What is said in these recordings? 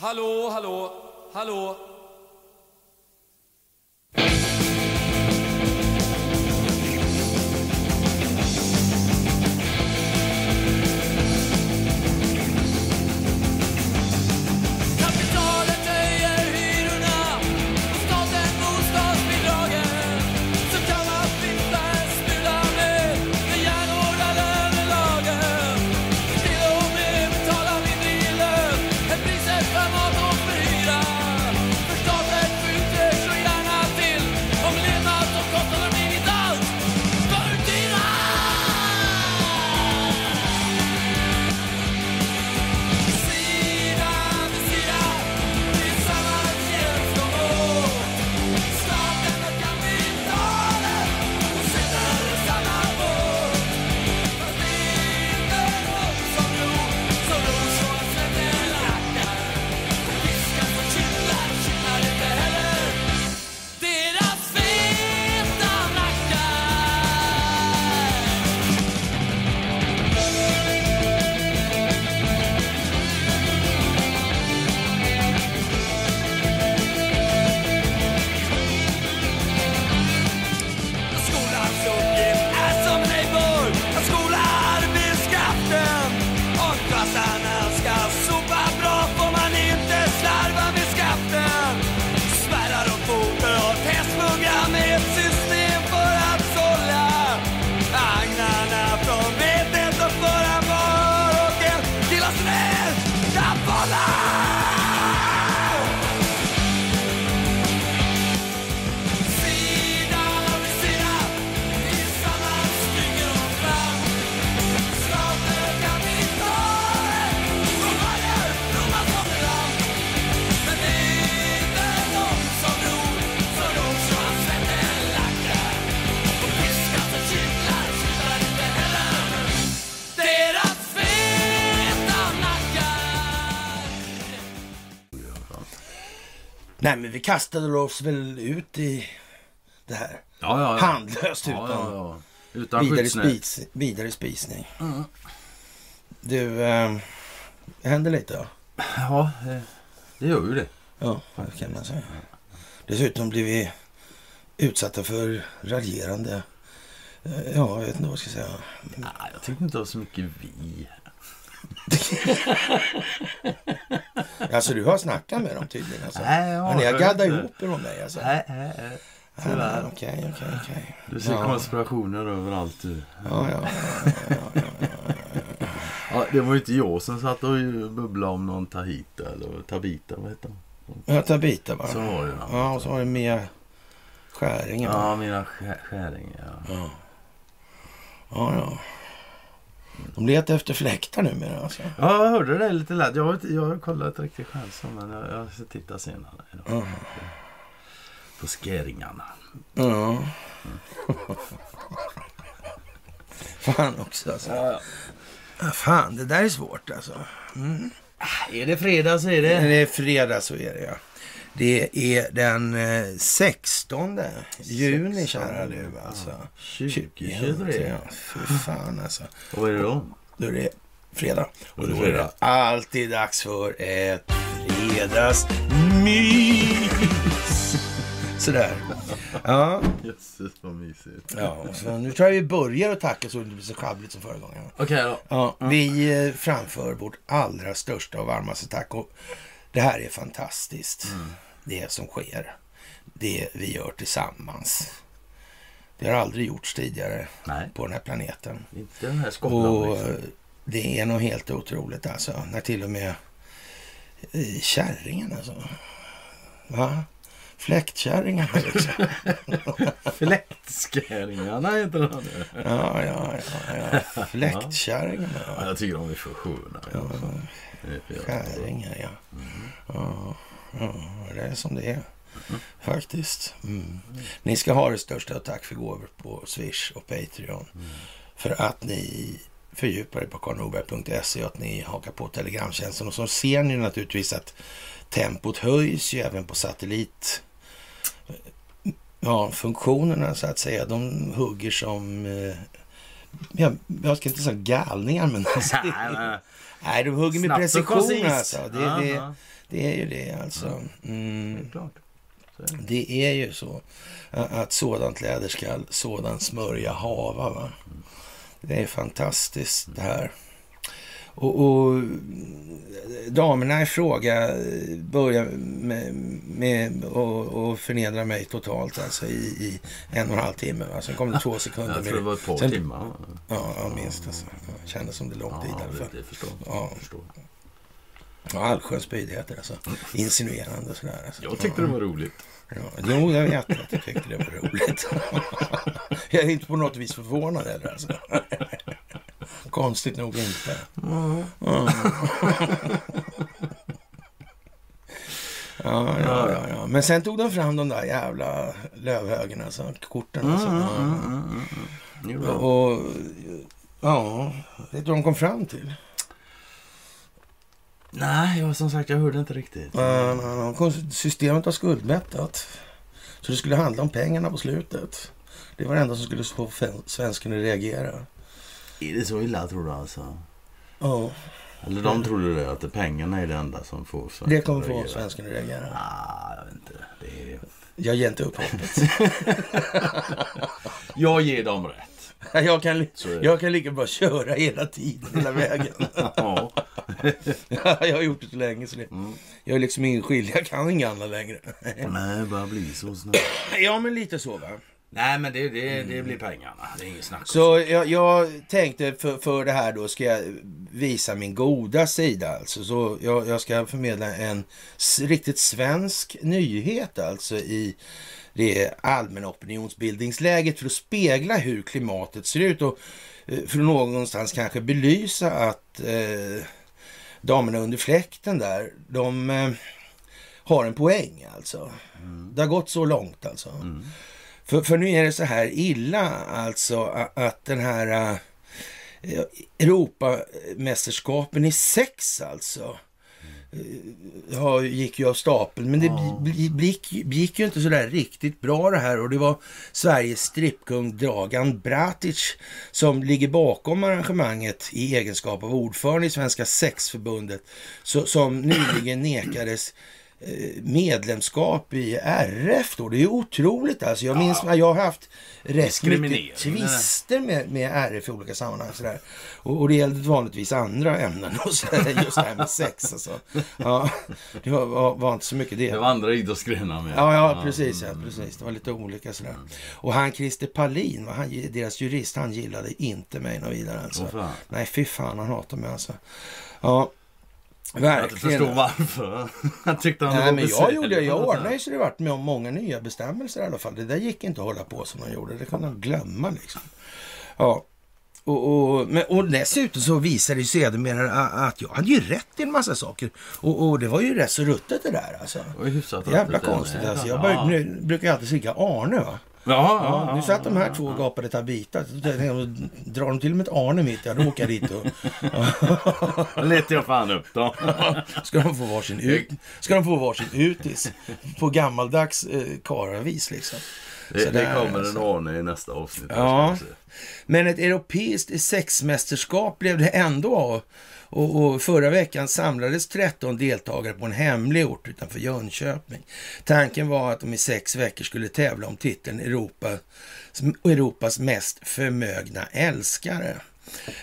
Hallo, hallo, hallo. Nej, men vi kastade oss väl ut i det här. Ja, ja, ja. Handlöst utan. Utan vidare, spis, vidare spisning. Du, eh, det händer lite då. Ja, eh, det gör ju det. Ja, det kan man säga. Dessutom blir vi utsatta för raljerande. eh, Ja, jag vet inte vad jag ska säga. Nej, jag tycker inte det var så mycket vi. Alltså du har snackat med dem tydligen. Alltså. Nej, jag ja, ni har har gaddat inte. ihop er om mig alltså. Nej, nej, nej. Ja, Tyvärr. Okej, okej, okej. Du ser Ja. konspirationer överallt du. Ja, ja, Ja, det var ju inte jag som satt och bubblade om någon Tahita eller Tabita, vad heter hon? ja. Tabita bara. Så var det. Ja, och så var det Mia Skäring. Ja, Ja, mina skär- skäringar. Ja. ja. ja. De letar efter fläktar numera alltså. ja, jag hörde det lite lätt. Jag har, jag har kollat riktigt själv men jag, jag ska titta senare. idag. Ja. På skäringarna. Ja. Fan också alltså. Ja, Ja, Fan, det där är svårt alltså. Är det fredag så är Det det. är fredag så är det ja. Det är den eh, 16 juni kära du alltså. 2023. Ja, fy fan alltså. Och vad är det då? Då är det fredag. Och då är det alltid dags för ett fredagsmys. Sådär. Ja, Jösses vad mysigt. ja så nu tror jag vi börjar att tacka så det inte blir så sjabbligt som förra gången. Okej då. Ja, vi eh, framför vårt allra största och varmaste tack. Och det här är fantastiskt. Det som sker. Det vi gör tillsammans. Det har aldrig gjorts tidigare Nej, på den här planeten. inte den här Och liksom. eh, det är nog helt otroligt alltså. När till och med eh, kärringen alltså. Va? Fläktkärringarna liksom. Fläktskäringarna heter de nu. Ja, ja, ja. ja. Fläktkärringarna. Ja, jag tycker de är för sköna. Ja. Jävla bra. Skäringar, ja. Ja. Ja, det är som det är. Faktiskt. Mm. Ni ska ha det största och tack för gåvor på Swish och Patreon. För att ni fördjupar er på karlnorberg.se och att ni hakar på telegramtjänsten. Och så ser ni naturligtvis att tempot höjs ju även på satellit. Ja, funktionerna så att säga, de hugger som... Eh, jag, jag ska inte säga galningar, men alltså, det, Nej, de hugger med precision alltså. Det, Ja, det, ja. Det är ju det alltså. Det Mm. det. Är ju så att sådant läder skall sådan smörja hava. Va? Det är fantastiskt det här. Och, och damerna i fråga börjar med, med att att förnedra mig totalt alltså i, i en och en halv timme. Va? Sen kom det två sekunder. Jag tror det var ett par timmar. ja, ja, minst alltså. Ja, Kändes som det låg tid Ja, det, det förstår Ja. jag. förstår. Ja, allsköns spydigheter alltså. Insinuerande och sådär. Alltså. Jag tyckte det var roligt. Ja, jo, jag vet att jag tyckte det var roligt. jag är inte på något vis förvånad heller. Alltså. Konstigt nog inte. Ja. Ja, ja, ja, ja. Men sen tog de fram de där jävla lövhögarna, alltså, korten. Alltså. Mm, mm, mm, mm. Bra. Och ja, vet du vad de kom fram till? Nej, jag, som sagt, jag hörde inte riktigt. Systemet var skuldmättat. Så det skulle handla om pengarna på slutet. Det var det enda som skulle få svensken att reagera. Är det så illa tror du alltså? Ja, Eller de trodde det, att det pengarna är det enda som får svensken det kommer att få reagera? svensken att reagera. Ah, jag vet inte. Det är... Jag ger inte upp hoppet. Jag ger dem rätt. Jag kan, jag kan lika bra köra hela tiden, hela vägen. Ja. jag har gjort det så länge så det, Mm. jag är liksom ingen skyldig. Jag kan inget annat längre. Nej, börjar bli så snart. ja, men lite så va. Nej, men det, det, det blir pengarna. Det är inget snack Så jag, jag tänkte för, för det här då ska jag visa min goda sida alltså. Så jag, jag ska förmedla en riktigt svensk nyhet alltså i det allmänna opinionsbildningsläget för att spegla hur klimatet ser ut och eh, för att någonstans kanske belysa att eh, damerna under fläkten där, de eh, har en poäng alltså. Det har gått så långt alltså. Mm. För, för nu är det så här illa alltså a- att den här uh, Europamästerskapen i sex alltså eh, har, gick ju av stapeln. Men det Ja. gick, gick ju inte så där riktigt bra det här och det var Sveriges strippkung Dragan Bratic som ligger bakom arrangemanget i egenskap av ordförande i Svenska sexförbundet så, som nyligen nekades medlemskap i RF då. Det är ju otroligt alltså. Jag minns när jag har haft rätt mycket tvister med, med RF i olika sammanhang. Sådär. Och, och det gällde vanligtvis andra ämnen och så, just det här med sex alltså. Ja, det var, var, inte så mycket det. Det var andra idrottsgrenar med. Ja, ja, precis. Ja, precis. Det var lite olika sådär. Och han Christer Palin, han, deras jurist, han gillade inte mig något vidare alltså. Fan. Nej, fy fan, han hatar mig alltså. Ja, Jag verkligen. förstå varför. Han tyckte han Nej, men jag gjorde, jag ordnade så det vart med om många nya bestämmelser i alla fall. Det där gick inte att hålla på som de gjorde. Det kan de glömma liksom. Ja. Och, och, men, och dessutom så visade det sedermera att jag hade ju rätt i en massa saker. Och, och det var ju rätt så ruttet det där alltså. Det var Jävla konstigt alltså. Jag Ja. brukar jag alltid skrika Arne va. Ja, ja, Ja, nu satt de här två och gapade tabita. Drar de till med ett Arne mitt, ja då åker jag dit och... Då letar jag fan upp dem. Ska de få varsin, ut, ska de få varsin utis på gammaldags eh, karavis liksom. Det, det kommer alltså. en Arne i nästa avsnitt. Ja. Men ett europeiskt sexmästerskap blev det ändå av. Och, och förra veckan samlades 13 deltagare på en hemlig ort utanför Jönköping. Tanken var att de i sex veckor skulle tävla om titeln Europa, Europas mest förmögna älskare.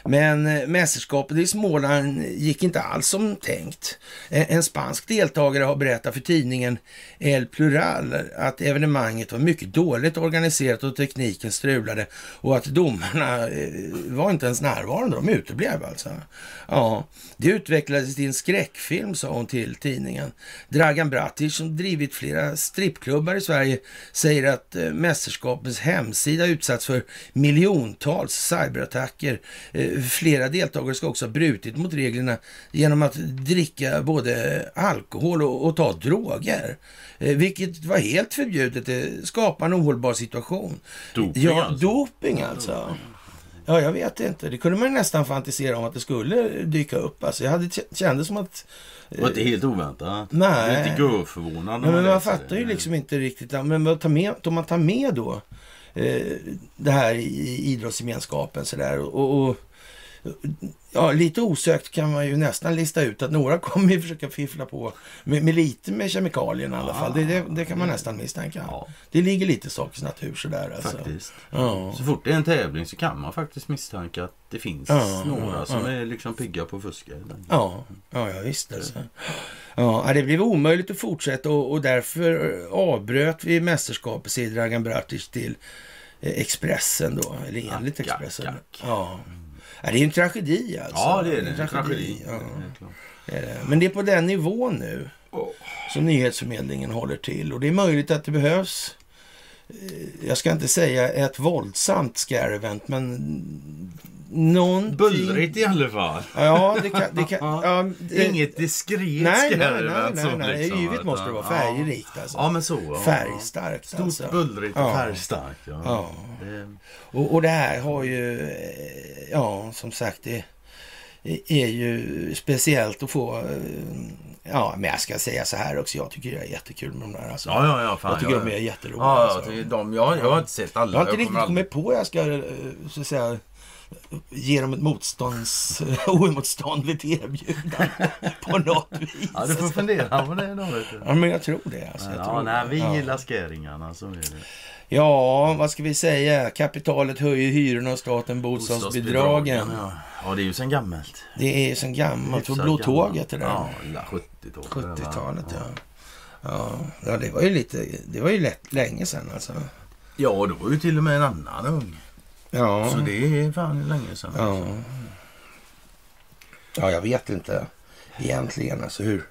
Men eh, mästerskapet i Småland gick inte alls som tänkt. Eh, en, spansk deltagare har berättat för tidningen El Plural att evenemanget var mycket dåligt organiserat och tekniken strulade och att domarna eh, var inte ens närvarande, de uteblev alltså. Ja, det utvecklades till en skräckfilm, sa hon till tidningen. Dragan Bratic, som drivit flera strippklubbar i Sverige, säger att eh, mästerskapens hemsida utsatts för miljontals cyberattacker. Eh, flera deltagare ska också ha brutit mot reglerna genom att dricka både alkohol och, och ta droger. Eh, vilket var helt förbjudet. Det skapar en ohållbar situation. Doping ja, alltså. doping alltså. Ja, jag vet inte. Det kunde man nästan fantisera om att det skulle dyka upp. Alltså, jag hade kände som att... Det var inte helt oväntat. Nej. Jag är när Ja, men man fattar det. ju liksom inte riktigt. Men med, om man tar med då eh, det här i idrottsgemenskapen sådär och, och Ja, lite osökt kan man ju nästan lista ut att några kommer ju försöka fiffla på med, med lite med kemikalierna i alla fall. Det, det, det kan man nästan misstänka. Ja, Det ligger lite sakens natur sådär alltså. faktiskt. Ja. Så fort det är en tävling så kan man faktiskt misstänka att det finns Ja, några som är liksom pigga på att fuska. Ja, ja, ja visst alltså. Ja, det blev omöjligt att fortsätta och, och därför avbröt vi mästerskapet, säger Dragan Bratic till eh, Expressen då, eller enligt Expressen. Ja. Ja, det är en tragedi alltså. Ja, det är det. En tragedi. Ja, Det det det. Men det är på den nivån nu som nyhetsförmedlingen håller till och det är möjligt att det behövs eh, jag ska inte säga ett våldsamt scare event, men någonting... Bullrigt i alla fall. Ja, det kan... Det kan ja, det, Inget diskret Nej, nej, skarvet nej, så nej, nej. liksom, Givet måste det vara färgrikt alltså. Ja, men så. Ja. Färgstarkt Stort, alltså. bullrigt och Ja. färgstarkt. Ja. Ja. Det, Och, och det här har ju, eh, ja som sagt, det är ju speciellt att få, eh, ja men jag ska säga så här också, jag tycker det är jättekul med de där alltså. ja, ja, ja. Fan, jag tycker jag, de är jätteroliga. Ja, alltså. jag, tycker de, jag, jag har inte sett alla. Jag har inte riktigt aldrig- kommit på jag ska, eh, så att säga, ge dem ett motstånds, oemotståndligt erbjudande på något vis. Ja, du får fundera på det då. Vet du. Ja, men jag tror det. Alltså, jag Ja, tror nej, det. vi ja. gillar skäringarna, så är det. Ja, vad ska vi säga? Kapitalet höjer hyrorna och staten bostadsbidragen. Ja. ja, det är ju sen gammalt. Det är som gammalt. För Hyfsat blå gammalt. tåget det där. Ja, lilla 70-talet. 70-talet, ja. ja. Ja, det var ju lite... Det var ju lätt, länge sedan alltså. Ja, då var ju till och med en annan ung. Ja. Så det är fan länge sedan. Ja. Ja, jag vet inte egentligen alltså hur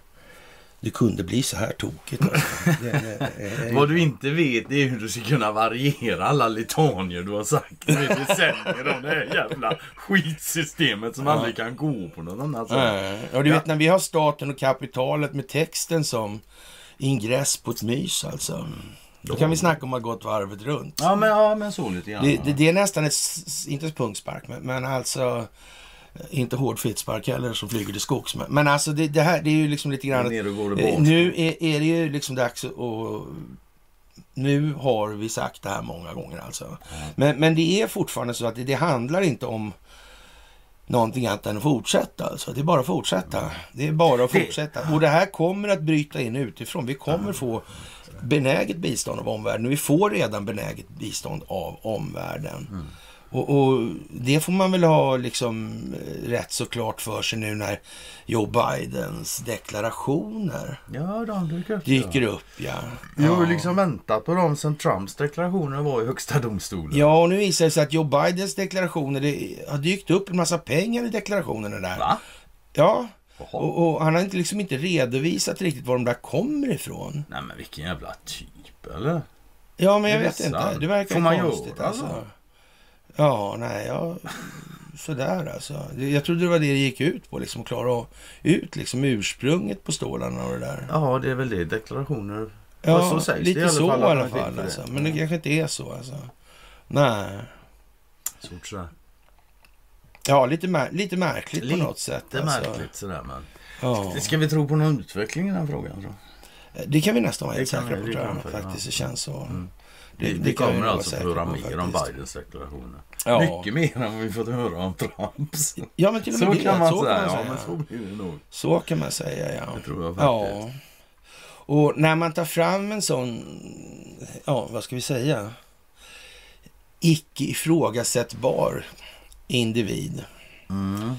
det kunde bli så här tokigt. Alltså. Det, det, det, Vad du inte vet är hur du ska kunna variera alla litanier du har sagt i decennier om det här jävla skitsystemet som Ja. aldrig kan gå på något annat sätt. Ja, du vet när vi har staten och kapitalet med texten som ingress på ett mys alltså. Då kan vi snacka om att gått varvet runt. Ja, men, ja, men så lite grann. Det, det, det är nästan ett, inte punkspark, men, men alltså eh, inte hård fittspark heller som flyger till skogs. Men, men alltså det, det här det är ju liksom lite grann... Det eh, bort. nu är, är det ju liksom dags att... Och, nu har vi sagt det här många gånger alltså. Men, men det är fortfarande så att det, det handlar inte om någonting annat än att fortsätta. Alltså. Det är bara att fortsätta. Det är bara att fortsätta. Och det här kommer att bryta in utifrån. Vi kommer få benäget bistånd av omvärlden vi får redan benäget bistånd av omvärlden. Och, och det får man väl ha liksom eh, rätt så klart för sig nu när Joe Bidens deklarationer Ja, de dyker upp. dyker upp. Ja, Jag har ju ja. liksom väntat på dem sen Trumps deklarationer var i högsta domstolen. Ja, och nu visar det sig att Joe Bidens deklarationer, det har dykt upp en massa pengar i deklarationerna där. Va? Ja. Och, och han har inte, liksom inte redovisat riktigt var de där kommer ifrån. Nej men vilken jävla typ eller? Ja, men jag Det vet inte. sant. Det verkar Får man konstigt göra alltså. så? Ja, nej, ja, sådär alltså. Det- Jag trodde det var det det gick ut på, liksom att klara ut liksom ursprunget på stålarna och det där. Ja det är väl det deklarationer. Ja, så sägs det lite i alla så i alla fall. det. Alltså. Men det kanske inte är så alltså. Nej. Stort sådär. Ja, lite, mär- lite märkligt Lite på något sätt. Det är alltså. märkligt sådär men. Ja. Ska vi tro på någon utveckling i den här frågan? Så? Det kan vi nästan vara helt Det säkra på det tror jag faktiskt. ja. Det känns så. Mm. Det- det vi kommer alltså få höra mer om. Bidens deklarationer. Ja. Mycket mer än vad vi fått höra om Trumps. Ja, men till och med Så det. kan man så säga. Kan man Ja säga. men så blir det nog. Så kan man säga, ja. Det tror jag Ja. faktiskt. Och när man tar fram en sån, ja, vad ska vi säga, icke ifrågasättbar individ. Mm.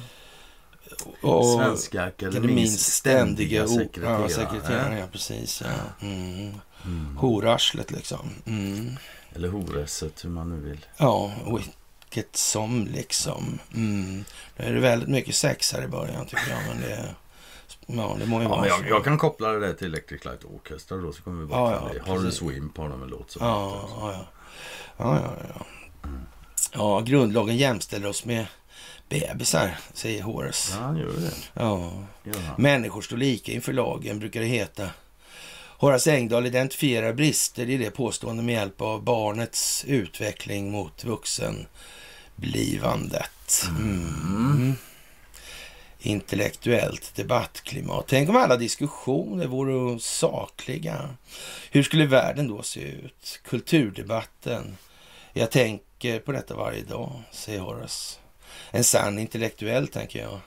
Och Svenska Akademins ständiga sekreterare. Ja, sekreterare, ja precis. Ja. Mm. Horarslet liksom. Mm. Eller horesset, hur man nu vill. Ja, vilket som liksom. Mm. Det är väldigt mycket sex här i början tycker jag, men det, ja, det må ju Ja, vara men jag, jag kan koppla det där till Electric Light Orchestra då, så kommer vi bort Ja, från ja, det. Horace precis. Wimp har de en låt som Ja, heter. ja, ja. Ja, ja, ja. Ja, grundlagen jämställer oss med bebisar, säger Horace. Ja, han gör det. Ja. Människor står lika inför lagen, brukar det heta. Horace Engdahl identifierar brister i det påstående med hjälp av barnets utveckling mot vuxenblivandet. Mm. Intellektuellt debattklimat. Tänk om alla diskussioner vore sakliga. Hur skulle världen då se ut? Kulturdebatten. Jag tänker på detta varje dag, säger Horace. en sann intellektuell, tänker jag,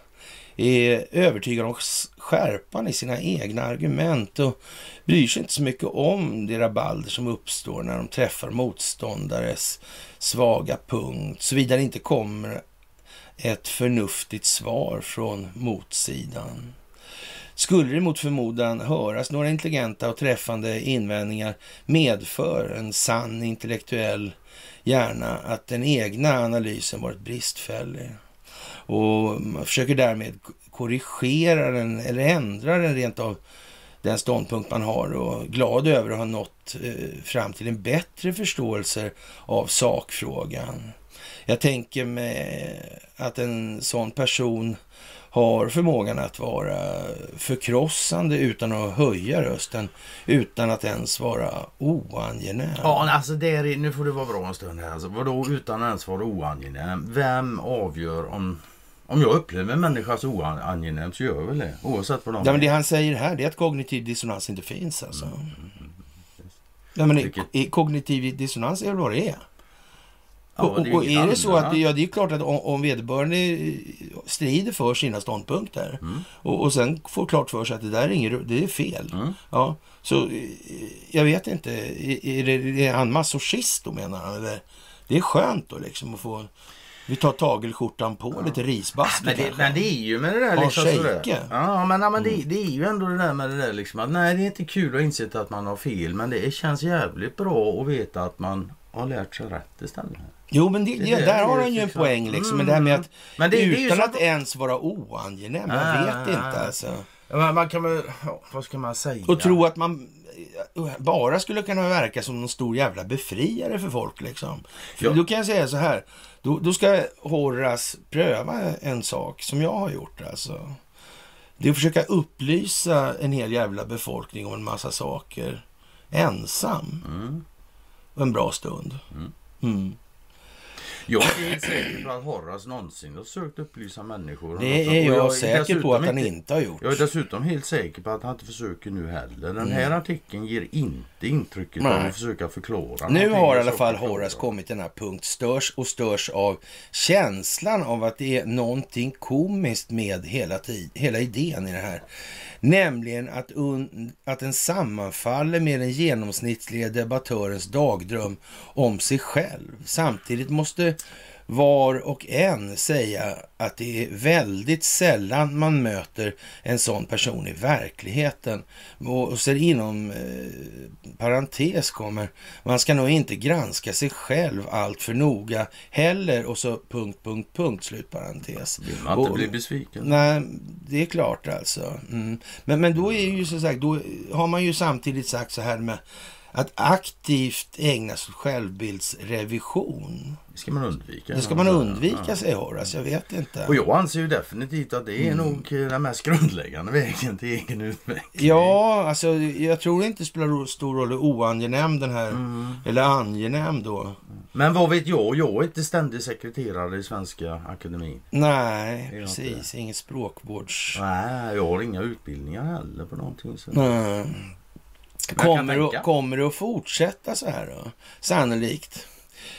är övertygad om skärpan i sina egna argument och bryr sig inte så mycket om det rabalder som uppstår när de träffar motståndares svaga punkt, såvida det inte kommer ett förnuftigt svar från motsidan. Skulle det mot förmodan höras några intelligenta och träffande invändningar medför en sann intellektuell gärna att den egna analysen varit bristfällig. Och man försöker därmed korrigera den eller ändra den rent av den ståndpunkt man har och glad över att ha nått eh, fram till en bättre förståelse av sakfrågan. Jag tänker mig att en sån person har förmågan att vara förkrossande utan att höja rösten, utan att ens vara oangenäm. Ja, alltså det är, nu får det vara bra en stund här. Alltså, vadå utan ens vara oangenäm? Vem avgör om... Om jag upplever en människa så oangenäm så gör jag väl det. Oavsett vad de Ja, men det han säger här det är att kognitiv dissonans inte finns alltså. Mm, Ja, men Vilket- i- kognitiv dissonans är väl vad det är? Ja, och, det och, är det så att, ja det är klart att om, om vederbörande strider för sina ståndpunkter Mm. och, och sen får klart för sig att det där är, inget, det är fel. Mm. Ja, så eh, jag vet inte, är, är, det, är han masochist då menar han? Eller? Det är skönt då liksom att få, vi tar tagelskjortan på, lite risbastu Men det, men det är ju med det där liksom sådär. Ja men, ja, men det, det är ju ändå det där med det där liksom att nej det är inte kul att inse att man har fel men det känns jävligt bra att veta att man har lärt sig rätt istället. Jo, men det, Det det, det, där det har han ju en poäng liksom. Men Mm. det här med att Men det- det är ju utan så att att- ens vara oangenäm, jag Ah, vet ah, inte ah. alltså. Ja, men man kan väl, ja, vad ska man säga? Och tro att man eh, bara skulle kunna verka som någon stor jävla befriare för folk liksom. För Ja. Då kan jag säga så här. Då, då ska Horace pröva en sak som jag har gjort alltså. Det är att försöka upplysa en hel jävla befolkning om en massa saker. Ensam. Mm. En bra stund. Mm. Mm. Jag är helt säker på att Horace någonsin har försökt upplysa människor. Det är och jag säker på att han inte har gjort. Jag är dessutom helt säker på att han inte försöker nu heller. Den här artikeln ger inte intrycket av Mm. Nej. att försöka förklara. Nu har i alla fall. Horace kommit till den här punkt störs och störs av känslan av att det är någonting komiskt med hela, tid, hela idén i det här. Nämligen att, un, att den sammanfaller med den genomsnittliga debattörens dagdröm om sig själv. Samtidigt måste var och en säga att det är väldigt sällan man möter en sån person i verkligheten. Och så inom eh, parentes kommer, man ska nog inte granska sig själv allt för noga heller och så punkt, punkt, punkt, slutparentes. Vill man inte Och- bli besviken? Nej, det är klart alltså. Mm. Men, men då är ju så sagt, då har man ju samtidigt sagt så här med att aktivt ägna sig åt självbildsrevision. Det ska man undvika. Det ska man undvika, ja. säger Horace. Jag vet inte. Och jag anser ju definitivt att det är Mm. nog den mest grundläggande vägen till egen utveckling. Ja, alltså jag tror inte det spelar stor roll hur oangenäm den här, Mm. eller angenäm då. Men vad vet jag? Jag är inte ständig sekreterare i Svenska Akademin. Nej, precis. Inget språkvårds... Nej, jag har inga utbildningar heller på någonting. Så. Nej. Kommer, det- kommer det att fortsätta så här då? Sannolikt.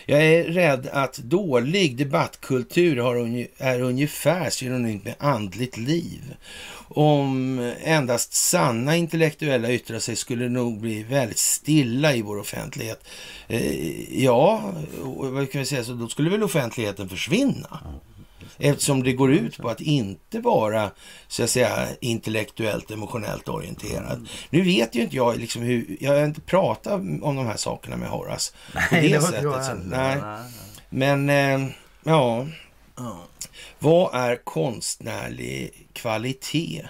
Jag är rädd att dålig debattkultur har, är ungefär synonymt med andligt liv. Om endast sanna intellektuella yttrar sig skulle det nog bli väldigt stilla i vår offentlighet. Eh, ja, vad kan vi säga, så då skulle väl offentligheten försvinna. Eftersom det går ut på att inte vara så att säga intellektuellt emotionellt orienterad. Nu vet ju inte jag liksom hur, jag har inte pratat om de här sakerna med Horace. på Nej, det inte sättet, jag så- nej. Men eh, ja, Ja. vad är konstnärlig kvalitet?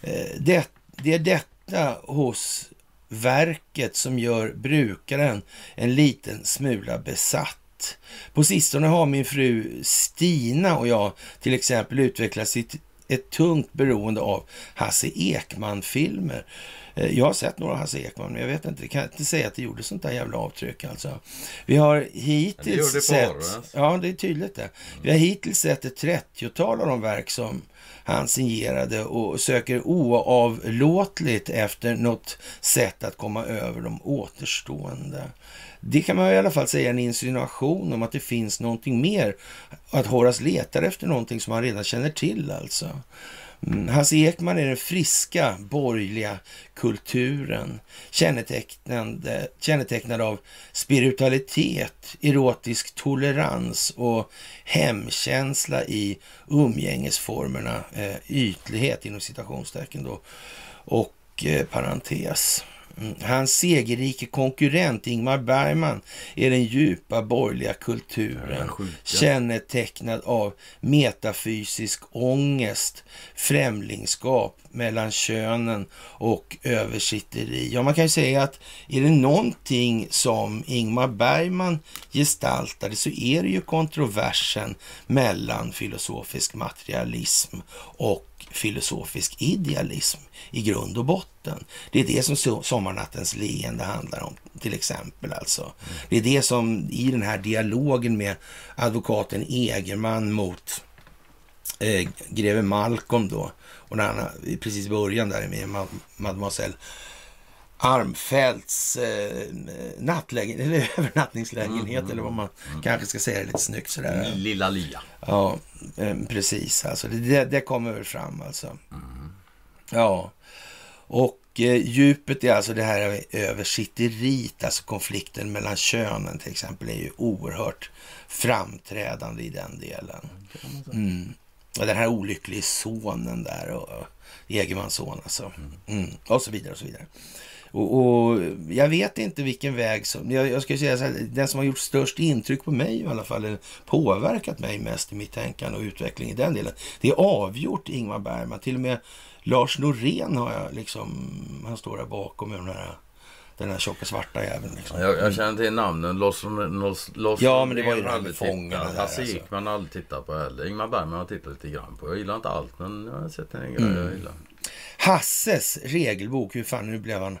Eh, det, det är detta hos verket som gör brukaren en liten smula besatt. På sistone har min fru Stina och jag till exempel utvecklat sitt, ett tungt beroende av Hasse Ekman-filmer. Eh, Jag har sett några Hasse Ekman, men jag vet inte, jag kan inte säga att det gjorde sånt där jävla avtryck alltså. Vi har det hittills det på sett... Horace. Ja, det är tydligt det. Vi har hittills sett ett 30-tal av de verk som han signerade och söker oavlåtligt efter något sätt att komma över de återstående. Det kan man i alla fall säga en insinuation om att det finns någonting mer. Att Horace letar efter någonting som han redan känner till alltså. Mm, Hasse Ekman är den friska borgerliga kulturen kännetecknande, kännetecknad av spiritualitet, erotisk tolerans och hemkänsla i umgängesformerna, eh, ytlighet inom citationstecken då, och eh, parentes. Hans segerrike konkurrent Ingmar Bergman är den djupa borgerliga kulturen kännetecknad av metafysisk ångest, främlingskap mellan könen och översitteri. Ja, man kan ju säga att är det någonting som Ingmar Bergman gestaltade så är det ju kontroversen mellan filosofisk materialism och filosofisk idealism i grund och botten. Det är det som so- Sommarnattens leende handlar om, till exempel. Alltså. Det är det som i den här dialogen med advokaten Egerman mot eh, greve Malcolm då, och när han precis i början där med Ma- mademoiselle Armfeldts eh, nattlägen, eller övernattningslägenhet eller vad man kanske ska säga lite snyggt sådär. Lilla Lia. Ja, eh, precis. Alltså, det, det, kommer väl fram alltså. Ja, och eh, djupet är alltså det här översitteriet, alltså konflikten mellan könen till exempel, är ju oerhört framträdande i den delen. Mm. Och den här olyckliga sonen där, och, och Egermans son alltså. Mm. Och så vidare och så vidare. Och, och jag vet inte vilken väg som... Jag, jag skulle säga så här, den som har gjort störst intryck på mig i alla fall, eller påverkat mig mest i mitt tänkande och utveckling i den delen, det är avgjort Ingmar Bergman. Till och med Lars Norén har jag liksom... Han står där bakom med den här, den här tjocka svarta jäveln. Liksom. Jag, jag känner till namnen. Loss, loss, Ja, men det var ju har de aldrig fångarna där, Hasse alltså. Ekman har aldrig tittat på heller. Ingmar Bergman har tittat lite grann på. Jag gillar inte allt, men jag har sett en grej Mm. jag gillar. Hasses regelbok, hur fan nu blev han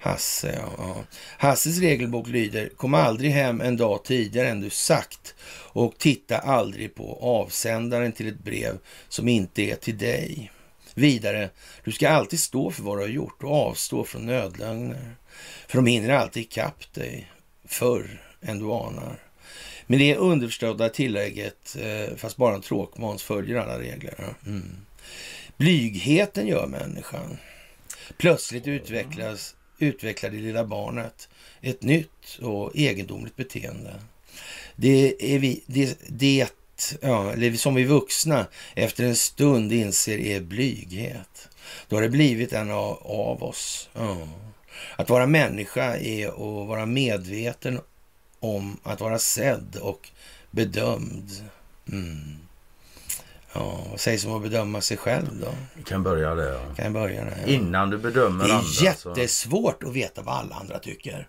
Hasse? Ja, ja. Hasses regelbok lyder, kom aldrig hem en dag tidigare än du sagt och titta aldrig på avsändaren till ett brev som inte är till dig. Vidare, du ska alltid stå för vad du har gjort och avstå från nödlögner. För de hinner alltid ikapp dig förr än du anar. Med det underförstådda tillägget, eh, fast bara en tråkmåns, följer alla regler. Mm. Blygheten gör människan. Plötsligt utvecklas, utvecklar det lilla barnet ett nytt och egendomligt beteende. Det är vi, det, det ja, eller som vi vuxna efter en stund inser är blyghet. Då har det blivit en av, av oss. Ja. Att vara människa är att vara medveten om att vara sedd och bedömd. Mm. Ja, vad sägs om att bedöma sig själv då? Vi kan börja där. Ja. Kan börja där? Innan du bedömer Det andra. är så- jättesvårt att veta vad alla andra tycker.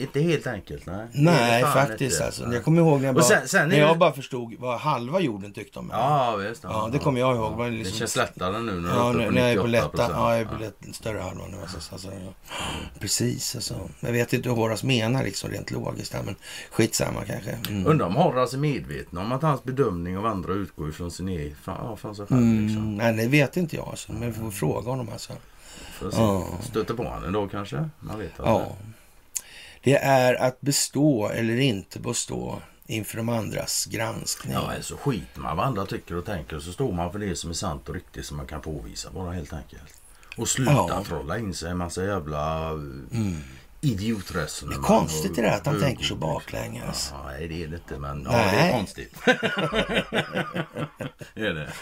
Inte helt enkelt, nej. Det Nej, det fan faktiskt inte. alltså. Jag kommer ihåg när jag, bara, sen- sen är när jag det- bara förstod vad halva jorden tyckte om mig. Ja, visst. Ja, det kommer jag ihåg. Det var liksom- Det känns lättare nu när Ja, nu, när jag är på 98 lätta, ja, jag är på lätt, större halvan nu. Alltså, alltså, ja. Precis, alltså. Jag vet inte hur Horace menar liksom rent logiskt här, men skitsamma kanske. Mm. Undrar om Horace är medveten om att hans bedömning av andra utgår ifrån sin egen, fan, ja, från sig själv. Liksom. Mm, nej, det vet inte jag alltså, men vi får fråga honom alltså. För att Ja. Stöter på honom då kanske? Man vet Ja. Det är att bestå eller inte bestå inför de andras granskning. Ja, så skiter man vad andra tycker och tänker så står man för det som är sant och riktigt som man kan påvisa bara helt enkelt. Och sluta Ja. trolla in sig en massa jävla mm. idiotresonemang. Det är konstigt det där att han högord, tänker så liksom. baklänges. Ja, nej, det är det inte, men ja, Nej. det är konstigt. är det.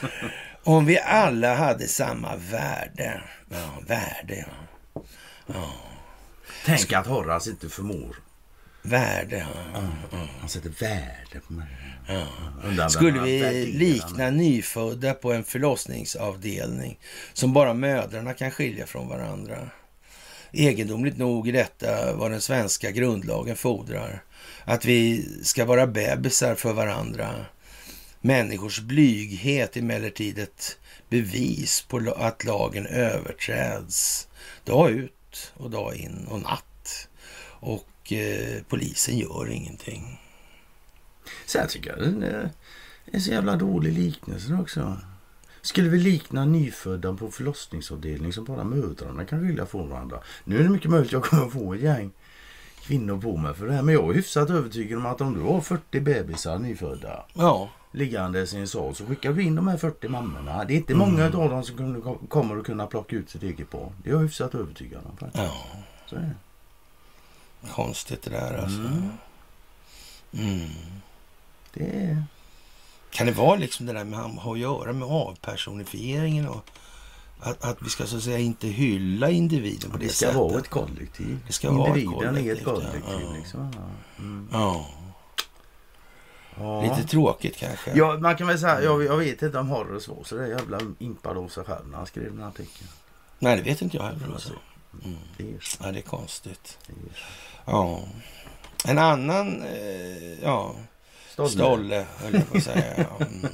Om vi alla hade samma värde. Ja, värde ja. Tänk att Horace inte förmår. Värde ja. Han sätter värde på mig. Vem Skulle vi likna nyfödda på en förlossningsavdelning som bara mödrarna kan skilja från varandra? Egendomligt nog är detta vad den svenska grundlagen fordrar. Att vi ska vara bebisar för varandra. Människors blyghet är emellertid ett bevis på att lagen överträds dag ut och dag in och natt. Och eh, polisen gör ingenting. Sen tycker jag den är en så jävla dålig liknelse också. Skulle vi likna nyfödda på förlossningsavdelning som bara mödrarna kan skilja från varandra? Nu är det mycket möjligt att jag kommer få ett gäng kvinnor på mig för det här. Men jag är hyfsat övertygad om att om du har 40 bebisar nyfödda Ja, liggandes i en sal så skickar vi in de här 40 mammorna. Det är inte många av dem som kommer att kunna plocka ut sitt eget barn. Det är jag hyfsat övertygad om. faktiskt. ja. Så är det. Konstigt det där alltså. Mm. Mm. Det är... Kan det vara liksom det där med har att göra med avpersonifieringen och att, att vi ska så att säga inte hylla individen på det, Det ska sättet? vara ett kollektiv. Det ska vara ett Individen är ett kollektiv, ja. kollektiv. Ja. Liksom. Ja. Ja, lite tråkigt kanske. Ja, man kan väl säga, jag, jag vet inte om Horace var så där jävla impad av sig själv när han skrev den här artikeln. Nej, det vet inte jag heller. Alltså. Mm. Det är. Ja, det är konstigt. Det är. Ja. En annan, eh, ja, Stolle. Stolle, höll jag på att säga. Mm.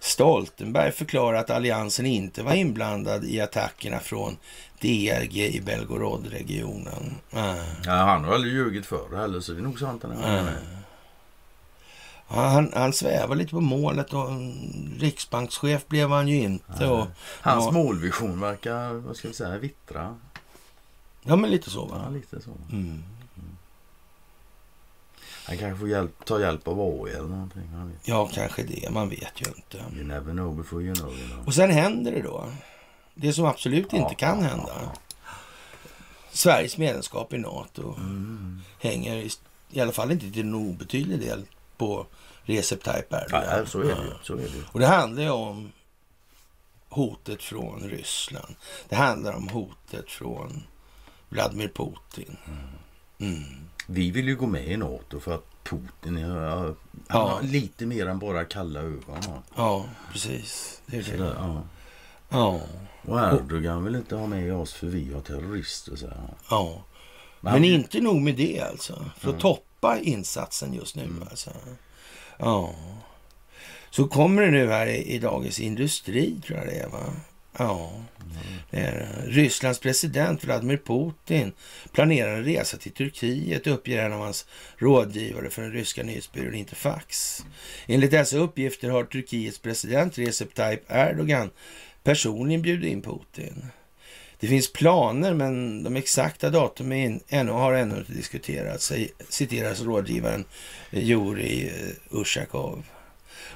Stoltenberg förklarar att alliansen inte var inblandad i attackerna från DRG i Belgorodregionen. Nej. Ja, han har aldrig ljugit förr heller så det är nog sant. Han är Nej. Ja, han, han svävar lite på målet och riksbankschef blev han ju inte. Och, Hans Ja. målvision verkar, vad ska vi säga, vittra. ja, men lite så Ja, va? lite så. Mm. Han kanske får hjälp, ta hjälp av AI eller någonting. Ja, kanske det. Man vet ju inte. You never know before you know. You know. Och sen händer det då. Det som absolut Ja, inte kan ja, hända. Sveriges medlemskap i NATO Mm. hänger i, i alla fall inte till en obetydlig del på Recep Tayyip Erdogan. Ja, så är det. Så är det. Och det handlar ju om hotet från Ryssland. Det handlar om hotet från Vladimir Putin. Mm. Vi vill ju gå med i NATO för att Putin är, han Ja. har lite mer än bara kalla ögon. Ja. Precis. Det är det. där, ja. Ja, Och Erdogan vill inte ha med oss för vi har terrorister. Så här. ja. Men Men han- inte nog med det alltså. För att toppa insatsen just nu Mm. alltså. Ja. Så kommer det nu här i, i Dagens Industri tror jag det är va? Ja. Det är det. Rysslands president Vladimir Putin planerar en resa till Turkiet uppger en av hans rådgivare för den ryska nyhetsbyrån Interfax. Enligt dessa uppgifter har Turkiets president Recep Tayyip Erdogan personligen bjudit in Putin. Det finns planer, men de exakta datumen ännu har ännu inte diskuterats, citeras rådgivaren eh, Juri eh, Ushakov.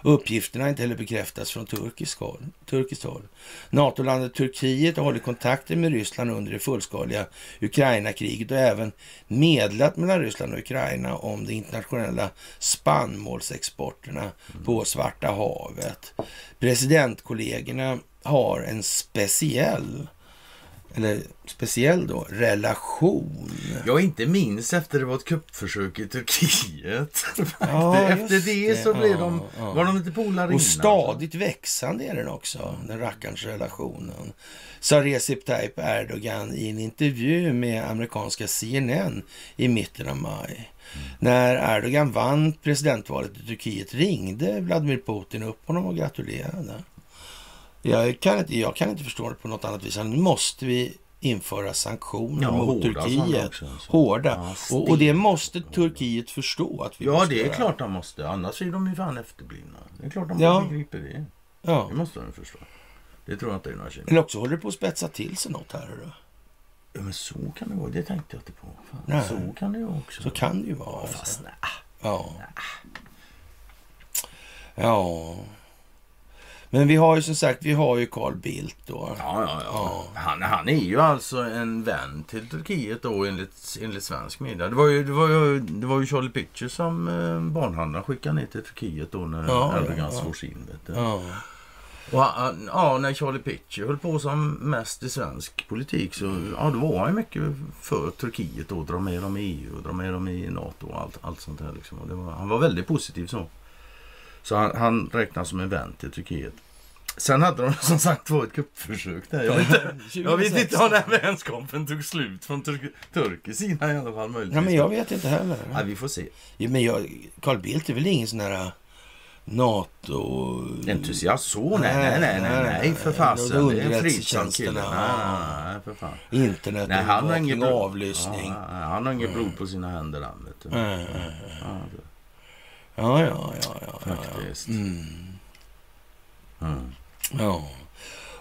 Uppgifterna har inte heller bekräftats från turkisk håll, turkiskt håll. NATO-landet Turkiet har hållit kontakter med Ryssland under det fullskaliga Ukraina-kriget och även medlat mellan Ryssland och Ukraina om de internationella spannmålsexporterna på Svarta havet. Presidentkollegorna har en speciell eller speciell då, relation. Ja, inte minst efter det var ett kuppförsök i Turkiet. Ja, efter det det. så blev Ja, de, ja. var de inte polare innan. Och stadigt växande är den också, den rackarns relationen. Sa Recep Tayyip Erdogan i en intervju med amerikanska CNN i mitten av maj. När Erdogan vann presidentvalet i Turkiet ringde Vladimir Putin upp honom och gratulerade. Jag kan inte, jag kan inte förstå det på något annat vis. Nu måste vi införa sanktioner Ja, mot Turkiet. också, alltså. Hårda. Ja, och, och det måste Turkiet förstå att vi Ja, det är göra. klart de måste. Annars är de ju fan efterblivna. Det är klart de Ja. begriper det. Ja. Det måste de förstå. Det tror jag inte är några känner. Eller också håller det på att spetsa till sig något här. Då. Ja, men så kan det vara. Det tänkte jag inte på. Fan, Nej. Så kan det ju också Så kan det ju vara. Fast Alltså. nej. Ja. Ja. Men vi har ju som sagt, vi har ju Carl Bildt då. Ja, ja, ja. Han, han är ju alltså en vän till Turkiet då enligt, enligt svensk media. Det var ju, det var ju, det var ju Charlie Pitcher som eh, barnhandlaren skickade ner till Turkiet då när Ja, Erdogan ja, slås in. Vet du. Ja. Och han, ja, när Charlie Pitcher höll på som mest i svensk politik så ja, då var han mycket för Turkiet då. Dra med dem i EU och dra med dem i NATO och allt, allt sånt här. Liksom. Och det var, han var väldigt positiv så. Så han, han räknas som en vän till Turkiet. Sen hade de som sagt var ett kuppförsök där. Jag vet, inte, jag vet inte om den vänskapen tog slut från turk, turkisk sida i alla fall möjligtvis. ja, men jag vet inte heller. Ja, vi får se. Ja, men jag, Carl Bildt är väl ingen sån här NATO... Entusiast så? Nej, nej, nej, nej, nej för fasen. Det är en fridsam kille. Nej, Underrättelsetjänsterna. nej, nej, för fan. Internet, Nej, han har ingen övervakning, blod. avlyssning. Ja, nej, han har inget blod på sina händer han, vet du. Ja, Ja, ja, ja, ja. ja, ja. Faktiskt. Mm. Mm. Ja.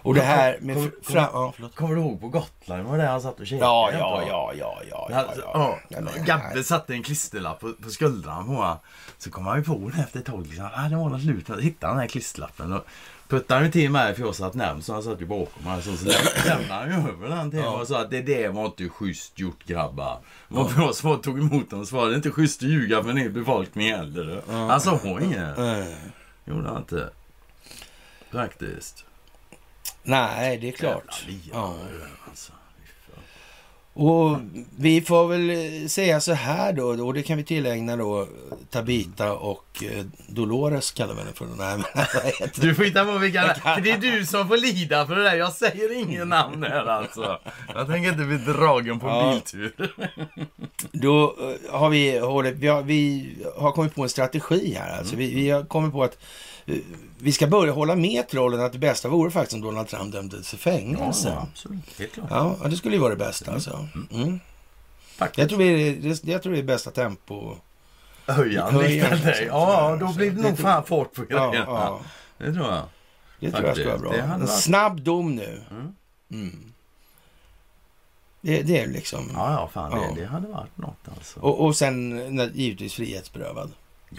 Och det här med... Kommer- Fram, ja. Kommer du ihåg på Gotland? Var det han satt och käkade? Ja, ja, ja, ja, ja, ja, Ja, ja. ja. Gabbe satte en klisterlapp på, på skuldran på honom. Så kom han ju på det efter ett tag. Liksom. Ah, det var något slut. med- Hittade han den här klisterlappen. Och puttade han till mig för jag satt nämnd så han satt ju bakom mig. Så, så lämnade han ju över den till mig och sa att det där var inte schysst gjort grabbar. Och jag svar, tog emot honom och svarade det är inte schysst att ljuga för en befolkning heller. Han sa inget. Nej. Gjorde han inte. Faktiskt. Nej, det är klart. Ja. alltså. Och vi får väl säga så här då, och det kan vi tillägna då Tabita och eh, Dolores kallar vi henne för. Nej, men Du får hitta på vilka För det är du som får lida för det där. Jag säger ingen namn här alltså. Jag tänker inte bli dragen på Ja. biltur. Då eh, har vi, vi, har, vi har kommit på en strategi här. Alltså. Vi, vi har kommit på att eh, vi ska börja hålla med trollen att det bästa vore faktiskt om Donald Trump dömdes till fängelse. Ja, absolut. Helt klart. ja, det skulle ju vara det bästa alltså. Mm. Faktiskt. Jag, tror det, jag tror det är bästa tempo. Höja han Höja likväl dig. Ja, då blir det nog fan fart på Ja, grejerna. ja, Det tror jag. det tror jag ska vara bra. En snabb dom nu. Mm. Mm. Det, det är liksom... Ja, ja, fan Ja. Det, det hade varit något alltså. Och, och sen när- givetvis frihetsberövad.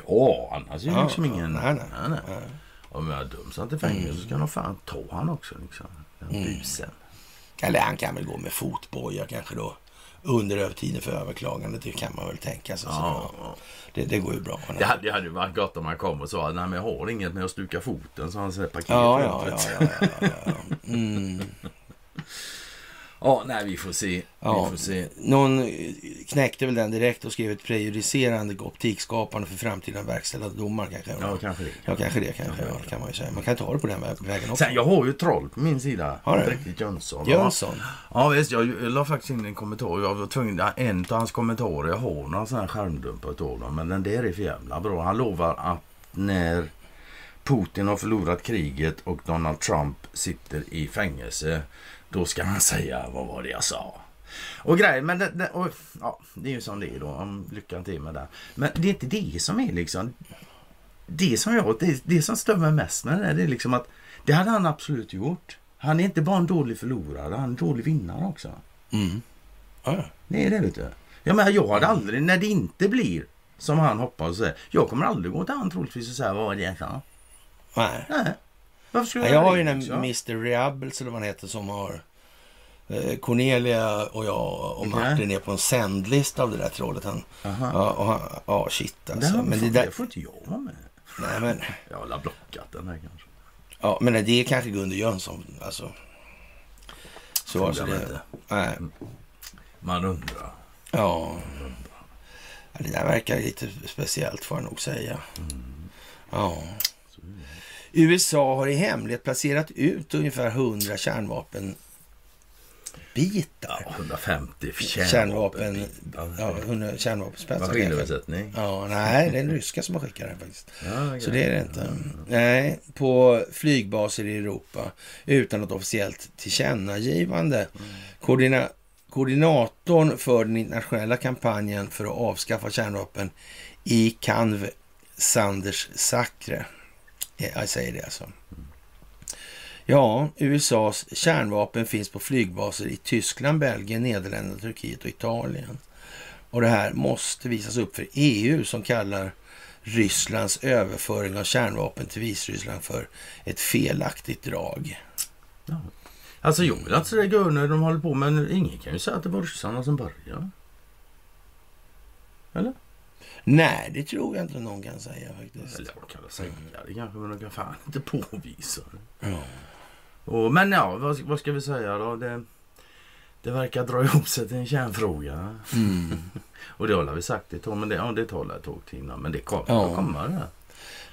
Ja, annars är det Ja, liksom ingen... nej, nej. nej, nej. Ja. Om jag döms han till fängelse så ska nog fan ta han också liksom. Den Mm. busen. Eller han kan väl gå med fotboja kanske då. Under övertiden för överklagandet. Det kan man väl tänka sig. Ja, ja. det, det går ju bra. Det hade, det hade ju varit gott om han kom och sa att nej men jag har inget med att stuka foten så han säger paket Ja, ja, ja, ja, ja, ja. Mm. ja, nej vi får se. Ja. Vi får se. Någon eh, knäckte väl den direkt och skrev ett prejudicerande optikskapande för framtida verkställda domar kanske. Ja, kanske det. Ja, kanske det kanske. Ja, kan man ju säga. Man kan ta det på den vä- vägen också. Sen jag har ju troll på min sida. Har du? Riktigt Jönsson. Jönsson. Ja visst, jag la faktiskt in en kommentar. Jag var tvungen, en av hans kommentarer, jag har några sådana här skärmdumpar utav dem. Men den där är för jävla bra. Han lovar att när Putin har förlorat kriget och Donald Trump sitter i fängelse. Då ska han säga, vad var det jag sa? Och grejer, men det, det, och, ja, det är ju som det är då. Om lyckan till med det. Men det är inte det som är liksom... Det som jag, det, det som stör mig mest med det där, det är liksom att det hade han absolut gjort. Han är inte bara en dålig förlorare, han är en dålig vinnare också. Mm. Ja. Det är det vet du. Jag menar, jag hade aldrig, när det inte blir som han hoppas. Jag kommer aldrig gå till han troligtvis och säga vad var det jag sa. Nej. Nej. Varför skulle Ja, jag jag har ju det, den liksom? Mr. Reables eller vad han heter som har eh, Cornelia och jag och. Martin är på en sändlista av det där trollet. Han, Aha. ja, och han, ja, shit Det, alltså. har, Men det, det där, får inte jag vara med. nej, men, Jag har blockat den här kanske. ja, men det är kanske Gunde Jönsson. Alltså. Så alltså det, inte. nej, Man undrar. ja. ja. Det där verkar lite speciellt får jag nog säga. Ja. USA har i hemlighet placerat ut ungefär 100 kärnvapenbitar. Ja, 150 Kärnvapen, kärnvapen. ja, 100 kärnvapenspetsar. Maskinöversättning. Ja, nej, det är den ryska som har skickat den faktiskt. Ja, Så det är det inte. Nej, på flygbaser i Europa utan något officiellt tillkännagivande. Koordina koordinatorn för den internationella kampanjen för att avskaffa kärnvapen i Canve, Sanders Sakre. Jag säger det alltså. Ja, USAs kärnvapen finns på flygbaser i Tyskland, Belgien, Nederländerna, Turkiet och Italien. Och det här måste visas upp för EU som kallar Rysslands överföring av kärnvapen till Vitryssland för ett felaktigt drag. Ja. Alltså jag vill inte säga gå när de håller på men ingen kan ju säga att det var ryssarna som började. Eller? Nej, det tror jag inte någon kan säga faktiskt. Eller vad kan jag säga det kanske men de kan fan inte påvisa det. Ja. Och, men ja, vad, vad ska vi säga då? Det, det verkar dra ihop sig till en kärnfråga. Mm. Och det har vi sagt ett tag, men det, ja, det tar ett tag till innan. Men det kommer, Ja. det kommer det.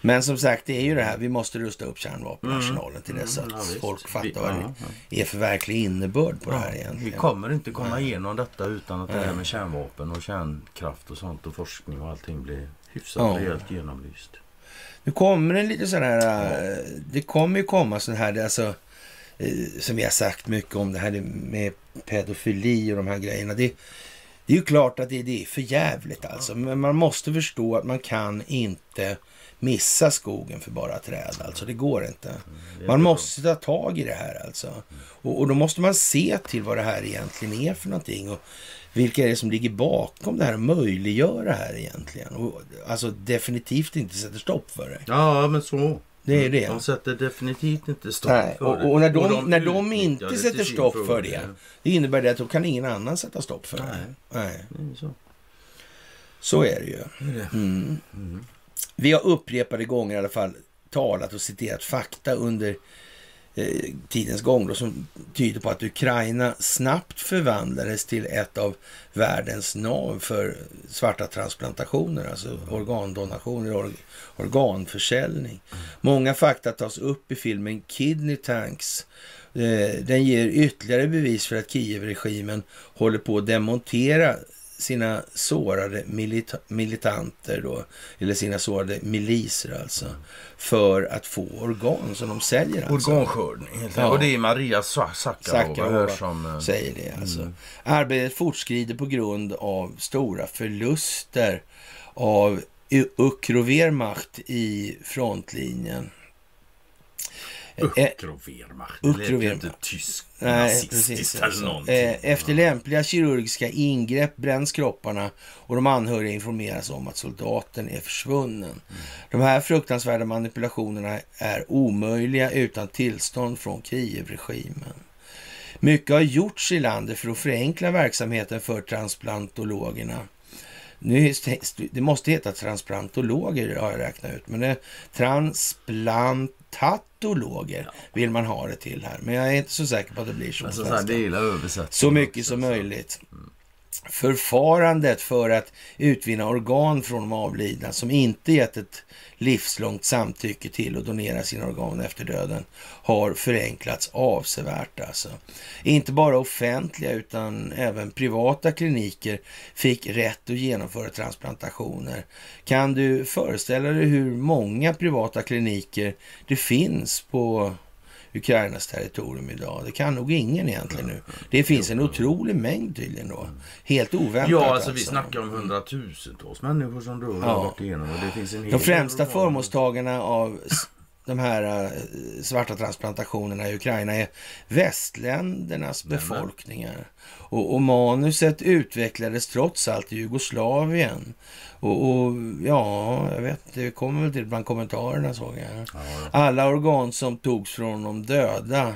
Men som sagt, det är ju det här, vi måste rusta upp kärnvapenarsenalen till dess att Mm, ja, folk fattar Vi- vad ja. det är för verklig innebörd på det här Vi egentligen. kommer inte komma igenom detta utan att det här med kärnvapen och kärnkraft och sånt och forskning och allting blir hyfsat Ja. rejält genomlyst. Nu kommer en lite sån här, eh, det kommer ju komma sån här, alltså, eh, som vi har sagt mycket om det här med pedofili och de här grejerna. Det, det är ju klart att det, det är för jävligt alltså. Men man måste förstå att man kan inte missa skogen för bara träd. Alltså det går inte. är Man måste ta tag i det här alltså. Och, och då måste man se till vad det här egentligen är för någonting. Och vilka är det som ligger bakom det här och möjliggör det här egentligen. Och alltså definitivt inte sätter stopp för det. Ja, men så. Det är det. De sätter definitivt inte stopp Nej, för och, det. och när de, när de utnyttjar inte det sätter stopp för det, det innebär det att då kan ingen annan sätta stopp för det. Nej. Nej. Det är så. Så är det ju. Mm. Vi har upprepade gånger i alla fall talat och citerat fakta under eh, tidens gång då, som tyder på att Ukraina snabbt förvandlades till ett av världens nav för svarta transplantationer, alltså organdonationer, or, organförsäljning. Många fakta tas upp i filmen Kidney Tanks. Eh, den ger ytterligare bevis för att Kiev-regimen håller på att demontera sina sårade milita- militanter då, eller sina sårade miliser alltså, för att få organ som de säljer alltså. Organskördning. Ja. Och det är Maria Sa- Sakarova som... eh, säger det alltså. Arbetet fortskrider på grund av stora förluster av Ukrovermacht i frontlinjen. Eh, Ukrovermacht. Det lät inte tysk Nej, nazistiskt eller någonting. Eh, Efter lämpliga kirurgiska ingrepp bränns kropparna och de anhöriga informeras om att soldaten är försvunnen. De här fruktansvärda manipulationerna är omöjliga utan tillstånd från Kiev-regimen. Mycket har gjorts i landet för att förenkla verksamheten för transplantologerna. Det måste heta transplantologer har jag räknat ut, men det transplantatologer vill man ha det till här. Men jag är inte så säker på att det blir så. Alltså, så här, Så mycket också, som så. möjligt. Förfarandet för att utvinna organ från de avlidna som inte gett ett livslångt samtycke till att donera sina organ efter döden har förenklats avsevärt. Alltså. Inte bara offentliga utan även privata kliniker fick rätt att genomföra transplantationer. Kan du föreställa dig hur många privata kliniker det finns på Ukrainas territorium idag. Det kan nog ingen egentligen nu. Det finns en otrolig mängd tydligen då. Helt oväntat. Ja, alltså vi snackar om hundratusentals människor som och Ja. har varit igenom och det finns en hel De främsta förmånstagarna av de här eh, svarta transplantationerna i Ukraina är västländernas befolkningar. Och, och manuset utvecklades trots allt i Jugoslavien. Och, och ja, jag vet det kommer väl till bland kommentarerna såg jag. Ja, Alla organ som togs från de döda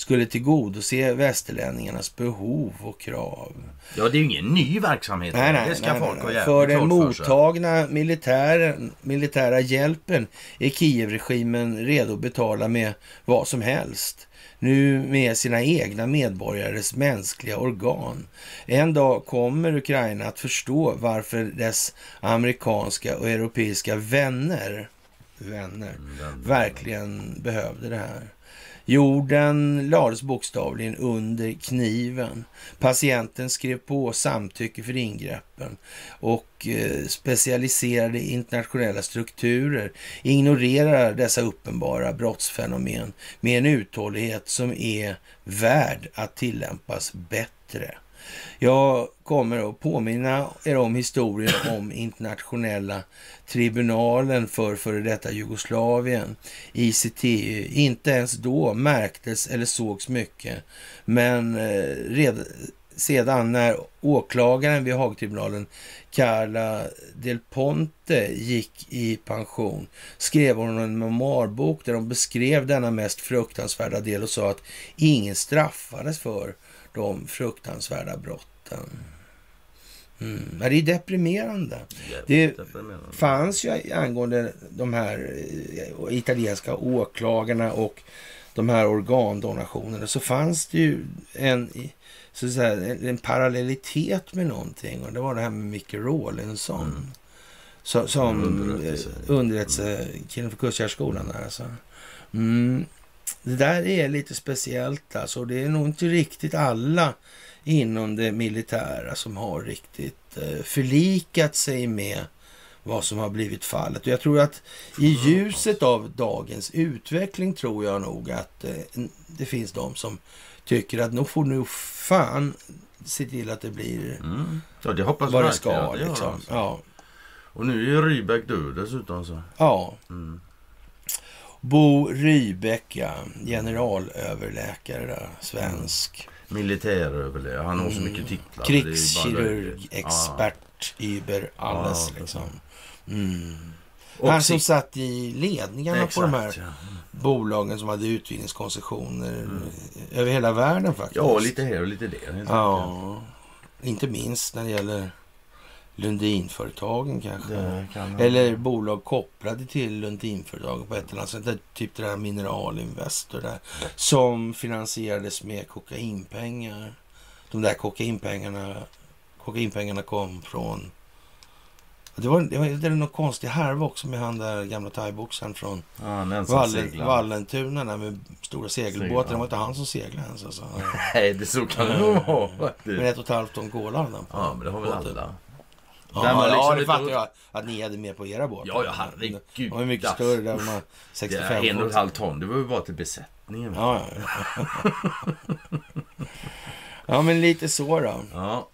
skulle tillgodose västerlänningarnas behov och krav. ja, det är ju ingen ny verksamhet. Nej, nej, det ska nej, folk nej, nej. För den mottagna militären, militära hjälpen är Kiev-regimen redo att betala med vad som helst. Nu med sina egna medborgares mänskliga organ. En dag kommer Ukraina att förstå varför dess amerikanska och europeiska vänner, vänner den- verkligen behövde det här. Jorden lades bokstavligen under kniven. Patienten skrev på samtycke för ingreppen och eh, specialiserade internationella strukturer ignorerar dessa uppenbara brottsfenomen med en uthållighet som är värd att tillämpas bättre. Jag kommer att påminna er om historien om internationella tribunalen för före detta Jugoslavien, ICTU. Inte ens då märktes eller sågs mycket, men eh, redan sedan när åklagaren vid Haagtribunalen, Carla Del Ponte, gick i pension skrev hon en memoarbok där hon beskrev denna mest fruktansvärda del och sa att ingen straffades för de fruktansvärda brotten. Mm. Det är deprimerande. Det Jävligt deprimerande. fanns ju angående de här eh, italienska åklagarna och de här organdonationerna så fanns det ju en, så säga, en, en parallellitet med någonting och det var det här med Micke Rawlinson. Mm. Så, som Underrättelse. underrättelsekillen för Kustgärdsskolan där alltså. Mm. Det där är lite speciellt alltså. Det är nog inte riktigt alla inom det militära som har riktigt eh, förlikat sig med vad som har blivit fallet. Och jag tror att i ljuset av dagens utveckling tror jag nog att eh, det finns de som tycker att nu får nu fan se till att det blir Mm. Ja, det hoppas vad det ska. att det Liksom. alltså. Ja. Och nu är ju Rydbeck död dessutom. Så. Ja. Mm. Bo Rybeck, ja. Generalöverläkare, där, svensk. Militäröverläkare. Han har så Mm. mycket titlar. ju bara Krigskirurg, expert, über alles Ja, liksom. Mm. Han som satt i ledningarna på de här Exakt, ja. bolagen som hade utvinningskoncessioner över hela världen faktiskt. Mm. Ja, lite här och lite där. Ja, inte minst när det gäller Lundinföretagen kanske. Det kan Eller bolag kopplade till Lundinföretagen på ett eller annat sätt. Typ det där Mineralinvestor där. Som finansierades med kokainpengar. De där kokainpengarna, kokainpengarna kom från... Det var, det var det var någon konstig härva också med han där gamla thaiboxaren från Ja, Vallen. Vallentuna där med stora Segel, segelbåtar. Det ja. var inte han som seglade ens alltså. Nej, det så kan det nog vara Men ett och ett halvt ton kola hade han på. Ja, men det har väl alla. Ja, Där man liksom ja det fattar jag att ni hade med på era båtar. Ja, ja, herregud. De var mycket Ja. större. Där man Det 65 är en och ett halvt ton. Det var ju bara till besättningen. Ja, ja. ja, men lite så då. Ja.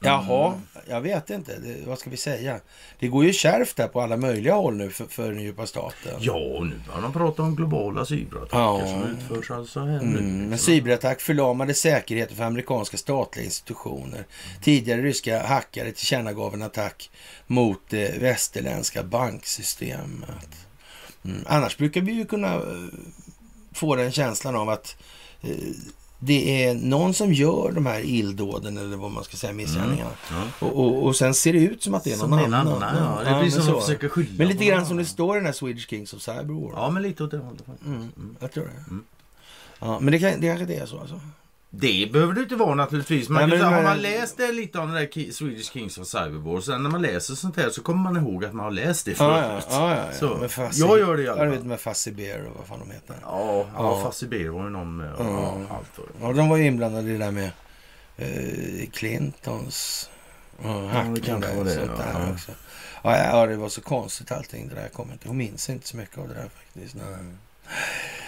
Jaha, jag vet inte. Det, vad ska vi säga? Det går ju kärvt där på alla möjliga håll nu för, för den djupa staten. Ja, och nu börjar de prata om globala cyberattacker Ja. som utförs alltså här nu. Mm, men liksom. cyberattack förlamade säkerheten för amerikanska statliga institutioner. Tidigare ryska hackare tillkännagav en attack mot det västerländska banksystemet. Mm. Annars brukar vi ju kunna eh, få den känslan av att eh, det är någon som gör de här illdåden eller vad man ska säga, missgärningarna. Ja. Och, och, och sen ser det ut som att det är någon Som annan. annan. Ja, det Ja, blir men som att försöka skylla Men lite grann som det står i den här Swedish Kings of Cyber War. Ja, men lite åt det hållet faktiskt. Mm, Mm. jag tror det. Mm. Ja, men det, kan, det kanske inte är så alltså. Det behöver det inte vara naturligtvis. Man Nej, men- säga, har men- man läst det lite om den där Swedish Kings of Cyberwar. Sen när man läser sånt här så kommer man ihåg att man har läst det Ja, förut. ja, ja, ja, ja. Så, Fassi- jag gör det i Ja, alla du fall. vet med Fassi Bear och vad fan de heter. Ja, ja, Ja. Fassi Bear var ju någon med. Ja, Mm. allt det. Ja, de var ju inblandade i det där med eh, Clintons det kanske där var och det, sånt ja. där Ja. också. Ja, ja, det var så konstigt allting det där. Jag, kommer inte, jag minns inte så mycket av det där faktiskt. Nej.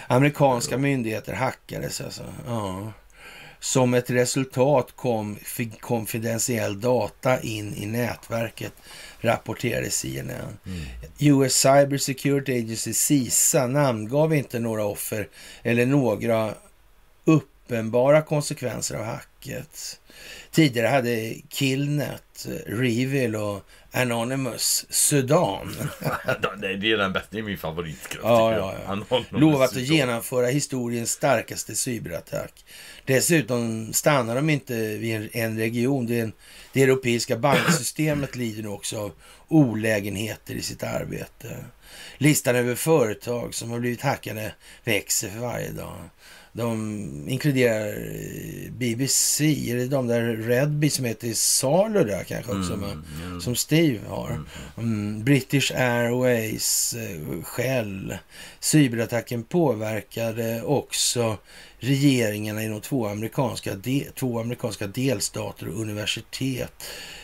Amerikanska myndigheter hackades alltså. Ja. Som ett resultat kom fi- konfidentiell data in i nätverket, rapporterade CNN. Mm. US Cyber Security Agency, CISA, namngav inte några offer eller några uppenbara konsekvenser av hacket. Tidigare hade Killnet, Revil och Anonymous Sudan det är den bästa. Det är min favoritgrupp. Ja, ja, ja. Lovat att genomföra historiens starkaste cyberattack. Dessutom stannar de inte vid en, en region. Det, det europeiska banksystemet lider nu också av olägenheter i sitt arbete. Listan över företag som har blivit hackade växer för varje dag. De inkluderar eh, BBC, eller de där Redby som heter Salu där kanske också, va? mm. som Steve har. Mm, British Airways, eh, Shell. Cyberattacken påverkade också regeringarna i de två amerikanska, de, två amerikanska delstater och universitet.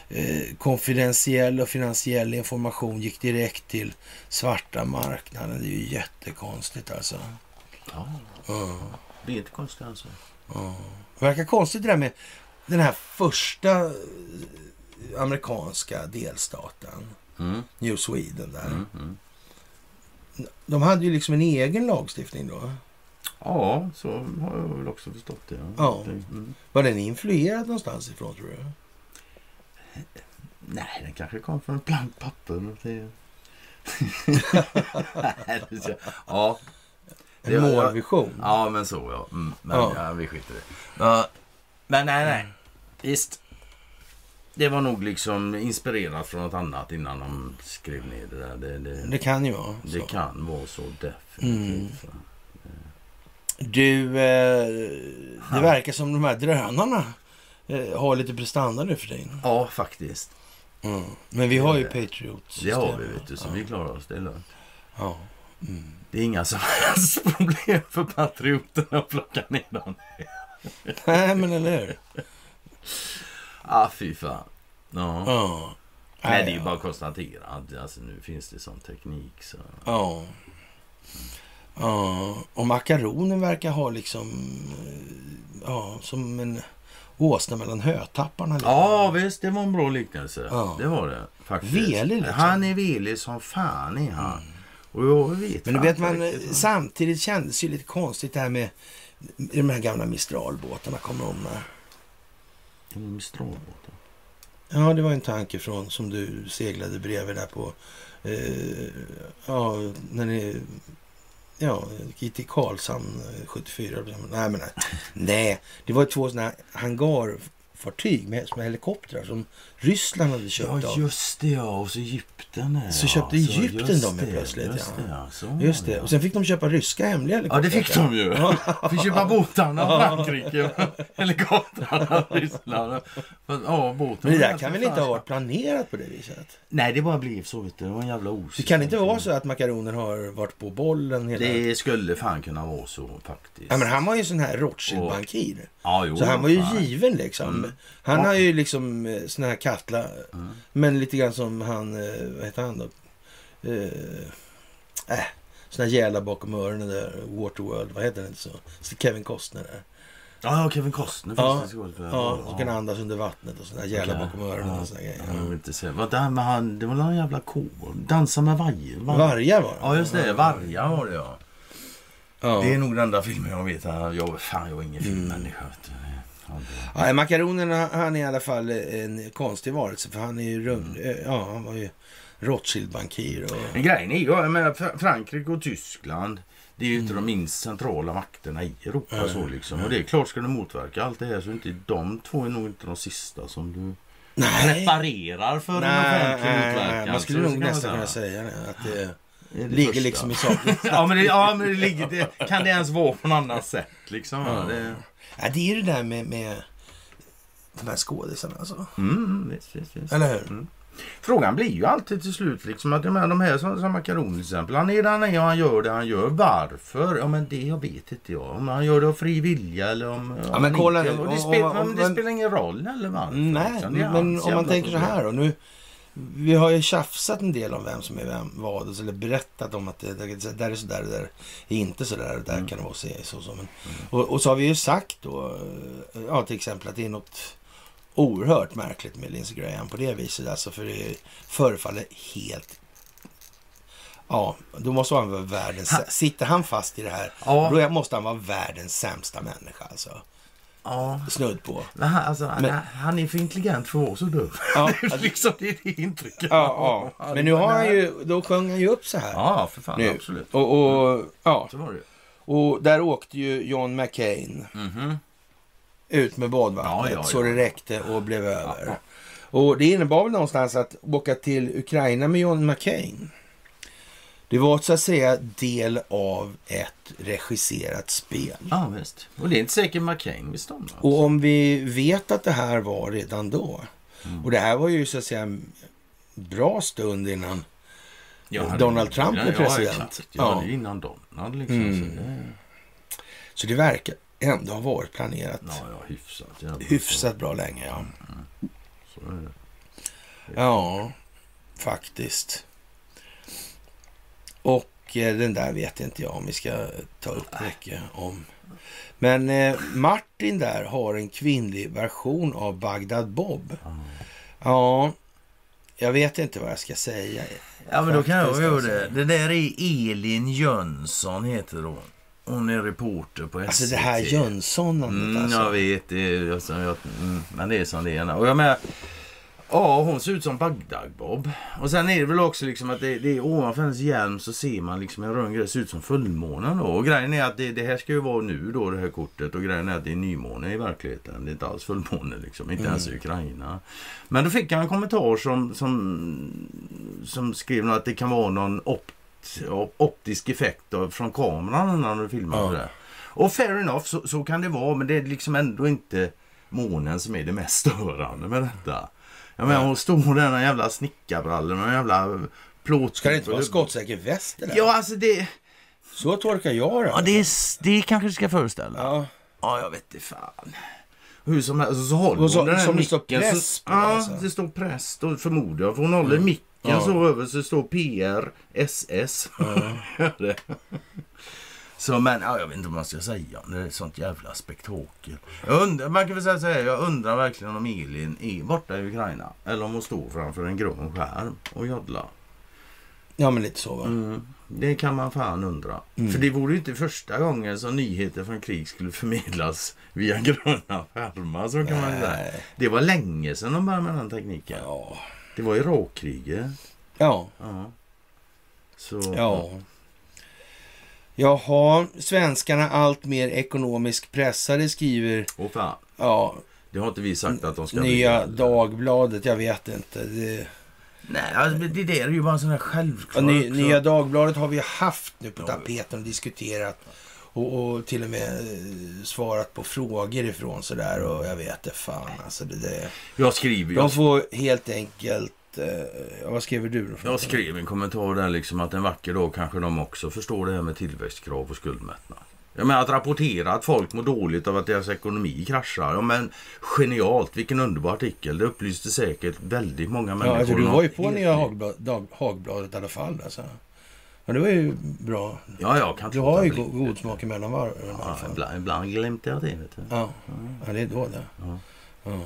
Eh, konfidentiell och finansiell information gick direkt till svarta marknaden. Det är ju jättekonstigt alltså. Ja, Ja, det är inte konstigt alltså. ja. Det verkar konstigt det där med den här första eh, amerikanska delstaten. Mm. New Sweden där. Mm. Mm. De hade ju liksom en egen lagstiftning då. Ja, så har jag väl också förstått det. Ja. Mm. Var den influerad någonstans ifrån tror du? Nej, den kanske kom från ett blankt papper. Det... Ja. En Det- målvision? ja, men så ja. Mm. Men Ja. ja. vi skiter i det. Ja. Men nej, nej. Visst. Det var nog liksom inspirerat från något annat innan de skrev ner det där. Det, det, Det kan ju vara det så. kan vara så definitivt. Mm. Du, eh, det Ja. verkar som de här drönarna eh, har lite prestanda nu för tiden. Ja, faktiskt. Mm. Men vi har ju Det- Patriot. Det har vi, vet du. Så ja. vi klarar oss. Det är lugnt. Ja. Mm. Det är inga som helst problem för patrioterna att plocka ner dem. Nej, men eller hur? Ah, fy fan. Ja. Ja. Nej, det är ju bara att konstatera att alltså, nu finns det sån teknik. Så. Ja. Ja, och makaronen verkar ha liksom, eh, ja, som en åsna mellan hötapparna. lite. Ja, visst. Det var en bra liknelse. Ja. Det var det faktiskt. Velig, liksom. Han är velig som fan är han. Och vet Men du vet, man, riktigt. samtidigt kändes det ju lite konstigt det här med de här gamla Mistralbåtarna kommer om när. Är Mistralbåtar. Ja, det var en tanke från som du seglade bredvid där på... Eh, ja, när ni... Ja, gick till Karlshamn eh, 74. Nej, men nej. nej. Det var två sådana hangarfartyg med, med helikoptrar som Ryssland hade köpt Ja, av. just det ja. Och så Egypten Så ja. köpte Egypten dem det, plötsligt, Just ja. det, ja. Så Just det. Och sen fick de köpa ryska hemliga Ja, helikoptrar. det fick de ju. Fick köpa båtarna av Frankrike. Helikoptrarna av Ryssland. Ja, båten Men det där kan väl inte ha varit planerat på det viset? Nej, det bara blev så. Vet du. Det var en jävla os. Det kan inte vara så att makaroner har varit på bollen hela... Det skulle fan kunna vara så faktiskt. Ja, men han var ju en sån här Rothschild-bankir. Ja, Så han var ju given liksom. Mm. Han Ja. har ju liksom eh, sån här kattla. Mm. Men lite grann som han, eh, vad heter han då? Eh, äh, sån här jävla bakom öronen där, Waterworld, vad heter den så? Kevin Costner där. Ja, Kevin Costner Ja, finns det skådespelare. Ja, som kan andas under vattnet och sån där jävla Okej. bakom öronen Ja. och såna grejer. Jag vill Ja. inte säga. Vad där med han, det var någon jävla ko. Dansa med vargar. Var- Vargar var det. Ja, just det. Vargar var det ja. Ja. Det är nog den enda filmen jag vet. Jag, fan, jag är ingen filmmänniska. vet Ja, makaronen han är i alla fall en konstig varelse för han är ju rund. Mm. eh, Ja, han var ju Rothschild-bankir och... Grejen är ju, jag menar, Fr- Frankrike och Tyskland. Det är ju inte de minst centrala makterna i Europa. Mm. så liksom. Och det är klart, ska du motverka allt det här så inte de två är nog inte de sista som du Nej, preparerar för en nej, offentlig nej, motverkan. man skulle nog nästan kunna säga. det. Att det det ligger första. liksom i saken. ja, men det, ja, men det ligger... Det, kan det ens vara på något annat sätt liksom? Ja. Det, Ja, det är det där med, med de här skådisarna alltså. mm, visst, visst, visst. Eller hur? Mm. Frågan blir ju alltid till slut liksom att jag menar, de här som, som Makaron till exempel. Han är där han är och han gör det han gör. Varför? Ja men det jag vet inte jag. Om han gör det av fri vilja eller om... om men kolla inte- nu, om- Det, spel, om- men det spelar ingen roll eller varför. Nej, liksom. Men om man tänker så här då. Nu, vi har ju tjafsat en del om vem som är vem, vad, eller berättat om att det, det där är så där, det där är inte så där, det där Mm. kan det vara så, så, så. Men, och, och så har vi ju sagt då, eh, ja till exempel att det är något oerhört märkligt med Lindsey Graham på det viset. Alltså för det förefaller helt... Ja, då måste han vara världens... Han- Sitter han fast i det här, Ja. då måste han vara världens sämsta människa alltså. Ja. Snudd på. Men han, alltså, han, Men- han är för intelligent för att vara så dum. Ja, liksom det är det intrycket. Ja, ja. Men nu har han ju, då sjöng han ju upp så här. Ja, för fan. nu. Absolut. Och, och, ja. Så var det och där åkte ju John McCain Mhm. ut med badvattnet Ja, ja, så det räckte och blev över. Och det innebar väl någonstans att åka till Ukraina med John McCain. Det var så att säga del av ett regisserat spel. Ja, visst. Och det är inte säkert McCain visste om det. Och om vi vet att det här var redan då. Mm. Och det här var ju så att säga en bra stund innan Ja, Donald Trump ja, är president. Ja, exakt. Ja. ja, det innan Donald liksom. Mm. Så det, Så det verkar ändå ha varit planerat ja, ja, hyfsat. hyfsat bra länge. Ja, det. ja faktiskt. Och eh, den där vet inte jag om vi ska ta upp mycket om. Men eh, Martin där har en kvinnlig version av Bagdad Bob. Ja. Ja, jag vet inte vad jag ska säga. Ja, men då kan jag göra det. Det där är Elin Jönsson heter hon. Hon är reporter på SVT. Alltså det här Jönsson Mm, alltså. jag vet. Det är, alltså, jag, mm, men det är som det är. Och jag menar, ja, hon ser ut som Bagdad-Bob. Och sen är det väl också liksom att det, det är ovanför hennes hjälm så ser man liksom en rund grej. ser ut som fullmånen då. Och grejen är att det, det här ska ju vara nu då det här kortet. Och grejen är att det är nymåne i verkligheten. Det är inte alls fullmåne liksom. Inte ens i Ukraina. Men då fick jag en kommentar som, som, som skrev att det kan vara någon opt, optisk effekt då, från kameran när du filmar Ja. det. Och fair enough, så, så kan det vara. Men det är liksom ändå inte månen som är det mest störande med detta. Jag menar, hon står där med jävla snickarbrallor en jävla plåt... Ska det inte vara skottsäker väst där? Ja, alltså det... Så tolkar jag det. Ja, det, är, det kanske det ska föreställa. Ja, Ja. jag vet inte fan. Hur som helst, så håller Och så- hon den här som det står micken. så, på, Ja, alltså. det står press då, förmodar jag. För hon håller micken Ja. så över så står PR SS. Det. Så men, ja, jag vet inte vad man ska säga. Det är ett sånt jävla spektakel. Jag undrar, man kan väl säga så här, jag undrar verkligen om Elin är borta i Ukraina. Eller om hon står framför en grön skärm och joddlar. Ja, men lite så va. Mm. Det kan man fan undra. Mm. För det vore ju inte första gången som nyheter från krig skulle förmedlas via gröna skärmar. Så kan man säga. Nej. Det var länge sedan de började med den tekniken. Ja. Det var Irakkriget. Ja. Ja. Så, Ja. Jaha, svenskarna allt mer ekonomiskt pressade skriver Och fan, ja, det har inte vi sagt att de ska Nya bli. Dagbladet. Jag vet inte. Det, Nej, alltså, det där är ju bara en sån här självklar... ny, nya Dagbladet har vi haft nu på tapeten och diskuterat. Och, och till och med eh, svarat på frågor ifrån sådär. Och jag vet det fan alltså. Det, det. Jag skriver De jag, får helt enkelt... Eh, vad skriver du då? jag skrev en kommentar där liksom att en vacker dag kanske de också förstår det här med tillväxtkrav och skuldmättnad. Jag menar att rapportera att folk mår dåligt av att deras ekonomi kraschar. Ja, men genialt, vilken underbar artikel. Det upplyste säkert väldigt många människor. Ja, alltså, du var ju på Nya nytt. Hagblad, dag, Hagbladet i alla fall. Alltså. Ja, det var ju bra. Ja, jag kan Du har ju bli. go- god smak emellan varven Ja, ibland, ibland glimtar jag till. Vet du. Ja, ja, det är då det. Ja. Ja.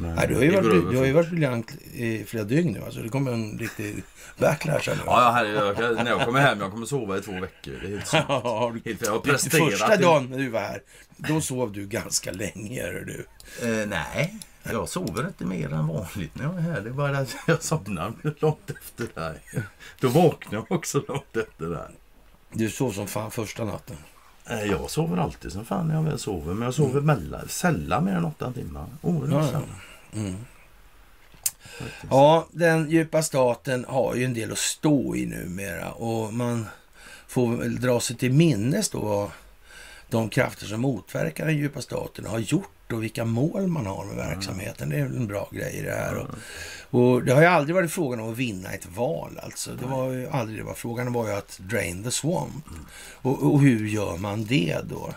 Nej, du har ju varit, du, har ju varit briljant i flera dygn nu. Alltså, det kommer en riktig backlash här nu. Ja, ja, herre, jag, kan- när jag kommer hem jag kommer sova i två veckor. Det är helt. Ja, du- Helt- Jag har presterat. Första dagen när du var här, då sov du ganska länge. Hör du. Eh, nej, jag sover inte mer än vanligt när jag är här. Det är bara det att jag somnar långt efter det här. Då vaknar jag också långt efter det här. du sov som fan första natten. Eh, Jag sover alltid som fan när jag väl sover. Men jag sover mellan, sällan mer än åtta timmar. Oerhört Ja, ja. Mm. Ja, den djupa staten har ju en del att stå i numera. Och man får väl dra sig till minnes då vad de krafter som motverkar den djupa staten har gjort och vilka mål man har med verksamheten. Det är väl en bra grej i det här. Och, och det har ju aldrig varit frågan om att vinna ett val. Alltså. Det var ju aldrig det var. Frågan var ju att drain the swamp. Och, och hur gör man det då?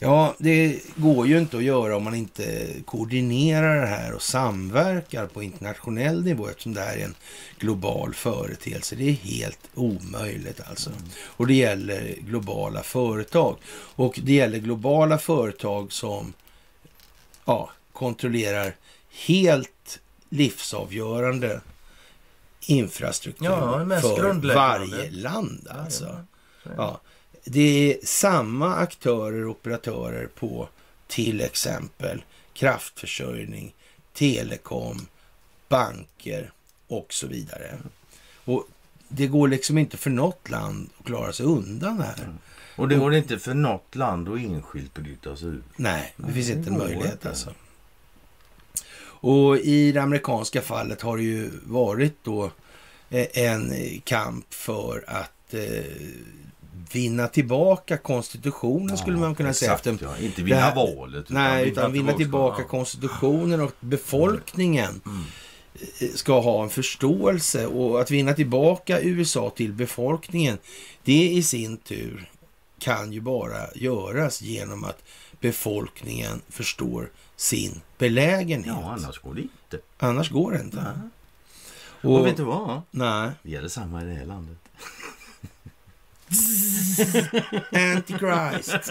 Ja, det går ju inte att göra om man inte koordinerar det här och samverkar på internationell nivå eftersom det här är en global företeelse. Det är helt omöjligt alltså. Och det gäller globala företag. Och det gäller globala företag som ja, kontrollerar helt livsavgörande infrastruktur Ja, för varje land alltså. Ja, det är samma aktörer och operatörer på till exempel kraftförsörjning, telekom, banker och så vidare. Och det går liksom inte för något land att klara sig undan det här. Och det går inte för något land att enskilt bryta sig ur. Nej, det finns inte en möjlighet alltså. Och i det amerikanska fallet har det ju varit då eh, en kamp för att eh, vinna tillbaka konstitutionen skulle man kunna säga. Exakt, Efter, ja. Inte vinna här- valet. nej, utan vinna tillbaka ja. konstitutionen och befolkningen Mm. eh, ska ha en förståelse. Och att vinna tillbaka USA till befolkningen, det i sin tur kan ju bara göras genom att befolkningen förstår sin belägenhet. Ja, annars går det inte. Annars går det inte. Nej. Och, Och vet du vad? nej. Det gäller samma i det här landet. Antichrist.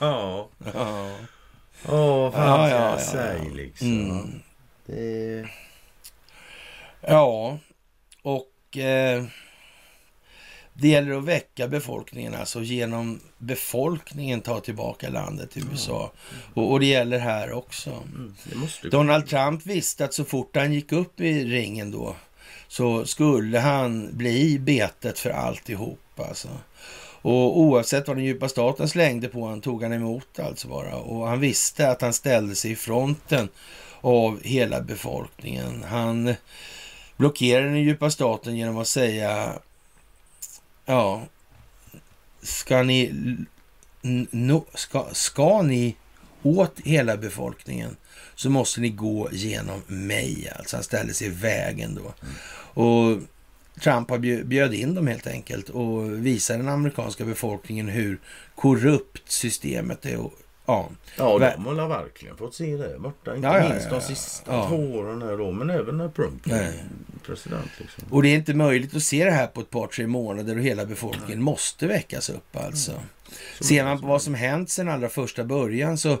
Ja. ja. Åh, vad ska ja, jag ja, säga ja. liksom? Mm. Det... ja, och eh, det gäller att väcka befolkningen, alltså genom befolkningen ta tillbaka landet till USA. Och, och det gäller här också. Mm, det måste Donald Trump visste att så fort han gick upp i ringen då så skulle han bli betet för alltihop alltså. Och oavsett vad den djupa staten slängde på han tog han emot alltså bara. Och han visste att han ställde sig i fronten av hela befolkningen. Han blockerade den djupa staten genom att säga ja, ska ni no, ska, ska ni åt hela befolkningen så måste ni gå genom mig. Alltså han ställde sig i vägen då. Och Trump har bjö- bjöd in dem helt enkelt och visar den amerikanska befolkningen hur korrupt systemet är. Och, ja, Ja, de har verkligen fått se det borta. Inte Ja, minst ja, de ja. sista Ja. två åren här då. Men även när Trump, Nej. president. Liksom. Och det är inte möjligt att se det här på ett par, tre månader och hela befolkningen måste väckas upp alltså. Ser man på vad som hänt sedan allra första början så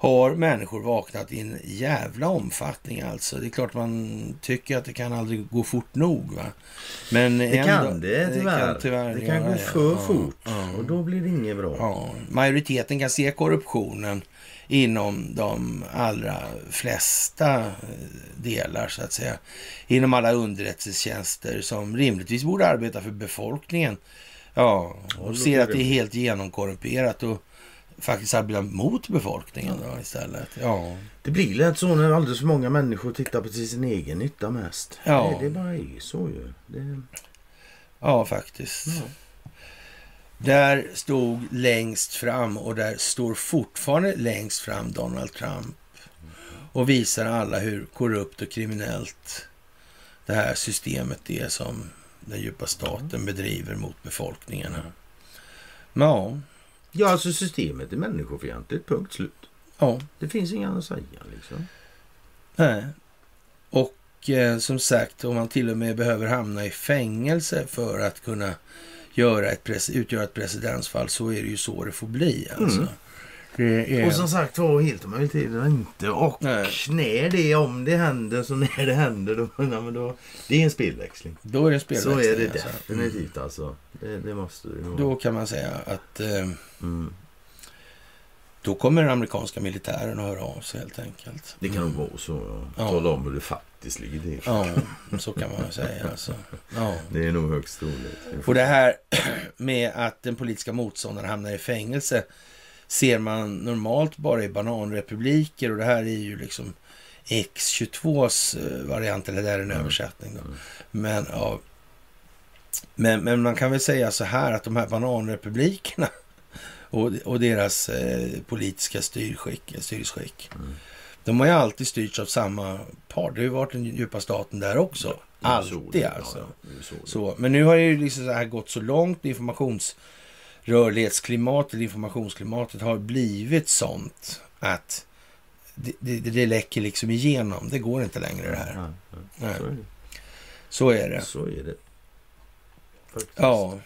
har människor vaknat i en jävla omfattning alltså. Det är klart man tycker att det kan aldrig gå fort nog va. Men Det ändå- kan det tyvärr. kan tyvärr det kan gå det. för Ja, fort ja. och då blir det inget bra. Ja, majoriteten kan se korruptionen inom de allra flesta eh, delar så att säga. Inom alla underrättelsetjänster som rimligtvis borde arbeta för befolkningen. Ja, och ser att det- det är helt genomkorrumperat och faktiskt arbetar mot befolkningen då istället. Ja, Det blir lätt så när alldeles för många människor tittar på sin egen nytta mest. Ja. Det, det bara är så ju. Det, ja faktiskt. Där stod längst fram och där står fortfarande längst fram Donald Trump och visar alla hur korrupt och kriminellt det här systemet är som den djupa staten bedriver mot befolkningarna. Ja, ja, alltså systemet är människofientligt. Punkt slut. ja, Det finns inget annat att säga liksom. nej. Och eh, som sagt, om man till och med behöver hamna i fängelse för att kunna göra ett utgöra ett presidentsfall så är det ju så det får bli. Alltså. Mm. Det är... Och som sagt var, helt om majoriteten inte. Och Nej. när det, om det händer, så när det händer, då, nej, då det är en spelväxling. Då är det Så spelväxling. är det alltså. definitivt alltså. Det, det måste det. Då kan man säga att eh, Mm. då kommer den amerikanska militären att höra av sig helt enkelt. Det kan nog vara så. Ja. Ja. Tala om hur det faktiskt ligger till. Ja, så kan man säga. Alltså. Ja. Det är nog högst troligt. Och det här med att den politiska motståndaren hamnar i fängelse ser man normalt bara i bananrepubliker och det här är ju liksom X22s eh, variant, eller det är en Mm. översättning. Då. Mm. Men, ja, men, men man kan väl säga så här att de här bananrepublikerna och, och deras eh, politiska styrskick, styrskick Mm. de har ju alltid styrts av samma part. Det har ju varit den djupa staten där också. Alltid alltså. så men nu har det ju liksom så här gått så långt. Informationsrörlighetsklimatet, informationsklimatet har blivit sånt att det, det, det läcker liksom igenom. Det går inte längre det här. Ja, ja. Nej. Så är det. Så är det. Så är det. Faktiskt. Ja,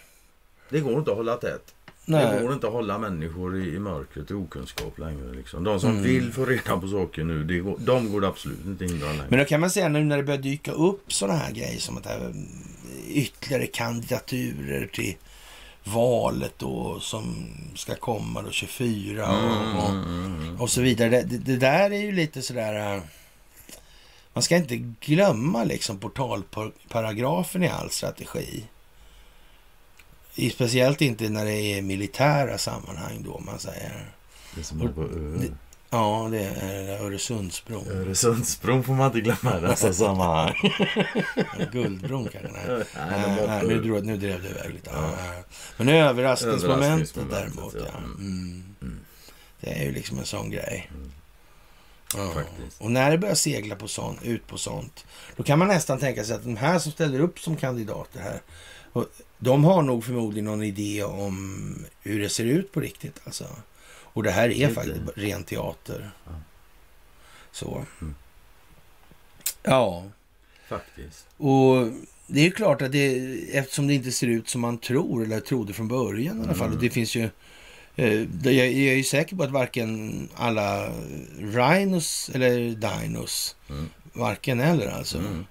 Det går inte att hålla tätt. Det nej. går inte att hålla människor i, i mörkret och okunskap längre. Liksom. De som Mm. vill få reda på saker nu, det går, de går det absolut inte hindra längre. Men då kan man säga nu när det börjar dyka upp sådana här grejer som att det här, ytterligare kandidaturer till valet då som ska komma då 24 och, och, Mm, mm, mm. och så vidare. Det, det, där är ju lite sådär... äh, Man ska inte glömma liksom portalparagrafen i all strategi. I, speciellt inte när det är militära sammanhang då, man säger. Det Ja, det är Öresundsbron. Öresundsbron får man inte glömma i dessa sammanhang. Guldbron kanske. Nej. Nej, Nej, nu, drev, nu drev du iväg lite. Ja. Men överraskningsmomentet Överraskningsmomentet, däremot, ja. Mm. Mm. Mm. Det är ju liksom en sån grej. Mm. Ja. Och när det börjar segla på sånt, ut på sånt, då kan man nästan tänka sig att de här som ställer upp som kandidater här, de har nog förmodligen någon idé om hur det ser ut på riktigt. Alltså. Och det här är faktiskt ren teater. Så. Mm. Ja. Faktiskt. Och det är ju klart att det, eftersom det inte ser ut som man tror, eller trodde från början i alla fall. Mm. Och det finns ju, eh, jag, jag är ju säker på att varken alla rhinos eller dinos, Mm. varken eller alltså, Mm.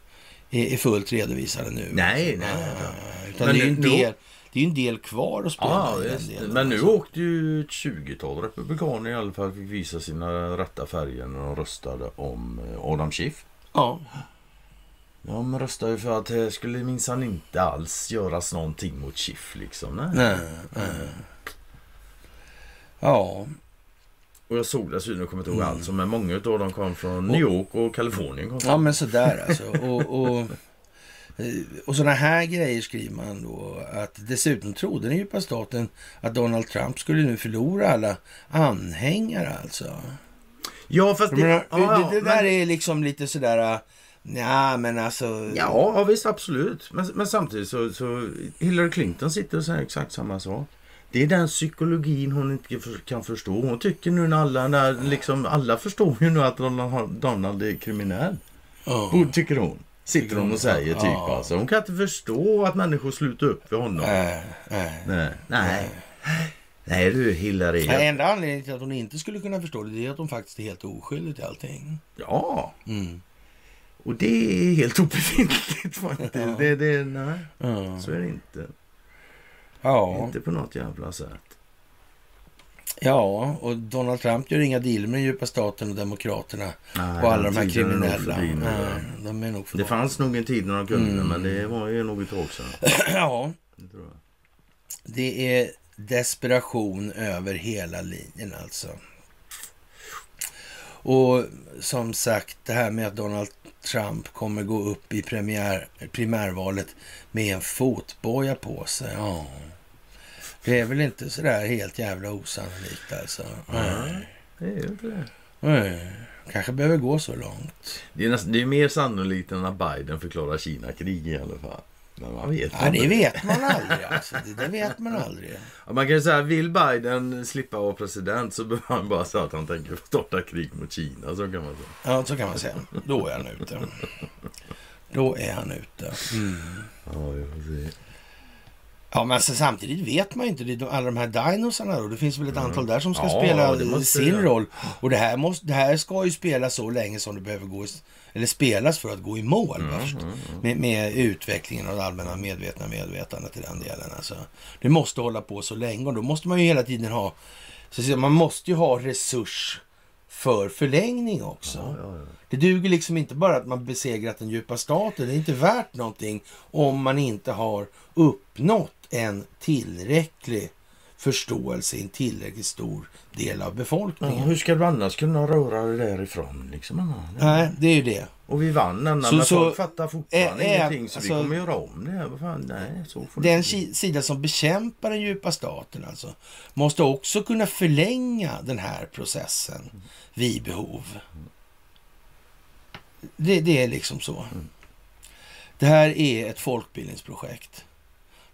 är, är fullt redovisade nu. Nej, alltså. nej, Ah, nej. Utan Men det är ju en del, det är ju en del kvar att spela det. delen, men nu alltså. åkte ju ett 20-tal republikaner i alla fall fick visa sina rätta färger när de röstade om eh, Adam Schiff. Ja, De röstade ju för att det skulle minsann inte alls göras någonting mot Schiff liksom. Nej. nej, nej. Ja, Och jag såg dessutom, jag kommer inte ihåg Mm. allt, men många av dem kom från New York och Kalifornien. Kom Ja, men sådär alltså. Och, och, och sådana här grejer skriver man då. Att dessutom trodde den djupa staten att Donald Trump skulle nu förlora alla anhängare alltså. ja fast Jag menar, ja, ja, det, det men- där är liksom lite sådär... Ja, men alltså... Ja, ja visst absolut. Men, men samtidigt så, så Hillary Clinton sitter och säger exakt samma sak. Det är den psykologin hon inte kan förstå. Hon tycker nu när alla, när liksom, alla förstår ju nu att Donald, Donald är kriminell. Borde- Tycker hon. Sitter hon och säger typ Ja. alltså. Hon kan inte förstå att människor slutar upp för honom. Nej, nej. Nej. Nej. Nej du Hillary. Den enda anledningen till att hon inte skulle kunna förstå det, det är att hon faktiskt är helt oskyldig till allting. Ja. Mm. Och det är helt obefintligt faktiskt. Ja. Det, det, nej, Ja. så är det inte. Ja. Inte på något jävla sätt. Ja, och Donald Trump gör inga dealer med djupa staten och Demokraterna Nej, och alla de här kriminella. Nej, de är nog Det fanns nog en tid när de kunde, Mm. men det var ju nog ett tag sedan. Ja, det är desperation över hela linjen alltså. Och som sagt, det här med att Donald Trump kommer gå upp i premiär, primärvalet med en fotboja på sig. Ja. Det är väl inte sådär helt jävla osannolikt alltså. Nej. Det är inte det. Nej. Kanske behöver gå så långt. Det är, näst, det är mer sannolikt än att Biden förklarar Kina krig i alla fall. Men man vet Ja, det vet man aldrig alltså. Det där vet man aldrig. Ja, Man kan ju säga, vill Biden slippa vara president så behöver han bara säga att han tänker starta krig mot Kina. Så kan man säga. Ja, så kan man säga. Då är han ute. Då är han ute. Mm. Ja, vi får se. Ja, men alltså, samtidigt vet man ju inte. Det Alla de här dinosarna då. Det finns väl ett antal där som ska Ja, spela sin det. roll. Och det här, måste, det här ska ju spelas så länge som det behöver gå i, eller spelas för att gå i mål först. Med, med utvecklingen av det allmänna medvetna medvetandet i den delen. Alltså. Det måste hålla på så länge och då måste man ju hela tiden ha, så man måste ju ha resurs för förlängning också. Ja, ja, ja. Det duger liksom inte bara att man besegrat den djupa staten. Det är inte värt någonting om man inte har uppnått en tillräcklig förståelse i en tillräckligt stor del av Ja, befolkningen. hur ska du annars kunna röra dig därifrån? Liksom, Anna? Nej, det är ju det. Och vi vann Anna, Så- men så- folk fattar fortfarande Ä- ä- ingenting. Så alltså- vi kommer göra om det här. Vad fan, nej, så får Den sida som bekämpar den djupa staten alltså, måste också kunna förlänga den här processen vid behov. Det, det är liksom så. Det här är ett folkbildningsprojekt.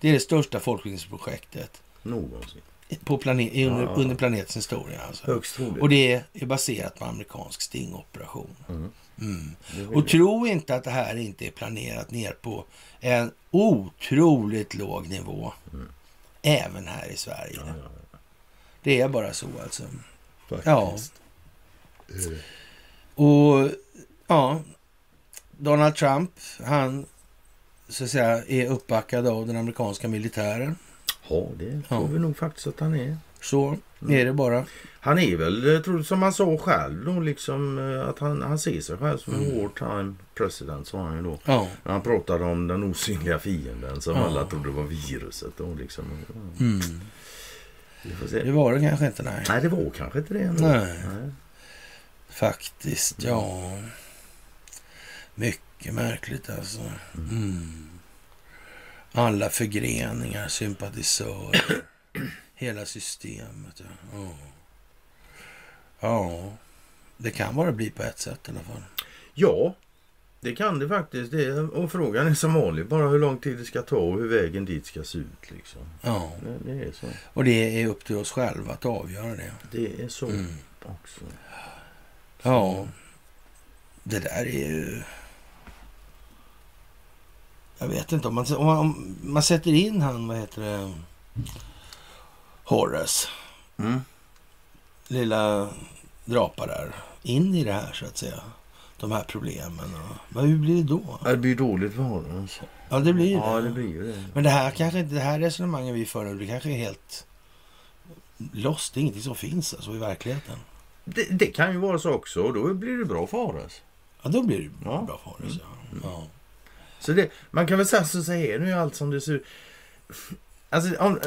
Det är det största folkbildningsprojektet Någonsin. på plane- i- under, Ja. under planetens historia. Alltså. Högst troligt. Och det är baserat på amerikansk stingoperation. Mm. Mm. Och tro inte att det här inte är planerat ner på en otroligt låg nivå. Även här i Sverige. Ja, ja, ja. Det är bara så alltså. Faktiskt. Eh, Och ja, Donald Trump, han så att säga är uppbackad av den amerikanska militären. Ja, det tror Ja. vi nog faktiskt att han är. Så är det bara. Han är väl, tror, som han sa själv då, liksom, eh, att han, han ser sig själv som en wartime president, sa han ju då. Ja. Han pratade om den osynliga fienden som Ja. alla trodde var viruset. Då, liksom. Mm. Vi får se. Det var det kanske inte, nej. Nej, det var kanske inte det ändå. Nej. Faktiskt, ja. Mycket märkligt alltså. Mm. Alla förgreningar, sympatisörer. Hela systemet. Ja. Ja. ja, det kan bara bli på ett sätt i alla fall. Ja, det kan det faktiskt. Det, och frågan är som vanligt bara hur lång tid det ska ta och hur vägen dit ska se ut. Liksom. Ja, Det, det är så. och det är upp till oss själva att avgöra det. Det är så Mm. också. Ja, det där är ju... Jag vet inte om man, om man, om man sätter in han, vad heter det, Horace, Mm. lilla drapa där, in i det här så att säga. De här problemen. Och, hur blir det då? Det blir dåligt för honom. Ja, det blir ju Ja, det. det blir det. Men det här kanske det här resonemanget vi för nu, det kanske är helt lost. Det är ingenting som finns alltså i verkligheten. det. Det kan ju vara så också och då blir det bra för Horace. Ja, då blir det Ja. bra för oss. Ja. Ja. Så det, man kan väl säga så så är allt som det ser ut. Alltså, om,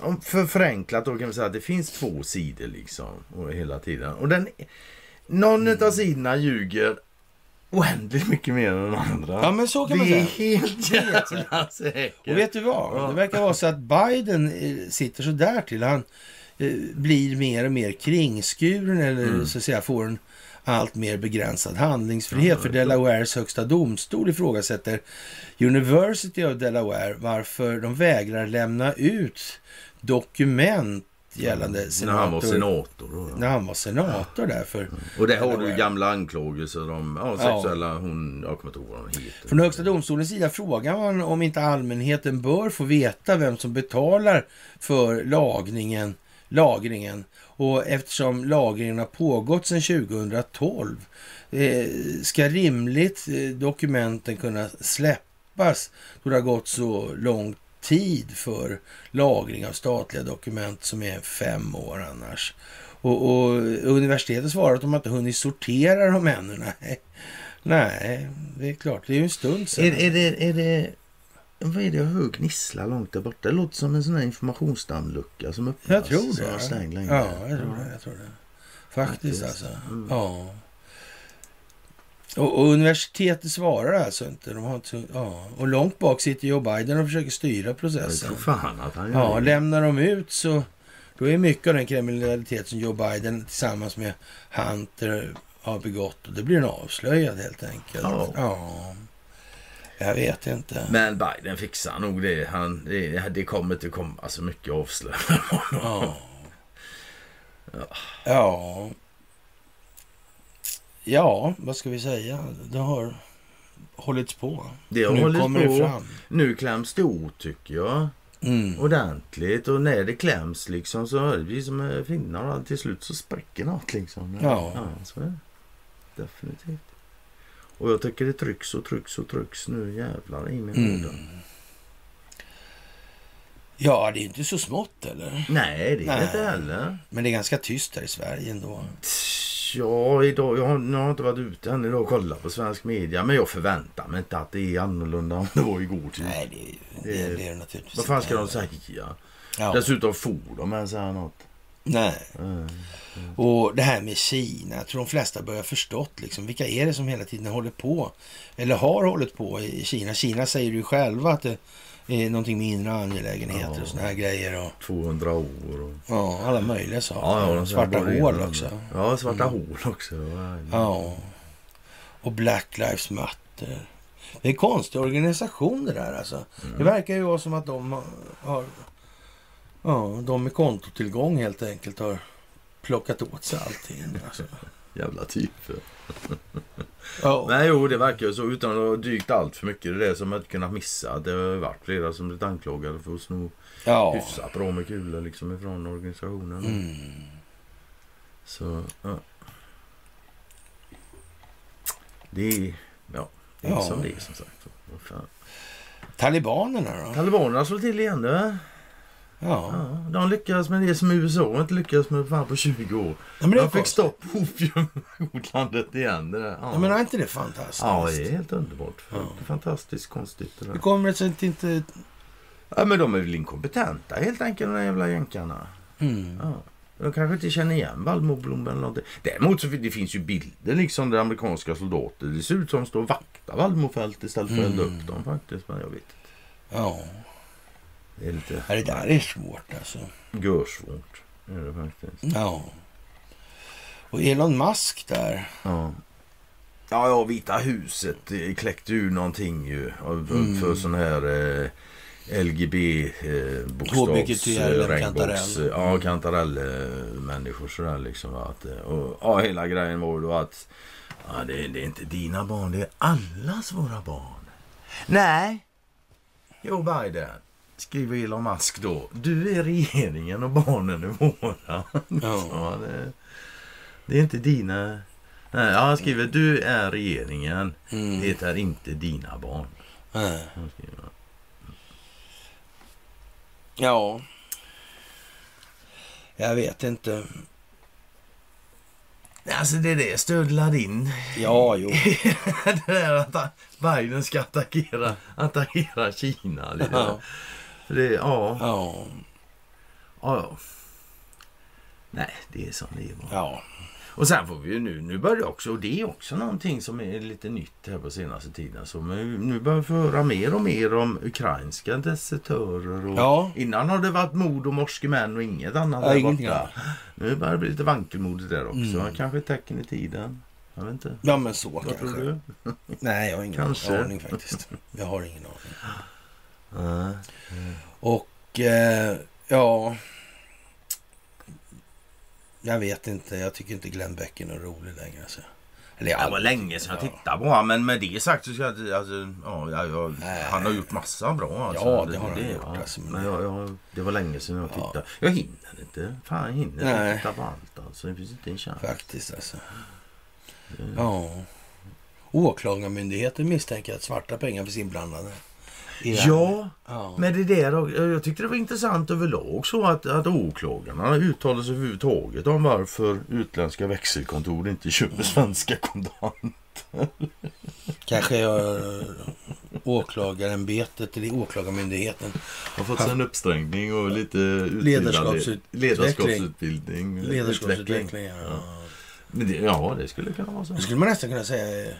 om för förenklat då kan vi säga att det finns två sidor liksom och hela tiden. Och den, någon av sidorna ljuger oändligt mycket mer än den andra. Ja, men så kan man det är säga. helt jävla säkert. Och vet du vad? Ja. Det verkar vara så att Biden eh, sitter så där till. Han eh, blir mer och mer kringskuren eller Mm. så att säga får en allt mer begränsad handlingsfrihet. För Delawares högsta domstol ifrågasätter University of Delaware varför de vägrar lämna ut dokument gällande När han var senator. senator. Då, ja. När han var senator där för, Och där har du gamla anklagelser om ja, Ja. sexuella... Hon, jag kommer inte ihåg vad hon heter. Från Högsta domstolens sida frågar man om inte allmänheten bör få veta vem som betalar för lagringen, lagringen. Och eftersom lagringen har pågått sedan 2012 eh, ska rimligt eh, dokumenten kunna släppas då det har gått så lång tid för lagring av statliga dokument som är fem år annars. Och, och universitetet svarar att de inte hunnit sortera dem ännu. Nej. Nej, det är klart. Det är ju en stund sedan. Är, är, det, är det... Vad är det jag hör gnissla långt där borta? Det låter som en sån här informationsdammlucka som öppnas. Jag tror det. länge. Ja, jag tror det. Jag tror det. Faktiskt Faktiskt. alltså. Mm. Ja. Och, och universitetet svarar alltså inte. De har inte ja. Och långt bak sitter Joe Biden och försöker styra Jag processen. tror fan att han gör Ja, det. lämnar de ut så då är mycket av den kriminalitet som Joe Biden tillsammans med Hunter har begått. Och det blir en avslöjad helt enkelt. Ja. ja. Jag vet inte. Men Biden fixar nog det. Han, det, det kommer inte komma så mycket avslöjanden. Ja. Ja. Ja, vad ska vi säga? Det har hållits på. Det har nu hållit kommer på. det fram. Nu kläms det åt tycker jag. Mm. Ordentligt. Och när det kläms liksom så är precis som finnar. Till slut så spräcker något liksom. Ja. så är det. Definitivt. Och jag tycker det trycks och trycks och trycks nu jävlar i min Mm. Ja, det är inte så smått eller? Nej, det är Nej. inte heller. Men det är ganska tyst här i Sverige ändå. Ja, idag, jag, har, jag har inte varit ute än idag och kollat på svensk media. Men jag förväntar mig inte att det är annorlunda än det var igår. Typ. Nej, det, det, Det- det är det naturligtvis Vad fan ska de säga? Ja. Dessutom får de ens säga något. Nej. Mm. Och det här med Kina, jag tror de flesta börjar förstått liksom, vilka är det som hela tiden håller på, eller har hållit på i Kina. Kina säger ju själva att det är någonting med inre angelägenheter Ja. och såna här grejer. Och, 200 år och... ja, alla möjliga saker. Ja, ja, Svarta hål också. Ja, svarta hål också. Ja. Och Black Lives Matter. Det är en konstig organisation det där alltså. Mm. Det verkar ju vara som att de har... Ja, de med kontotillgång helt enkelt har plockat åt sig allting. Alltså. Jävla typer. Ja. Nej, jo, det verkar ju så. Utan att ha dykt allt för mycket. Det är det som jag inte kunnat missa. Det har varit flera som blivit anklagade för att sno ja. hyfsat bra med kulor liksom ifrån organisationen. Mm. Så, ja. Det är, ja, det är Ja. som det är som sagt. Talibanerna då? Talibanerna slår till igen du. Ja. Ja, de lyckades med det som USA inte lyckades med fan på 20 år. ja men De fick stopp på opiumadlandet igen. Det. Ja. Ja, men är inte det fantastiskt? ja, det är helt underbart. Ja. Fantastiskt konstigt det där. kommer det sig att inte... Ja, men de är väl inkompetenta helt enkelt de jävla jänkarna. Mm. Ja. De kanske inte känner igen vallmoblom eller någonting. Däremot så det finns ju bilder liksom där amerikanska soldater. Det ser ut som de står och vaktar vallmofält istället för att elda Mm. upp dem faktiskt. Men jag vet inte. Ja. Det är lite ja, det där är svårt alltså. görsvårt. Är det faktiskt. Ja. Och Elon Musk där. Ja. Ja, ja, Vita huset kläckte ur någonting ju. av- Mm. För sån här eh, LGB eh, bokstavs... Eh, regnbågs- eh, Ja, kantarell-människor sådär liksom. Att, eh, och, ja, hela grejen var ju då att ja, det, det är inte dina barn, det är allas våra barn. Nej, Joe Biden, skriver Elon Musk då. Du är regeringen och barnen är våra. Ja. Det, det är inte dina... Nej, han skriver du är regeringen. Mm. Det är inte dina barn. Nej. Ja. Jag vet inte. Alltså det är det stödlar in. Ja, jo. det där att Biden ska attackera, attackera Kina. Ja. Det, ja, Ja. ja. Nej, det är som det är. Ja. Och sen får vi ju nu, nu börjar också, och det är också någonting som är lite nytt här på senaste tiden. Så nu börjar vi få höra mer och mer om ukrainska desertörer. Och Ja. Innan har det varit mord och morske män och inget annat Ja, där ingenting borta. annat. Nu börjar det bli lite vankelmodigt där också. Mm. Kanske tecken i tiden. Jag vet inte. Ja, men så Vad kanske. tror du? Nej, jag har ingen Kanske. aning faktiskt. Jag har ingen aning. Och eh, ja... Jag vet inte. Jag tycker inte Glenn Beck är någon rolig längre. Alltså. Eller jag Det var länge sedan jag tittade på honom. Men med det sagt så ska jag. Alltså, ja, jag, jag, han har gjort massa bra. Alltså. Ja, det har han gjort, ja. alltså, Men jag, jag, det var länge sedan jag tittade. Jag hinner inte. Fan, jag hinner Nej. inte titta på allt. Alltså. Det finns inte en chans. Faktiskt alltså. Ja. Åklagarmyndigheten misstänker att svarta pengar finns inblandade. Ja, ja. men det där, och- jag tyckte det var intressant överlag så att, att åklagarna uttalade sig överhuvudtaget om varför utländska växelkontor inte köper svenska kontanter. Kanske jag, åklagarämbetet eller åklagarmyndigheten. har fått sig en uppsträngning och lite Ledarskapsut- ledarskapsutbildning. utveckling. Ledarskapsutveckling. Ja. Men det, ja, det skulle kunna vara så. Det skulle man nästan kunna säga.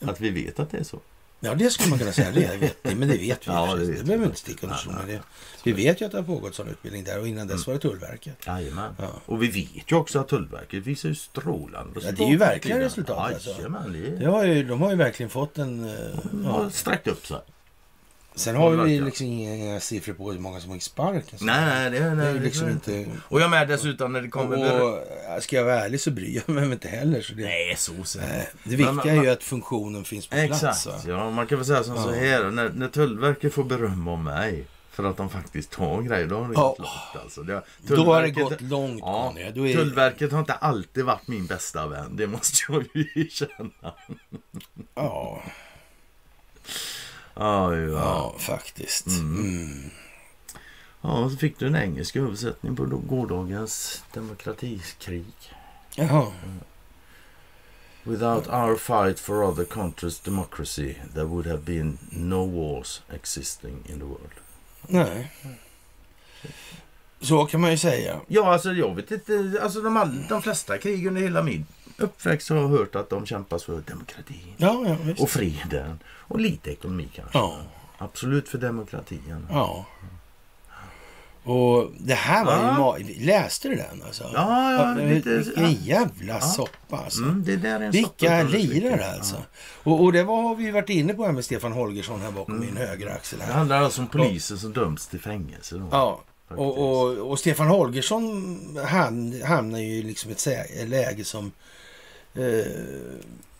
Att vi vet att det är så. Ja, det skulle man kunna säga. Det vet vi, men det vet vi. Ja, det det, vet behöver vi inte sticka under stol med. Det. Vi vet ju att det har pågått sån utbildning där och innan dess var det Tullverket. Jajamän. Ja. Och vi vet ju också att Tullverket visar ju strålande Ja, det är ju verkliga resultat, alltså. Jajamän, det är... Det har ju, de har ju verkligen fått en... eh, Ja. sträckt upp sig. Sen har vi liksom inga siffror på hur många som har sparken. Nej, nej, det, nej, Det är ju liksom inte... Och jag med dessutom när det kommer... Och, och ska jag vara ärlig så bryr jag mig inte heller. Så det, Nej, så Nej, jag. det viktiga Men- är ju att funktionen finns på Exakt. plats. Va? Ja, man kan väl säga som så Ja. här. När, när Tullverket får beröm av mig för att de faktiskt tar grejer, då har det gått långt. Alltså. Det, Då har det gått långt Ja, är, Tullverket har inte alltid varit min bästa vän. Det måste jag ju erkänna. ja, Ja, ja. ja, faktiskt. Mm. ja, så fick du en engelsk översättning på gårdagens demokratikrig. Jaha. Without our fight for other countries' democracy there would have been no wars existing in the world. Nej. Så kan man ju säga. Ja, alltså jag vet inte. Alltså de, all, de flesta krig under hela min uppväxt har jag hört att de kämpas för demokratin Ja, ja, visst. och freden och lite ekonomi kanske. Ja, Absolut för demokratin. ja. Och det här var ju... Ja. ma- Läste du den alltså? Ja, ja, lite- Vilken ja. jävla soppa alltså. Mm, det där är en Vilka lirare alltså. Och, och det var, har vi ju varit inne på här med Stefan Holgersson här bakom Mm. min högra axel. Det Här. handlar alltså om poliser som döms till fängelse. Då. Ja, och, och, och Stefan Holgersson han, hamnar ju i liksom ett läge som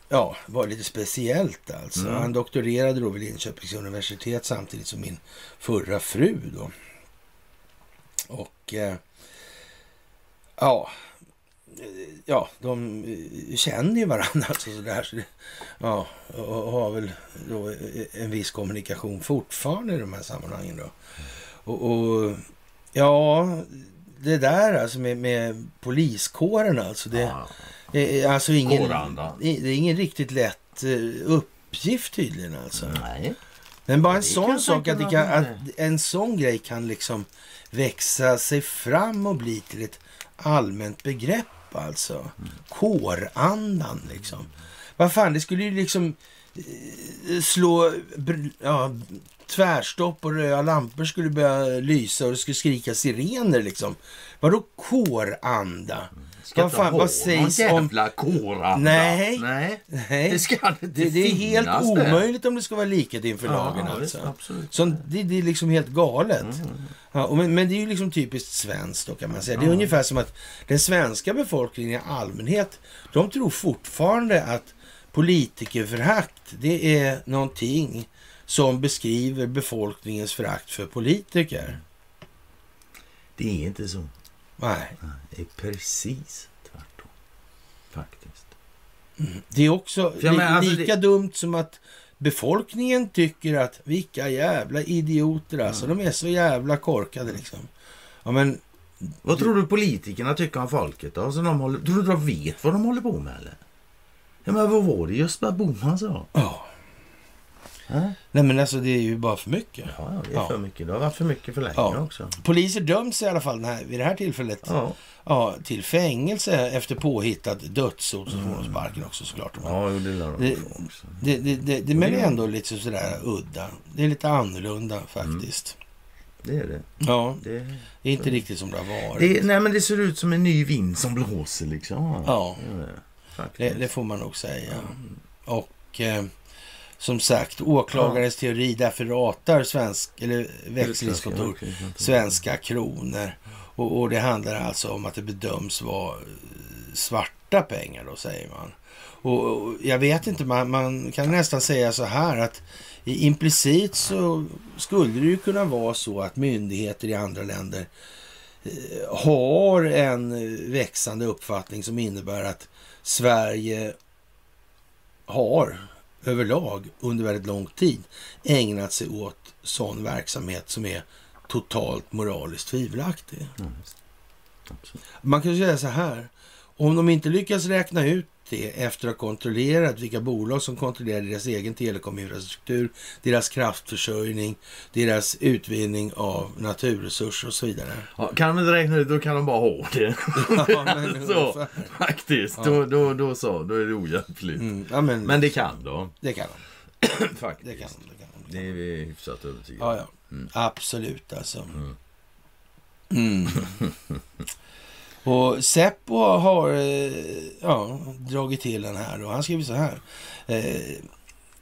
ja, var lite speciellt alltså. Mm. Han doktorerade då vid Linköpings universitet samtidigt som min förra fru då. Och eh, ja, eh, ja, de eh, känner ju varandra alltså sådär. Så det, ja, och har väl då en viss kommunikation fortfarande i de här sammanhangen då. Och, och ja, det där alltså med, med poliskåren alltså. Det Ja. Är alltså ingen, det är ingen riktigt lätt eh, uppgift tydligen alltså. Nej. Men bara en Det sån sak att, kan, att en sån grej kan liksom växa sig fram och bli till ett allmänt begrepp alltså. Kårandan liksom. Vad fan, det skulle ju liksom eh, slå ja, tvärstopp och röda lampor skulle börja lysa och det skulle skrika sirener liksom. Vadå kåranda? Ska Vad fan, ha vad sägs om... jävla kåranda. Nej. Nej. Nej. Det ska det Det, det är helt det. omöjligt om det ska vara likhet inför lagen Ja, visst, alltså. absolut. Så det, det är liksom helt galet. Mm. Ja, men, men det är ju liksom typiskt svenskt då kan man säga. Det är ungefär som att den svenska befolkningen i allmänhet, de tror fortfarande att politikerförakt, det är någonting som beskriver befolkningens förakt för politiker. Det är inte så. Nej, Det är precis tvärtom. Faktiskt. det är också li, menar, alltså lika dumt som att befolkningen tycker att vilka jävla idioter alltså. De är så jävla korkade liksom. Ja men Vad tror du politikerna tycker om folket då? Så de håller, tror du de vet vad de håller på med eller? Ja men vad var det just vad Bohman sa? Ja. Ja, Nej men alltså det är ju bara för mycket. ja det är Ja. för mycket. Det har varit för mycket för länge Ja. också. Poliser döms i alla fall här, vid det här tillfället Ja. ja, till fängelse efter påhittat dödshot. Så får de sparken också såklart. Ja, jo, det lär de Det- också. det, det, det, det, men det är ändå lite sådär udda. Det är lite annorlunda faktiskt. Det är det. Ja, Det, det är inte riktigt som det har varit. det, nej men det ser ut som en ny vind som blåser liksom. Ja. Är det. Det får man nog säga. Och eh, som sagt, åklagarens teori därför ratar svensk, eller växlingskontor svenska kronor. Och, och det handlar alltså om att det bedöms vara eh, svarta pengar då, säger man. Och, och jag vet inte, man, man kan nästan säga så här att implicit så skulle det ju kunna vara så att myndigheter i andra länder eh, har en eh, växande uppfattning som innebär att Sverige har överlag under väldigt lång tid ägnat sig åt sån verksamhet som är totalt moraliskt tvivelaktig. Absolut. Man kan säga så här. Om de inte lyckas räkna ut det efter att ha kontrollerat vilka bolag som kontrollerar deras egen telekominfrastruktur, deras kraftförsörjning, deras utvinning av naturresurser och så vidare. Ja, kan de inte räkna ut, då kan de bara ha det. Ja, men så, faktiskt. Ja. Då, då, då så, då är det ohjälpligt. Mm, ja, men, Men det kan de. det kan de. Faktiskt. Det kan de. Det kan de. Det är vi hyfsat övertygade Ja, ja. Absolut alltså. Mm. Och Seppo har eh, ja, dragit till den här och han skriver så här. Eh,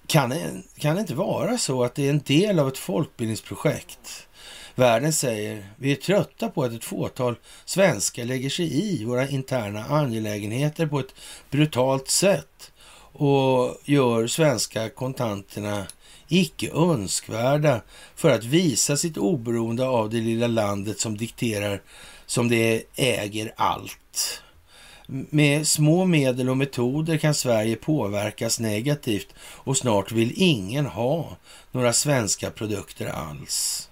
kan, kan det inte vara så att det är en del av ett folkbildningsprojekt? Världen säger vi är trötta på att ett fåtal svenskar lägger sig i våra interna angelägenheter på ett brutalt sätt och gör svenska kontanterna icke önskvärda för att visa sitt oberoende av det lilla landet som dikterar som det äger allt. Med små medel och metoder kan Sverige påverkas negativt och snart vill ingen ha några svenska produkter alls.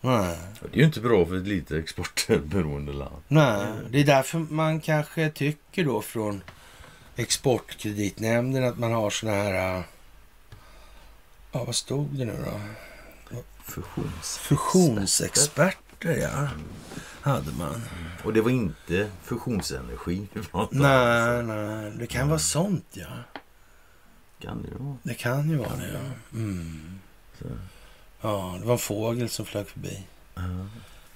Nej, Det är ju inte bra för ett litet exportberoende land. nej. det är därför man kanske tycker då från Exportkreditnämnden att man har såna här... äh, Ja, vad stod det nu då? Fusions. Fusionsexperter, ja. Hade man. Och det var inte fusionsenergi vi pratade. Nej, nej. Det kan vara sånt, ja. Kan det vara. Det kan ju vara det, ja. Mm. Ja, det var en fågel som flög förbi. Ja.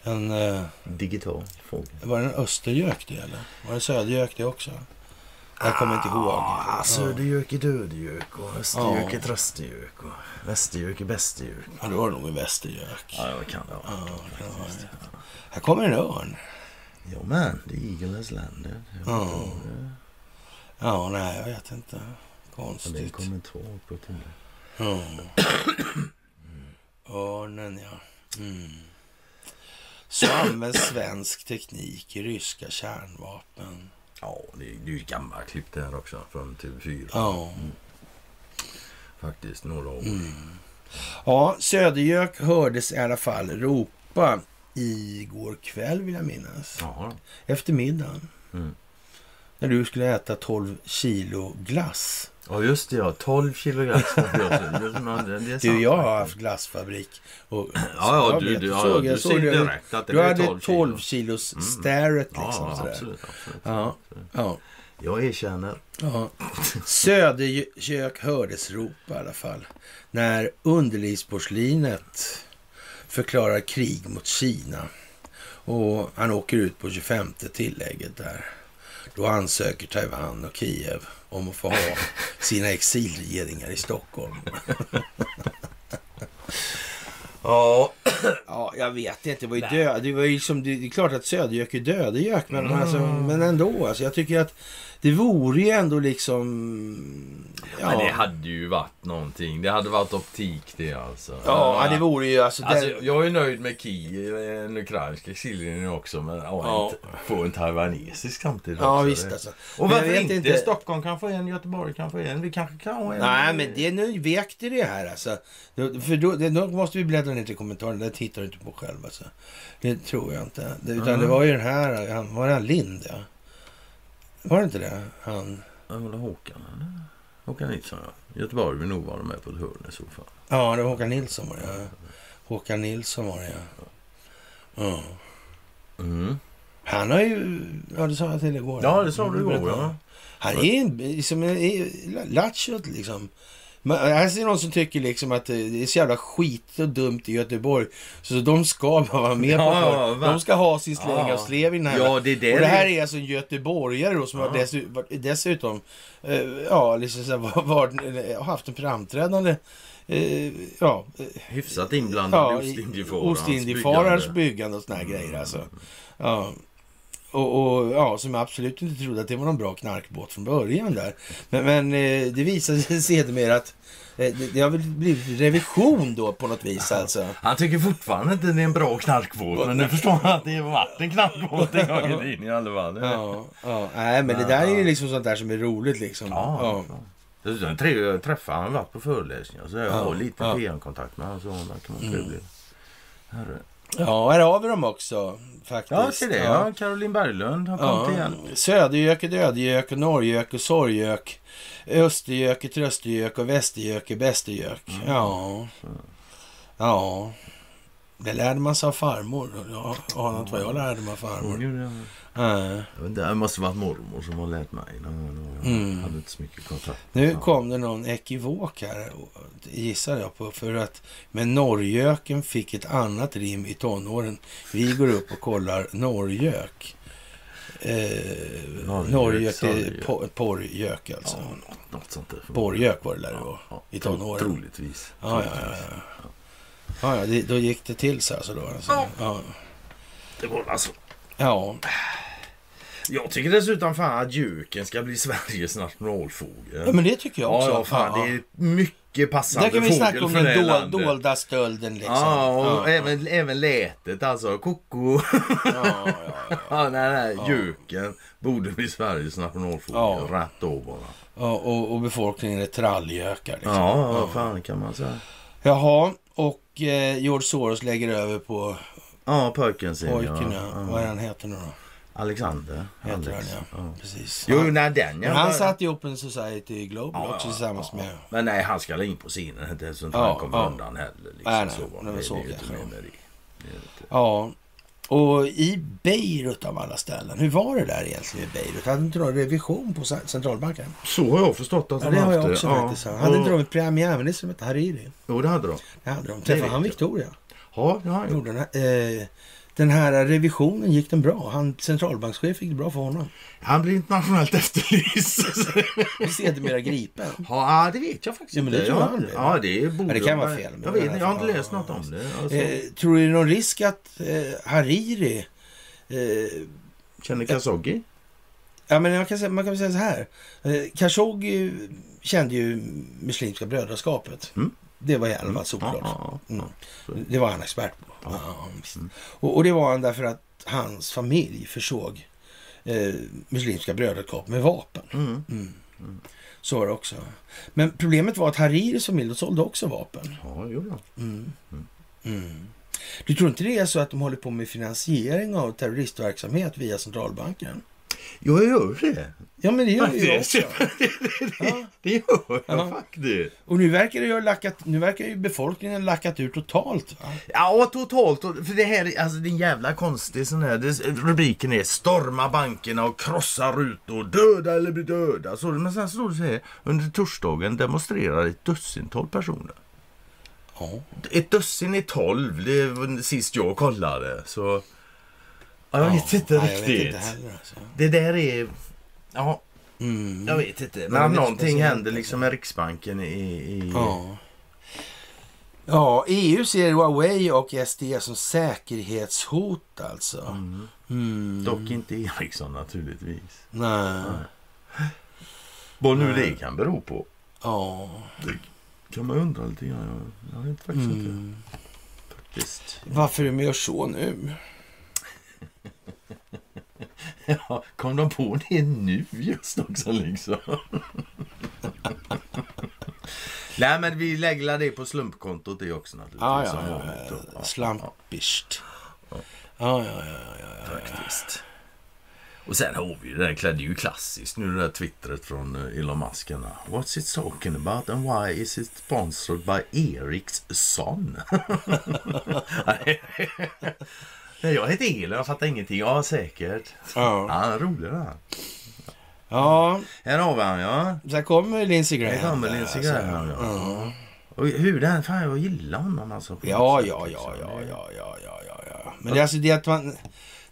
En, eh, Digital fågel. var det en östergök det, eller? Var det södergök det också? Jag kommer inte ihåg. Ah, södergök är dödgök och östergök är tröstgök och västergök är bästergök. Ja, då var det nog en västergök. Ja, det kan det vara. Ja, det det. Här kommer en örn. Ja, men det är Eagles länder. Ja. Ja, nej, jag vet inte. Och det är en Konstigt. kommentar på det. Ja. Örnen, ja. Mm. Så används svensk teknik i ryska kärnvapen. Ja, det är det ju gammalt klipp där också från TV4. Ja. Faktiskt, några år. Mm. Ja, Södergök hördes i alla fall ropa igår kväll vill jag minnas. Ja, Efter middagen. Mm. När du skulle äta 12 kilo glass. ja just det ja. 12 kilo glass. Du, jag har haft glassfabrik. Och, Ja, ja, du, du, jag ja, såg- du såg direkt att det Du hade 12 12 kilo. kilos Mm. starret liksom. Ja, absolut. absolut. Ja. Ja. Jag erkänner. Ja. Söderkök hördes ropa i alla fall. När underlivsporslinet förklarar krig mot Kina. Och han åker ut på 25 tillägget där. Då ansöker Taiwan och Kiev om att få ha sina exilregeringar i Stockholm. Ja. Ja, jag vet inte. Det var ju, död, det var ju som, det är klart att Södergök är dödegök, men, alltså, men ändå. Alltså, jag tycker att det vore ju ändå liksom... Ja, Men det hade ju varit någonting. Det hade varit optik det alltså. ja, det vore ju alltså... Alltså, det, jag är nöjd med Kiev, den ukrainska exillinjen också. Men ja, Ja. inte få en taiwanesisk samtidigt ja, också. visst alltså. Och varför vet inte? Stockholm kan få en, Göteborg kan få en. Vi kanske kan ha en. Nej, men det, nu vek det det här alltså. För då, det, då måste vi bläddra ner till kommentaren. Det tittar du inte på själv alltså. Det tror jag inte. Det, utan Mm. det var ju den här, han, var det han Lind ja? Var det inte det? Han... Ja, var det Håkan eller? Håkan Nilsson ja. Göteborg vill nog vara med på ett hörn i så fall. Ja, det var Håkan Nilsson var det ja. Håkan Nilsson var det ja. ja. Mm. Han har ju, ja det sa jag till igår. Ja, det sa du igår ja. Han är liksom, en, latchot liksom. Men jag ser någon som tycker liksom att det är så jävla skit och dumt i Göteborg. Så de ska bara vara med på Ja, det. ja? De ska ha sin släng Ja. av slev i den här. Ja, det är det och det här är alltså en göteborgare då som Ja. har dessutom, dessutom eh, ja, liksom så här, var, haft en framträdande eh, ja, eh, Hyfsat inblandad ja, i Ostindiefararens byggande. byggande och såna här grejer alltså. Ja. Och, och ja, som jag absolut inte trodde att det var någon bra knarkbåt från början där. Men, men eh, det visade sig sedermera att eh, det, det har väl blivit revision då på något vis alltså. Han tycker fortfarande inte det är en bra knarkbåt. Men nu förstår han att det varit en knarkbåt en gång i tiden i alla fall. Ja, ja. Nej, men det där är ju liksom sånt där som är roligt liksom. Ja, Ja. Dessutom träffade han varit på föreläsningar. Så jag Ja, har lite ja. PM-kontakt med honom. Så verkar vara trevlig. Herre. Ja, här har vi dem också faktiskt. Ja, se det. Ja. Caroline Berglund har kommit igen. Södergök är dödgök och norrgök och sorggök. Östergök är tröstergök och västergök är bästergök. Ja. Ja. Det lärde man sig av farmor. Jag anar inte vad jag lärde mig av farmor. Nej. Det måste varit mormor som har lärt mig. Jag Mm. hade inte så mycket kontakt. Nu Ja. kom det någon ekivok här, gissar jag på. För att men norrgöken fick ett annat rim i tonåren. Vi går upp och kollar norrgök. Eh, Norrgök, norrgök är sorgök. po- porrgök alltså. Ja, något, något sånt där. Borgök var det där det var. Ja, i tonåren. Troligtvis. Ja, ja, ja. ja. ja, ja det, då gick det till så alltså då. Alltså. Ja. Det var alltså. ja. Jag tycker dessutom fan att juken ska bli Sveriges nationalfågel. ja, men det tycker jag Ja, också. ja, fan, det är mycket passande Där kan vi fågel snacka om den dol, dolda stölden liksom. Ja, och ja, även, även lätet alltså. Koko. ja, ja, ja. ja, nej, nej. Juken borde bli Sveriges nationalfågel. Ja. Rätt då bara. Ja, och, och befolkningen är trallgökar. Liksom. Ja, vad fan kan man säga. Jaha, och eh, George Soros lägger över på Ja, sin. pojken. ja. Ja. Ja. Vad är han heter nu då? Alexander. Alex. han ja. Precis. Jo, nej, den men han satte ihop en Society Global Ja, också tillsammans ja. med... Men nej, han ska in på scenen. inte inte Ja, han kommer ja. undan heller. Liksom, Nej, nej, så. det var det, så det inte mer med det. det. det. Ja. Och i Beirut av alla ställen, hur var det där egentligen i Beirut? Hade inte de revision på cen- centralbanken? Så har jag förstått att Ja, de det har haft jag också Ja. faktiskt. Hade Och- inte de en premiärminister som hette Hariri? Jo, det hade de. Det hade de. Det Träffade han jag. Victoria? Ja, det har han gjort. Den, här revisionen, gick den bra? Han, centralbankschef gick det bra för honom? Han blir internationellt efterlyst. Och sedermera gripen. ja, det vet jag faktiskt Ja, men det inte. tror Ja, jag det. Ja, det borde Ja, det kan vara fel, men Jag vet jag har inte läst något om det. Alltså, Eh, tror du det är någon risk att eh, Hariri... Eh, Känner Khashoggi? ja, men jag kan säga, man kan väl säga så här. Eh, Khashoggi kände ju Muslimska brödraskapet. Mm. Det var i alla fall. Ja, ja, Mm. Det var han expert på. Mm. och, och det var han därför att hans familj försåg eh, Muslimska brödraskapet med vapen. Mm. Mm. Så var det också. Men problemet var att Hariris familj de sålde också vapen. Ja, jo. Mm. Mm. Mm. Du tror inte det är så att de håller på med finansiering av terroristverksamhet via centralbanken? Jo, jag gör det. Ja, men det gör ju jag Faktiskt. också. Ja. Det gör jag Ja. faktiskt. Och nu verkar, det ju lackat, nu verkar ju befolkningen lackat ur totalt. Va? Ja, totalt. För det här är- alltså, det är en jävla konstig sån här. Det, rubriken är Storma bankerna och krossa rutor. Döda eller bli döda. Så, men sen står det så här. Under torsdagen demonstrerar ett dussintal personer. Ja. Ett dussin är tolv. Det var sist jag kollade. Så... Ja, jag Ja. vet inte riktigt. vet inte heller. Alltså. Det där är... Ja, Mm. jag vet inte. Men det lite någonting händer liksom med Riksbanken i... i Ja. Ja, EU ser Huawei och SD som säkerhetshot alltså. Mm. Mm. Dock inte Ericsson naturligtvis. Nej. Vad nu Nej. det kan bero på. Ja. Kan man undra lite grann. Jag, jag vet faktiskt inte. Mm. Faktiskt. Varför de gör så nu? Ja, kom de på det nu just också liksom? Nej men vi lägger det på slumpkontot det också naturligtvis. Ja, ja, ja. ja. Ja, ja, ja, ja, ja, ja. Faktiskt. Och sen har vi ju det är ju klassiskt nu det där twittret från eh, Elon Musk. What's it talking about and why is it sponsored by Ericsson? Nej, jag heter Elon, jag fattar ingenting. Ja, säkert. Ja, Ja, rolig här. ja. Här har vi han ja. Sen kommer Lindsey Graham. Här kommer Lindsey. Graham ja. Ja. Och hur den, fan jag gillar honom alltså. Ja, liksom. ja, ja, ja, ja, ja, ja, ja. Men det är alltså det att man...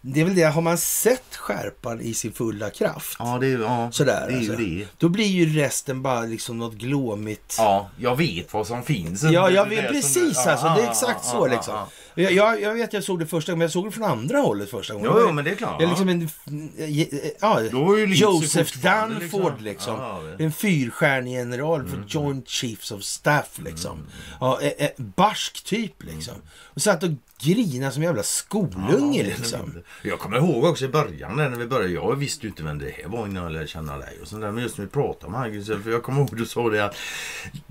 det är väl det, har man sett skärpan i sin fulla kraft, Ja, det är, ja, sådär, det är alltså, ju det. då blir ju resten bara liksom något glåmigt. Ja, jag vet vad som finns. Ja, Det jag det vet precis du- alltså. ja, Det är exakt så liksom. Ja. Jag, jag, vet jag såg det första gången, men jag såg det från andra hållet första gången. Jo, jo, men det är klart. Det är liksom en... Ja, är ju Lindsey Joseph Dunford liksom- liksom. Ja, det- En fyrstjärnig general för Joint Chiefs of Staff liksom. Ja, e- e- barsk typ liksom. Och satt och grinade som en jävla skolunge Ja, liksom. Jag kommer ihåg också i början när vi började. Jag visste ju inte vem det här var innan jag lärde känna dig. Och så där, men just när vi pratade med Haggis. För jag kommer ihåg du sa det att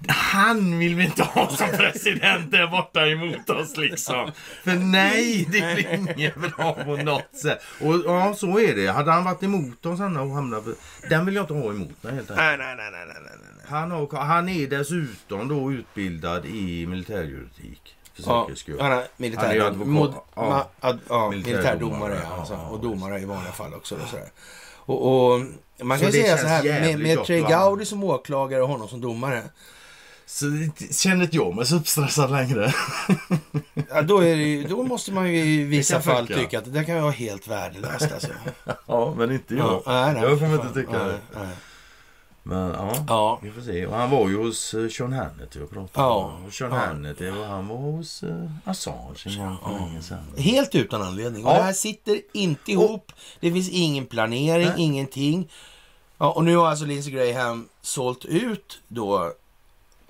han vill vi inte ha som president där borta emot oss liksom. För nej, det blir inget bra på något sätt. Och ja, så är det. Hade han varit emot oss Anna, och hamnat Den vill jag inte ha emot mig helt enkelt. Nej, nej, nej, nej, nej, nej. Han, har, han är dessutom då utbildad i militärjuridik. För Ja, säkerhets skull. han är Han är militär, mod, Ja. ad, ja, Militärdomare, ja, alltså, och domare i vanliga fall också. Och sådär. Och, och man Så kan säga så här med, med Trey? Gowdy som åklagare och honom som domare. Så känner inte jag mig så uppstressad längre. Ja, då, det, då måste man ju i vissa fall funka. tycka att det kan vara helt värdelöst. Alltså. ja, men inte jag. nej, nej, jag kommer inte tycka nej, det. nej. Men ja, Ja, vi får se. Och han var ju hos uh, Sean Hannity och pratade. Ja. Och Sean Ja. Hannity och han var hos uh, Assange länge sedan. helt utan anledning. Och Ja. det här sitter inte ihop. Det finns ingen planering, Nej. ingenting. Ja, och nu har alltså Lindsey Graham sålt ut då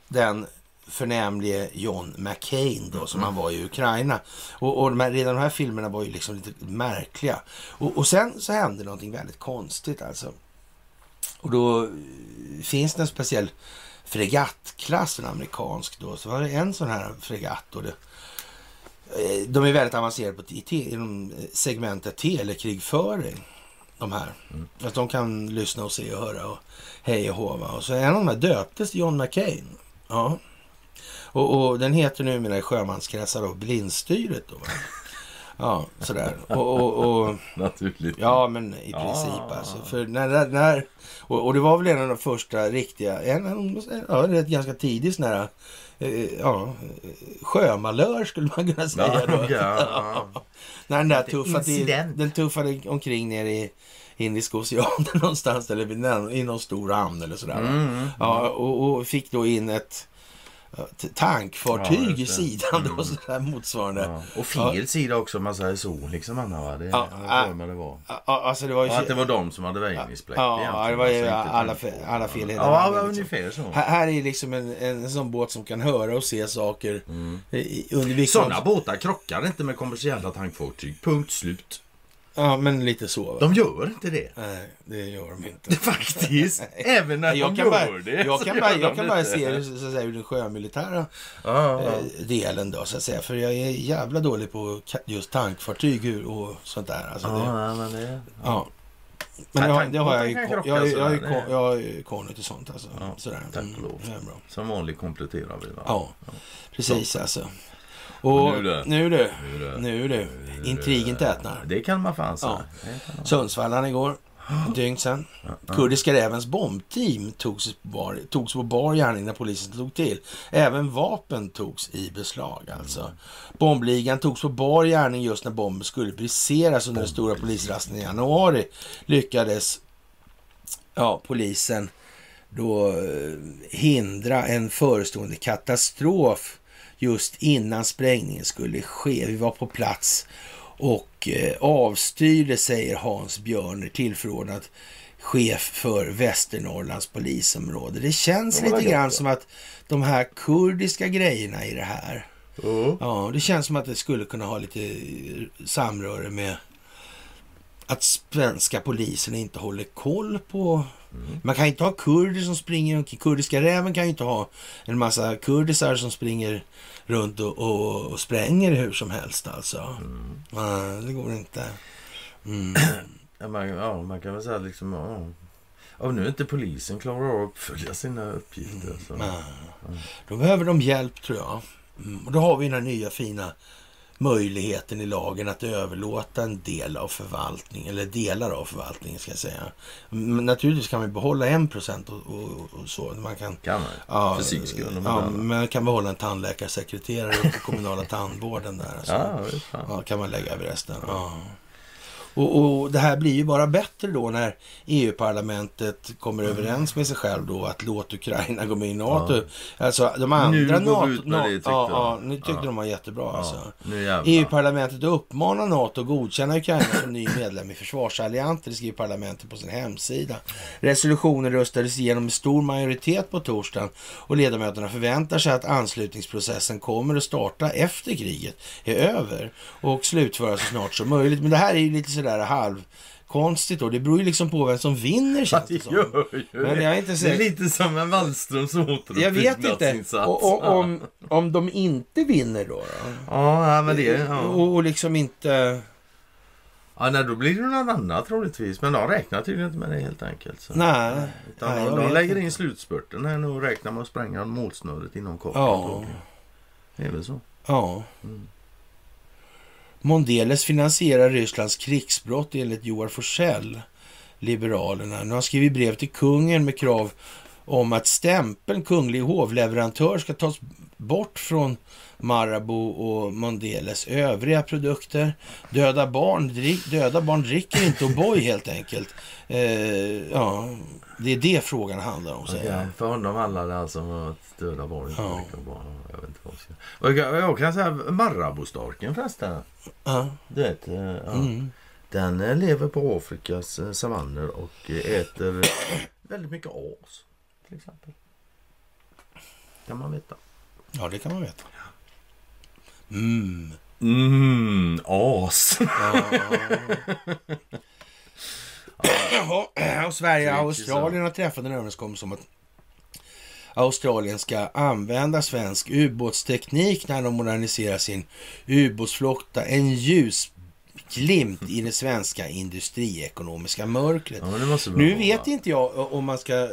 den förnämlige John McCain då, som han var i Ukraina. Och, och de här, redan de här filmerna var ju liksom lite märkliga. Och, och sen så hände någonting väldigt konstigt alltså. Och då eh, finns det en speciell fregattklass, en amerikansk då. Så var det en sån här fregatt då. Det, eh, de är väldigt avancerade på, i, te- inom eh, segmentet telekrigföring. De här. För att de kan lyssna och se och höra och hej och hova. Och så en av de här döptes John McCain. Ja. Och, och den heter numera i sjömanskretsar då Blindstyret då. va? Ja, sådär. Och, och, och Naturligt. Ja, men i princip Ja. alltså. För när, när, när, och, och det var väl en av de första riktiga, en, en, ja, rätt ganska tidig sån här, eh, ja, sjömalör skulle man kunna säga Ja, då. ja. När den där tuffade, den tuffade omkring nere i Indiska oceanen någonstans, eller vid i någon stor hamn eller sådär. va? Mm. Ja, och, och fick då in ett ja, tankfartyg Ja, i sidan då, Mm. sådär motsvarande. Ja. Och fel sida också man säger så. Liksom Anna va? Det Ja, ja, ja. det var. Ja, alltså det var ju... Och att det var de som hade väjningsbläck Ja, egentligen, det var ju alltså, alla fe- alla fel i hela Ja, världen, ja, liksom. ungefär så. Här, här är liksom en, en, sån båt som kan höra och se saker Mm. i, under vilka... Sådana båtar krockar inte med kommersiella tankfartyg. Punkt slut. Ja, men lite så. Va? De gör inte det. Nej, det gör de inte. Faktiskt. Även när jag de kan gör bara, det. jag kan bara, jag kan bara se så att säga, ur den sjömilitära ja. eh, delen då, så att säga. För jag är jävla dålig på just tankfartyg och sånt där. Alltså, det, Ja, men det... ja. Men jag, det har jag ju. Jag, jag, jag, jag, är ju konung till sånt alltså. Ja, sådär. tack och lov. är bra. Som vanligt kompletterar vi va? Ja, precis alltså. Och Nu du. nu du. Nu du. Intrigen tätnar. Det kan man fan säga. Ja. Sundsvallan igår. Ett dygn sen. Kurdiska rävens bombteam togs bar, togs på bar gärning när polisen tog till. Även vapen togs i beslag alltså. Bombligan togs på bar gärning just när bomben skulle briseras under den stora polisrasten i januari. Lyckades ja, polisen då eh, hindra en förestående katastrof just innan sprängningen skulle ske. Vi var på plats och eh, avstyrde, säger Hans Björner, tillförordnad chef för Västernorrlands polisområde. Det känns vad lite grann ja. som att de här kurdiska grejerna i det här, Ja. ja, det känns som att det skulle kunna ha lite samröre med att svenska polisen inte håller koll på... Man kan inte ha kurder som springer. Kurdiska räven kan ju inte ha en massa kurdisar som springer runt och, och, och spränger hur som helst alltså. Nej, det går inte. Mm. Ja, man, ja, man kan väl säga liksom... Ja. Om nu inte polisen klarar av att uppfölja sina uppgifter så... Nej. Då behöver de hjälp tror jag. Mm. Och då har vi den här nya fina möjligheten i lagen att överlåta en del av förvaltningen, eller delar av förvaltningen ska jag säga. Men naturligtvis kan man behålla en procent och, och, och så. Man kan, Kan man? ja, För sin skull. ja, man- kan behålla en tandläkarsekreterare på kommunala tandvården där. Alltså. Ja. Ja, kan man lägga över resten. Ja. Och, och det här blir ju bara bättre då när EU-parlamentet kommer överens med sig själv då att låta Ukraina gå med i NATO. Alltså de andra Nu går vi ut med det, tyckte ja, jag. ja, nu tyckte Ja. de var jättebra alltså. nu jävlar. EU-parlamentet uppmanar NATO att godkänna Ukraina som ny medlem i försvarsalliansen, det skriver parlamentet på sin hemsida. Resolutionen röstades igenom med stor majoritet på torsdagen och ledamöterna förväntar sig att anslutningsprocessen kommer att starta efter kriget är över och slutföras så snart som möjligt. Men det här är ju lite sådär halvkonstigt då. Det beror ju liksom på vem som vinner känns det som. Men jag är inte Det är säker. lite som en Wallströms Jag vet inte. återuppbyggnadsinsats. Och, och, om, om de inte vinner då? då? Ja, men det... Ja. Och, och liksom inte... Ja, nej, då blir det någon annan troligtvis. Men de räknar tydligen inte med det helt enkelt. Så. Nej. Utan nej, de, de lägger inte. in slutspurten här nu och räknar med att spränga målsnöret inom kort. Ja. Det är väl så. Ja. Mm. Mondeles finansierar Rysslands krigsbrott enligt Joar Forsell, Liberalerna. Nu har han skrivit brev till kungen med krav om att stämpeln kunglig hovleverantör ska tas bort från Marabou och Mondeles övriga produkter. Döda barn, drick, döda barn dricker inte O'boy helt enkelt. Eh, ja, det är det frågan handlar om, säger för honom handlar det alltså om att döda barn. Ja. Jag vet inte vad jag ska... Jag, kan säga Marabou-storken förresten. Ja. Du vet, eh, ja. Mm. Den eh, lever på Afrikas eh, savanner och äter väldigt mycket as. Till exempel. Kan man veta. ja, det kan man veta. Mm. Mm, as. Jaha, och Sverige och Australien har träffat en överenskommelse om att Australien ska använda svensk ubåtsteknik när de moderniserar sin ubåtsflotta. En ljusglimt i det svenska industriekonomiska mörkret. Ja, Nu vet inte jag om man ska eh,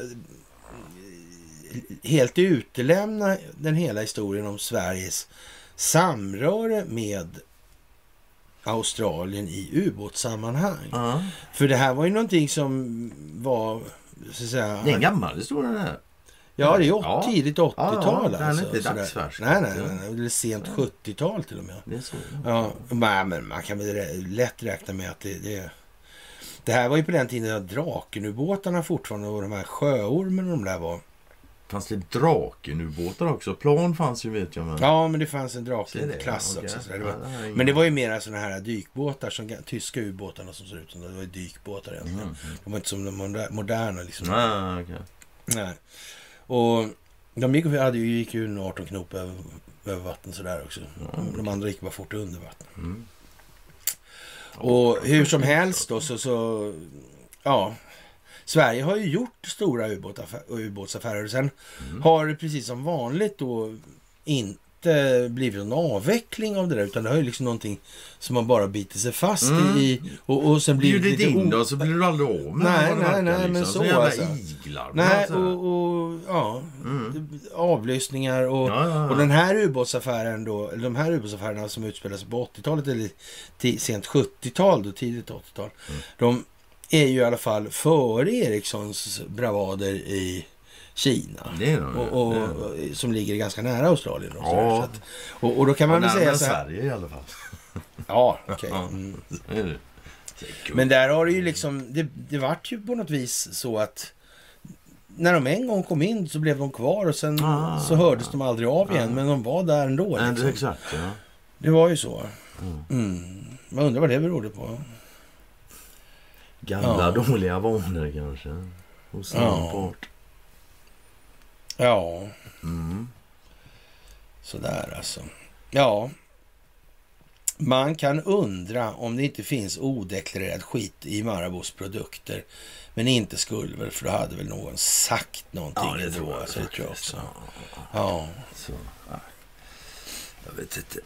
helt utelämna den hela historien om Sveriges samröre med Australien i ubåtssammanhang. Ja. För det här var ju någonting som var, så att säga... Det är en gammal historia det här. Ja, det är Ja. tidigt Ja, 80-tal ja, är alltså. inte dagsfärsk. Nej, nej, nej. Eller sent 70-tal till och med. Det är så. Ja, nej, men man kan väl lätt räkna med att det, det... Det här var ju på den tiden att Drakenubåtarna fortfarande och de här sjöormen och de där var. Fanns det Drakenubåtar också? Plan fanns ju vet jag. Men... Ja, men det fanns en? Drakenklass Okej. också. Så. Det Ja, var, ingen- men det var ju mera sådana här dykbåtar, som, tyska ubåtarna som ser ut som det var ju dykbåtar egentligen. Mm. De var inte som de moder- moderna liksom. Nej, okej. Nej. Och de gick, hade ju, gick ju en 18 knop över, över vatten sådär också. De, de andra gick bara fort under vatten. Mm. Och hur som helst då så, så ja. Sverige har ju gjort stora ubåtsaffär- ubåtsaffärer. Sen Mm. har det precis som vanligt då inte blivit någon avveckling av det där. Utan det har ju liksom någonting som man bara biter sig fast Mm. i. Och, och sen blir det lite in då så blir du aldrig av med Nej, nej, nej, men liksom. så jävla alltså. iglar. Nej, alltså. och, och ja, Mm. avlyssningar och, Ja, ja, ja. och den här ubåtsaffären då, eller de här ubåtsaffärerna som utspelar sig på 80-talet eller sent 70-tal då, tidigt 80-tal. Mm. De är ju i alla fall före Ericssons bravader i Kina. Det är de ju. Och, och, Det de. som ligger ganska nära Australien. Och, Ja. att, och, och då kan man väl säga så här. Sverige i alla fall. Ja, okej. Ja. Mm. Det. Det. Men där har det ju liksom, det, det vart ju på något vis så att när de en gång kom in så blev de kvar och sen Ah. så hördes de aldrig av igen. Men de var där ändå. Nej, det Liksom. exakt, ja. Det var ju så. Mm. Mm. Man undrar vad det berodde på. Gamla Ja. dåliga vanor kanske. Hos Ja. part. Ja, Mm. sådär alltså. Ja. Man kan undra om det inte finns odeklarerad skit i Marabous produkter. Men inte skulle väl, för då hade väl någon sagt någonting. Ja, det tror jag det tror jag också. Ja, Ja. Så. Jag vet inte.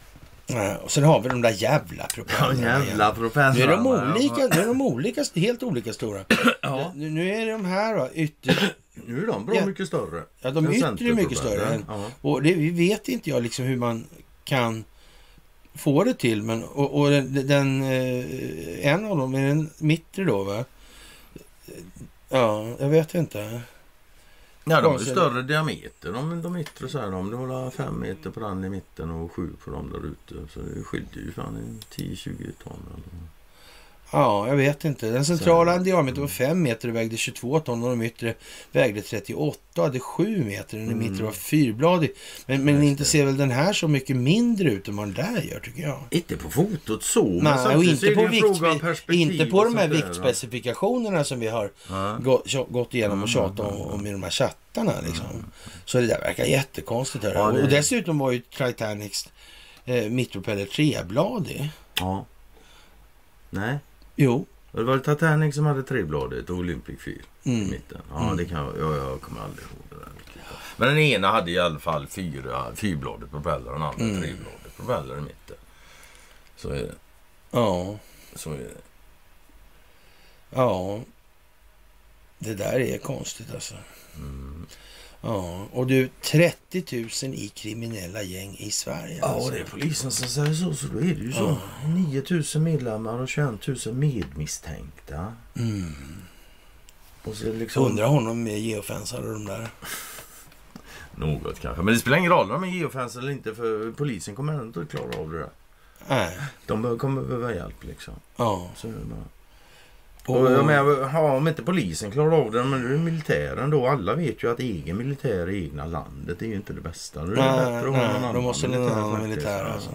Ja, Och sen har vi de där jävla Ja, igen. propellrarna. Nu är de olika, nu är de olika, helt olika stora. Ja. Nu, nu är de här då, ytter, Nu är de bra Ja. mycket större. ja, de yttre är mycket större. Än, Ja. och det vi vet inte jag liksom hur man kan få det till. Men, och, och den, den, eh, en av dem är den mittre då va? Ja, jag vet inte. Ja, de är större diameter. De, de yttre så här, de det håller fem meter på den i mitten och sju på dem där ute. Så det skiljer ju fan en 10-20 ton. Eller. Ja, jag vet inte. Den centrala diametern var 5 meter och vägde 22 ton och de yttre vägde 38 och hade 7 meter. Den Mm. mittre var fyrbladig. Men, men inte ser väl den här så mycket mindre ut än vad den där gör tycker jag. Inte på fotot så. Nej, och inte på, perspektiv inte på de här viktspecifikationerna som vi har Ja. gått igenom och Mm, tjatat om, om i de här chattarna. Liksom. Så det där verkar jättekonstigt. Här. Ja, det- Och dessutom var ju Titanics eh, mittpropeller trebladig. Ja. Nej. Jo. Det var Titanic som hade trebladigt och Olympic Fyr i Mm. mitten. Ja, det kan jag. Ja, jag kommer aldrig ihåg det där. Men den ena hade i alla fall fyra, fyrbladig propeller och den andra Mm. trebladig propeller i mitten. Så är det. Ja. Så är det. Ja. Det där är konstigt alltså. Mm. Ja. Och du, 30 000 i kriminella gäng i Sverige. Ja, alltså. det är polisen som säger så. Så då är det ju så. 9000 medlemmar och 21 000 medmisstänkta. Mm. Och så liksom... Undrar honom med geofensar och de där. Något kanske. Men det spelar ingen roll om de är geofans eller inte för polisen kommer ändå inte klara av det där. Nej. De kommer behöva hjälp liksom. Ja. Så är det bara. Och, Och jag menar, ja, om inte polisen klarar av det, men det är militären då. Alla vet ju att egen militär i egna landet är ju inte det bästa. Då är det nej, bättre att ha någon de måste militär faktiskt. militär alltså.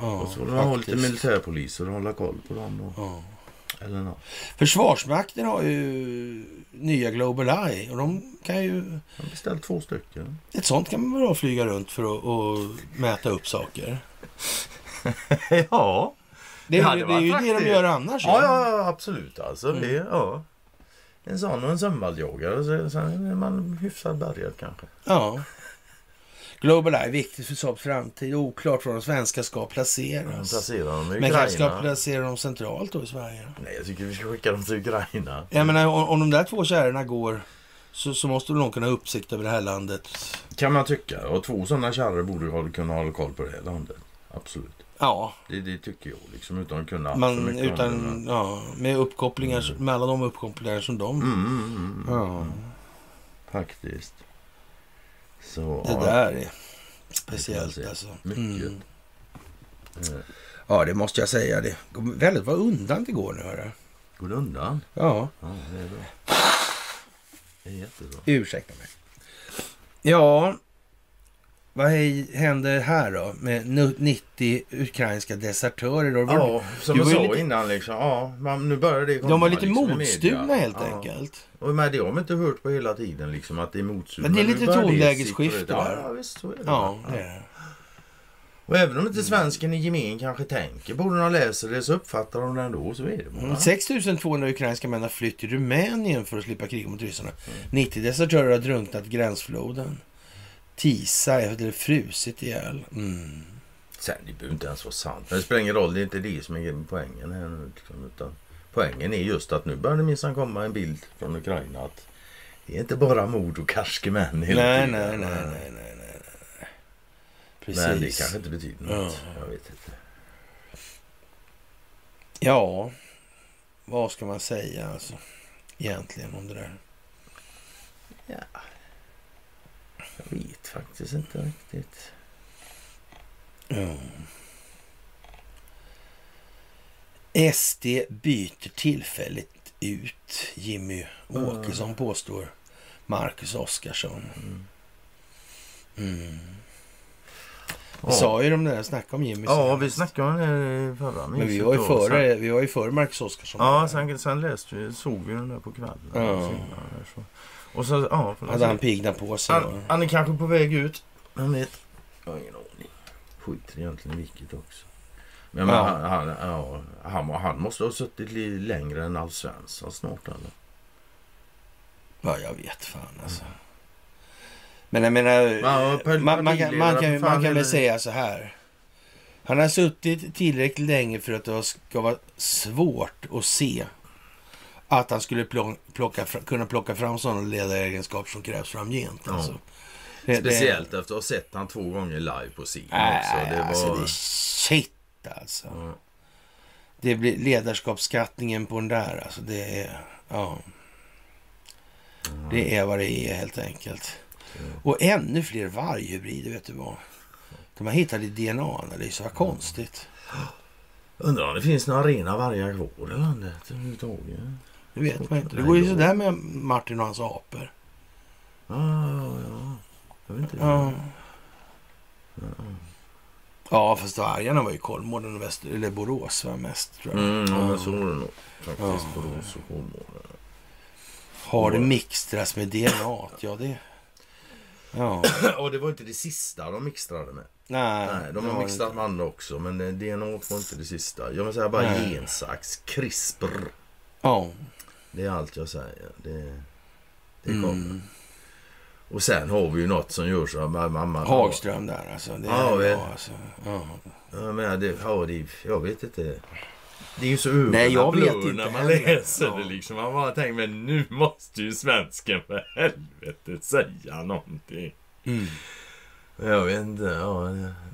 Ja, Och så får man ha lite militärpoliser och hålla koll på dem då. Ja. Eller något. Försvarsmakten har ju nya Global Eye och de kan ju... Jag beställt två stycken. Ett sånt kan man väl flyga runt för att mäta upp saker. ja. Det, är- hade det är ju det de gör annars. Ja, ja, absolut alltså. Mm. Det, ja. En sån och en sömnballjagare. så- Sen är man hyfsat bärgad kanske. ja. Global Eye viktigt för Saabs framtid. Oklart var de svenska ska placeras. placerar dem i Men kanske ska Ukraina. placera dem centralt då i Sverige. Nej, jag tycker vi ska skicka dem till Ukraina. Jag menar, om, om de där två kärrorna går så, så måste de kunna ha uppsikt över det här landet. Kan man tycka. Och två sådana kärror borde ha, kunna hålla koll på det här landet. Absolut. Ja, Det, det tycker jag. Liksom, utan att kunna man, det, utan, ja, med uppkopplingar, med alla de uppkopplingar som de. Mm, mm, mm, mm. Ja, Faktiskt. Så, det där är Det speciellt jag alltså. Mycket. Mm. Eh, Ja, det måste jag säga. Det går väldigt vad undan det går nu. Hörru. Går det undan? Ja, Ja, det är bra. Det är jättebra. ursäkta mig. Ja, vad händer här då med nu- 90 ukrainska desertörer? Då? Ja, som jag sa lite- innan liksom. Ja, man, nu börjar det De var lite liksom, media. helt ja. enkelt. Och men det har man inte hört på hela tiden liksom att det är modstulna. Men det är lite tonlägesskifte där. Ja, visst så är det. Ja, det är det. Och även om inte svensken i gemen kanske tänker på det när de läser det så uppfattar de det ändå. Så är det bara. Mm, 6 200 ukrainska män har flytt till Rumänien för att slippa krig mot ryssarna. 90 desertörer har drunknat i gränsfloden. Tisa det frusit ihjäl. Mm. Sen det behöver inte ens vara sant. Men det spelar ingen roll. Det är inte det som är poängen här nu. Liksom, utan poängen är just att nu börjar det minsann komma en bild från Ukraina att det är inte bara mord och karske män Nej, nej, nej, nej, nej, nej, nej. Precis. Men det kanske inte betyder något. Ja. Jag vet inte. Ja, vad ska man säga alltså egentligen om det där? Jag vet faktiskt inte riktigt. Ja. SD byter tillfälligt ut Jimmy Åkesson påstår Marcus Oskarsson. Mm. Vi Ja. sa ju de där, snackade om Jimmy Ja, vi snackade om det förra. Men vi var ju före, vi var ju före Marcus Oskarsson. Ja, sen, sen läste vi, såg vi den där på kvällen. Ja. Senare, så. Och så, ja. Hade han pignat på sig han, han är kanske på väg ut. Vem vet? Jag har ingen aning. Skiter egentligen vilket också. Men, men Ja. han, han, ja, han, han måste ha suttit längre än Alf Svensson snart eller? Ja, jag vet fan alltså. Men jag menar, per- man, man, kan, man, partiledare kan, man kan väl säga så här. Han har suttit tillräckligt länge för att det ska vara svårt att se att han skulle plo- plocka, kunna plocka fram sådana ledaregenskaper som krävs framgent. Alltså. Det- Speciellt efter att ha sett han två gånger live på scen också. Det var... alltså det är shit alltså. Ja. Det blir ledarskapsskattningen på den där alltså. Det är, ja. Det är vad det är helt enkelt. Och ännu fler varghybrider, vet du vad? De har hittat i DNA-analyser, vad konstigt. Undrar om det finns några rena vargar kvar i landet överhuvudtaget. Det vet man inte. Det går ju sådär med Martin och hans apor. Ja, ja, ja. Jag vet inte. Ja. Ja, fast vargarna var ju Kolmården och Väster, eller Borås var mest tror jag. Mm, ja, Ja. men så var det nog. Faktiskt. Ja. Borås och Kolmården. Har det mixtrats med DNA? Ja, det... Ja. Och det var inte det sista de mixtrade med. Nej, Nej, de har mixtrat inte. med andra också. Men eh, DNA var inte det sista. Jag vill säga bara Nej. gensax, CRISPR. Ja. Det är allt jag säger. Det, det kommer. Mm. Och sen har vi ju något som görs av mamma. Hagström där alltså. Det är Ja, bra alltså. Ja. Jag menar, det, ja, det, jag vet inte. Det är ju så Nej, jag vet blur inte när man läser Ja. det liksom. Man bara tänker, men nu måste ju svensken för helvete säga någonting. Mm. Jag vet inte. Ja,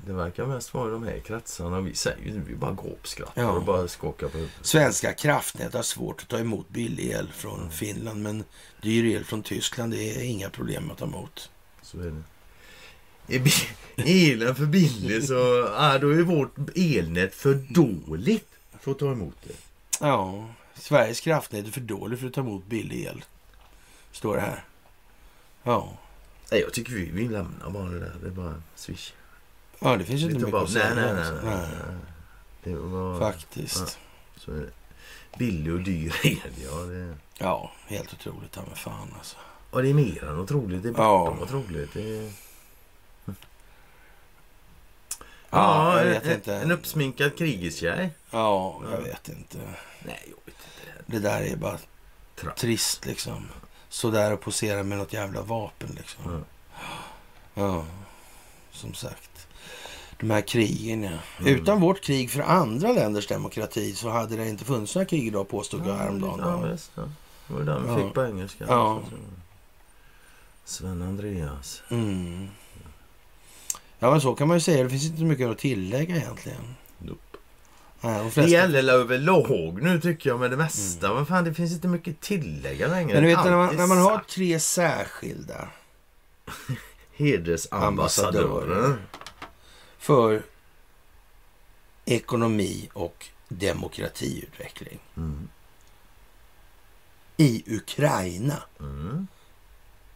det, verkar mest vara de här kretsarna. Vi säger ju vi bara gapskrattar Ja. och bara skakar på huvudet. Svenska kraftnät har svårt att ta emot billig el från Finland men dyr el från Tyskland det är inga problem att ta emot. Så är det. Är elen för billig så ja, då är vårt elnät för dåligt för att ta emot det. Ja, Sveriges kraftnät är för dåligt för att ta emot billig el. Står det här. Ja, Nej, jag tycker vi, vi lämnar bara det där. Det är bara swish. Ja det finns inte mycket bara, att säga. nej, nej, nej, nej, nej. Det var, Faktiskt. Så är det. Billig och dyr el, ja. Det, Ja, helt otroligt. Ja, men fan alltså. och det är mer än otroligt. Det är Ja. bortom otroligt. Det är... Ja, jag en, vet inte. en uppsminkad krigistjej. Ja, jag Ja. vet inte. Nej, jag vet inte. Det där är bara Trapp. trist liksom. Så där och posera med något jävla vapen liksom. Ja. Ja, som sagt. De här krigen ja. Mm. Utan vårt krig för andra länders demokrati så hade det inte funnits några krig idag påstod jag häromdagen. Ja, visst, ja. Det var den vi Ja. fick på engelska. Ja. Sven Andreas. Mm. Ja men så kan man ju säga. Det finns inte mycket att tillägga egentligen. Nope. Nej, de Det gäller överlag nu tycker jag med det mesta. Men fan, det finns inte mycket att tillägga längre. Men du vet när man, när man har tre särskilda Hedersambassadörer. För ekonomi och demokratiutveckling Mm. i Ukraina Mm.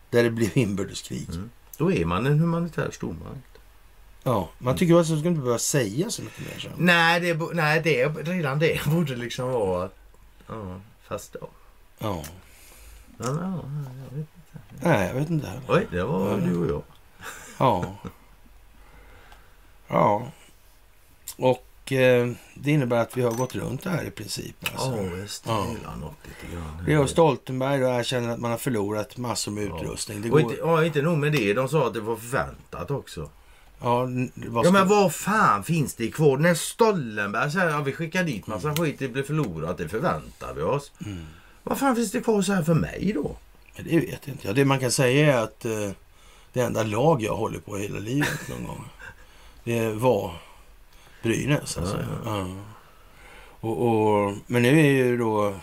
där det blev inbördeskrig. Mm. Då är man en humanitär stormakt. Ja, man tycker att man inte behöva säga så mycket mer sen. Nej, det, nej det, redan det borde liksom vara... Ja, fast då. Ja. Ja, jag vet. Nej, jag vet inte heller. Oj, det var Ja. du och jag. Ja. Ja. Och eh, det innebär att vi har gått runt det här i princip. Alltså. Ja, visst. Ja. Hela något lite grann. Det är Stoltenberg då erkänner att man har förlorat massor med Ja. utrustning. Det Och går... inte, ja, inte nog med det. De sa att det var förväntat också. Ja, Ja, men vad fan finns det kvar? När Stoltenberg säger att ja, vi skickar dit massa skit, det blir förlorat, det förväntar vi oss. Mm. Vad fan finns det kvar så här för mig då? Ja, Det vet jag inte. Ja, det man kan säga är att eh, det enda lag jag håller på hela livet någon gång. Det var Brynäs alltså. Ja, Ja. Och, och, men nu är ju då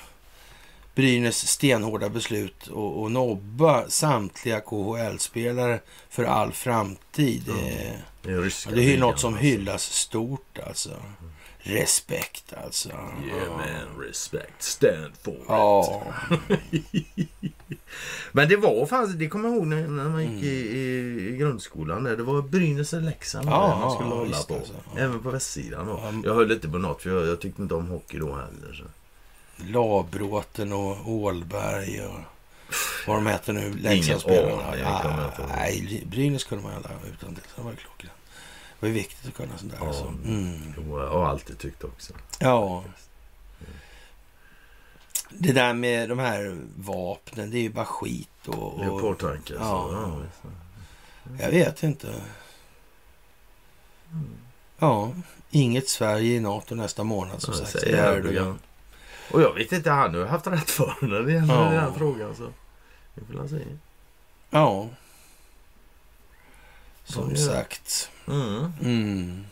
Brynäs stenhårda beslut att att nobba samtliga KHL-spelare för all framtid. Det, Det är ryska det är ju något som alltså. hyllas stort alltså. Respekt alltså. Yeah man, respect, stand for it. Ja. Men det var fan, det kommer jag ihåg när, man gick Mm. i, i, i grundskolan. Där. Det var Brynäs eller Leksand Ja, man skulle ja, hålla på. alltså. Ja. Även på västsidan. då. Ja. Jag höll inte på något för jag, jag tyckte inte om hockey då heller. Så. Labråten och Ålberg och vad de heter nu, inte ihåg. nej, Brynäs kunde man alla utan det. Det var klockrent. Det var ju viktigt att kunna sånt där. Ja. Alltså. Mm. Och, och alltid tyckt också. Ja. Det där med de här vapnen, det är ju bara skit. Och, och, Leopardtankar. Ja. Ja, jag vet inte. Ja, inget Sverige i NATO nästa månad som Ja, sagt. säger Erdogan. Erdogan. Och jag vet inte, han har haft rätt för när det gäller Ja. den här frågan. Så. Det får man säga. Ja. Som sagt. Mm. Mm.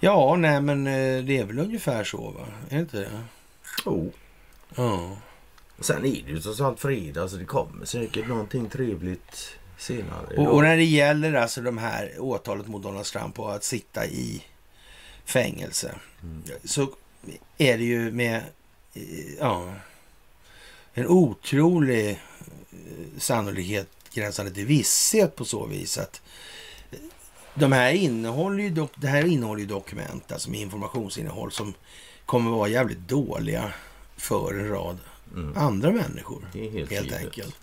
Ja, nej men eh, det är väl ungefär så va? Är det inte det? Oh. Ja. Sen är det ju trots allt fredag så det kommer säkert någonting trevligt senare. Och, och när det gäller alltså de här åtalet mot Donald Trump och att sitta i fängelse. så är det ju med eh, ja, en otrolig eh, sannolikhet gränsande till visshet på så vis att eh, de här innehåller ju det här innehåller ju dokument, alltså med informationsinnehåll som kommer vara jävligt dåliga för en rad andra människor. Mm. Det är helt helt enkelt.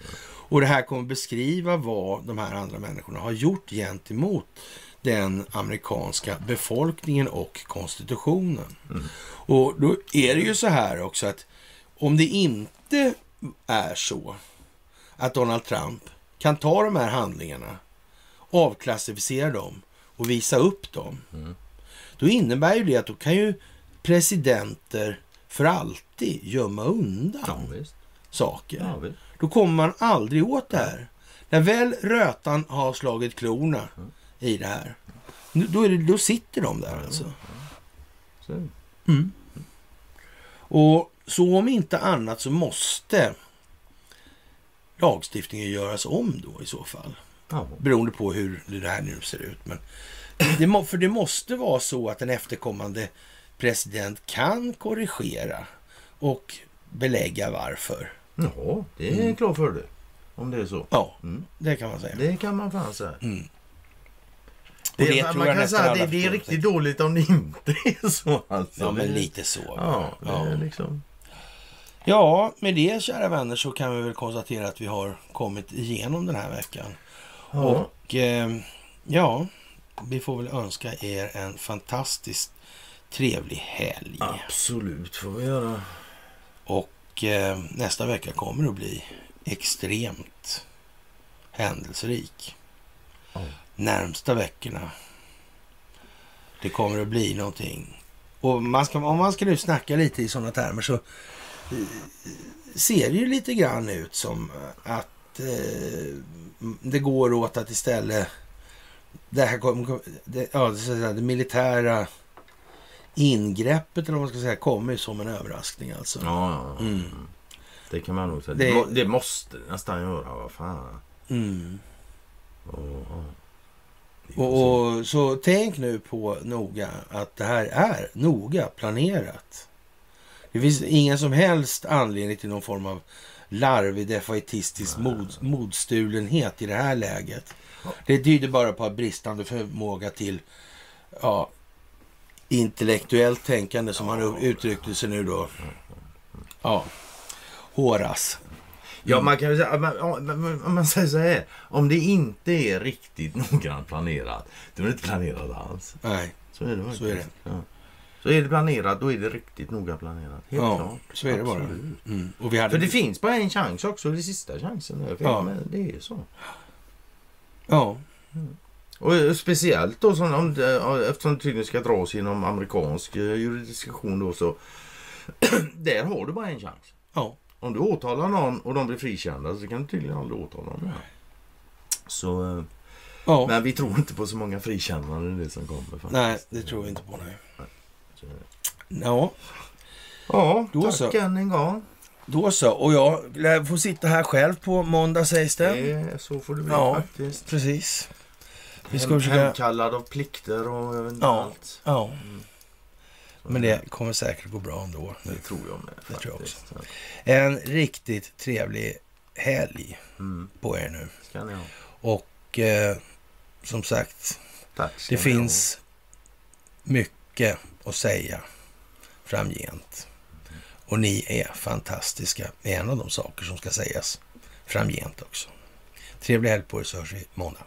Och det här kommer beskriva vad de här andra människorna har gjort gentemot den amerikanska befolkningen och konstitutionen. Mm. Och då är det ju så här också att om det inte är så att Donald Trump kan ta de här handlingarna, avklassificera dem och visa upp dem. Mm. Då innebär ju det att då kan ju presidenter för alltid gömma undan Ja, saker. Ja. Då kommer man aldrig åt det här. När väl rötan har slagit klorna i det här, då, det, då sitter de där alltså. Så. Och så om inte annat så måste lagstiftningen göras om då i så fall. Ja. Beroende på hur det här nu ser ut. Men det, för det måste vara så att en efterkommande president kan korrigera och belägga varför. ja, det är en klar fördel. Om det är så. Ja, Mm. det kan man säga. Det kan man fan säga. Mm. Det, det man jag kan säga att det, det är riktigt dåligt om det inte är så. Alltså. Ja, men lite så. Ja, ja. liksom... ja, med det kära vänner så kan vi väl konstatera att vi har kommit igenom den här veckan. Ja. Och eh, ja, vi får väl önska er en fantastiskt trevlig helg. Absolut får vi göra. Och eh, nästa vecka kommer att bli extremt händelserik. Ja. Närmsta veckorna. Det kommer att bli någonting. Och man ska, om man ska nu snacka lite i sådana termer så eh, ser det ju lite grann ut som att eh, det går åt att istället det här kom, det, ja, det, det militära ingreppet eller vad man ska säga kommer som en överraskning alltså. Ja, ja. Mm. Det kan man nog säga. Det- Det, det måste nästan göra. Vad fan. Mm. Ja. Får Och, och, så tänk nu på noga att det här är noga planerat. Det finns ingen som helst anledning till någon form av larvig defaitistisk mod, modstulenhet i det här läget. Det tyder bara på bristande förmåga till ja, intellektuellt tänkande som han uttryckte sig nu då. Ja, Horas. Ja, man kan ju säga, om man säger så här. Om det inte är riktigt noggrant planerat, då är det inte planerat alls. Nej, Så är det faktiskt. Så är det. Ja. Så är det planerat, då är det riktigt noga planerat. Helt ja, klart. så är det bara. Absolut. Mm. Och vi hade... För det finns bara en chans också, det är sista chansen. Där, Ja. det är så. Ja, Och eh, speciellt då som om eftersom det tydligen ska dras genom amerikansk eh, jurisdiktion då så där har du bara en chans. ja. Om du åtalar någon och de blir frikända så kan du tydligen aldrig åtala dem. mer. Så, eh, ja. men vi tror inte på så många frikännanden det som kommer. Faktiskt. Nej, det tror vi inte på. Nej. Så det. Ja, Ja, Då tack så. än en gång. då så. Och jag lär få sitta här själv på måndag sägs det. Det, så får det bli Ja. faktiskt. Precis. Vi ska försöka... Hemkallad av plikter och jag vet inte Ja. allt. Ja, Så men det kommer säkert gå bra ändå. det tror jag med. Det tror jag faktiskt. En riktigt trevlig helg Mm, på er nu. ska ni ha. Och eh, som sagt, det ni ha. finns mycket att säga framgent. Och ni är fantastiska. Det är en av de saker som ska sägas framgent också. Trevlig helg på er så hörs vi måndag.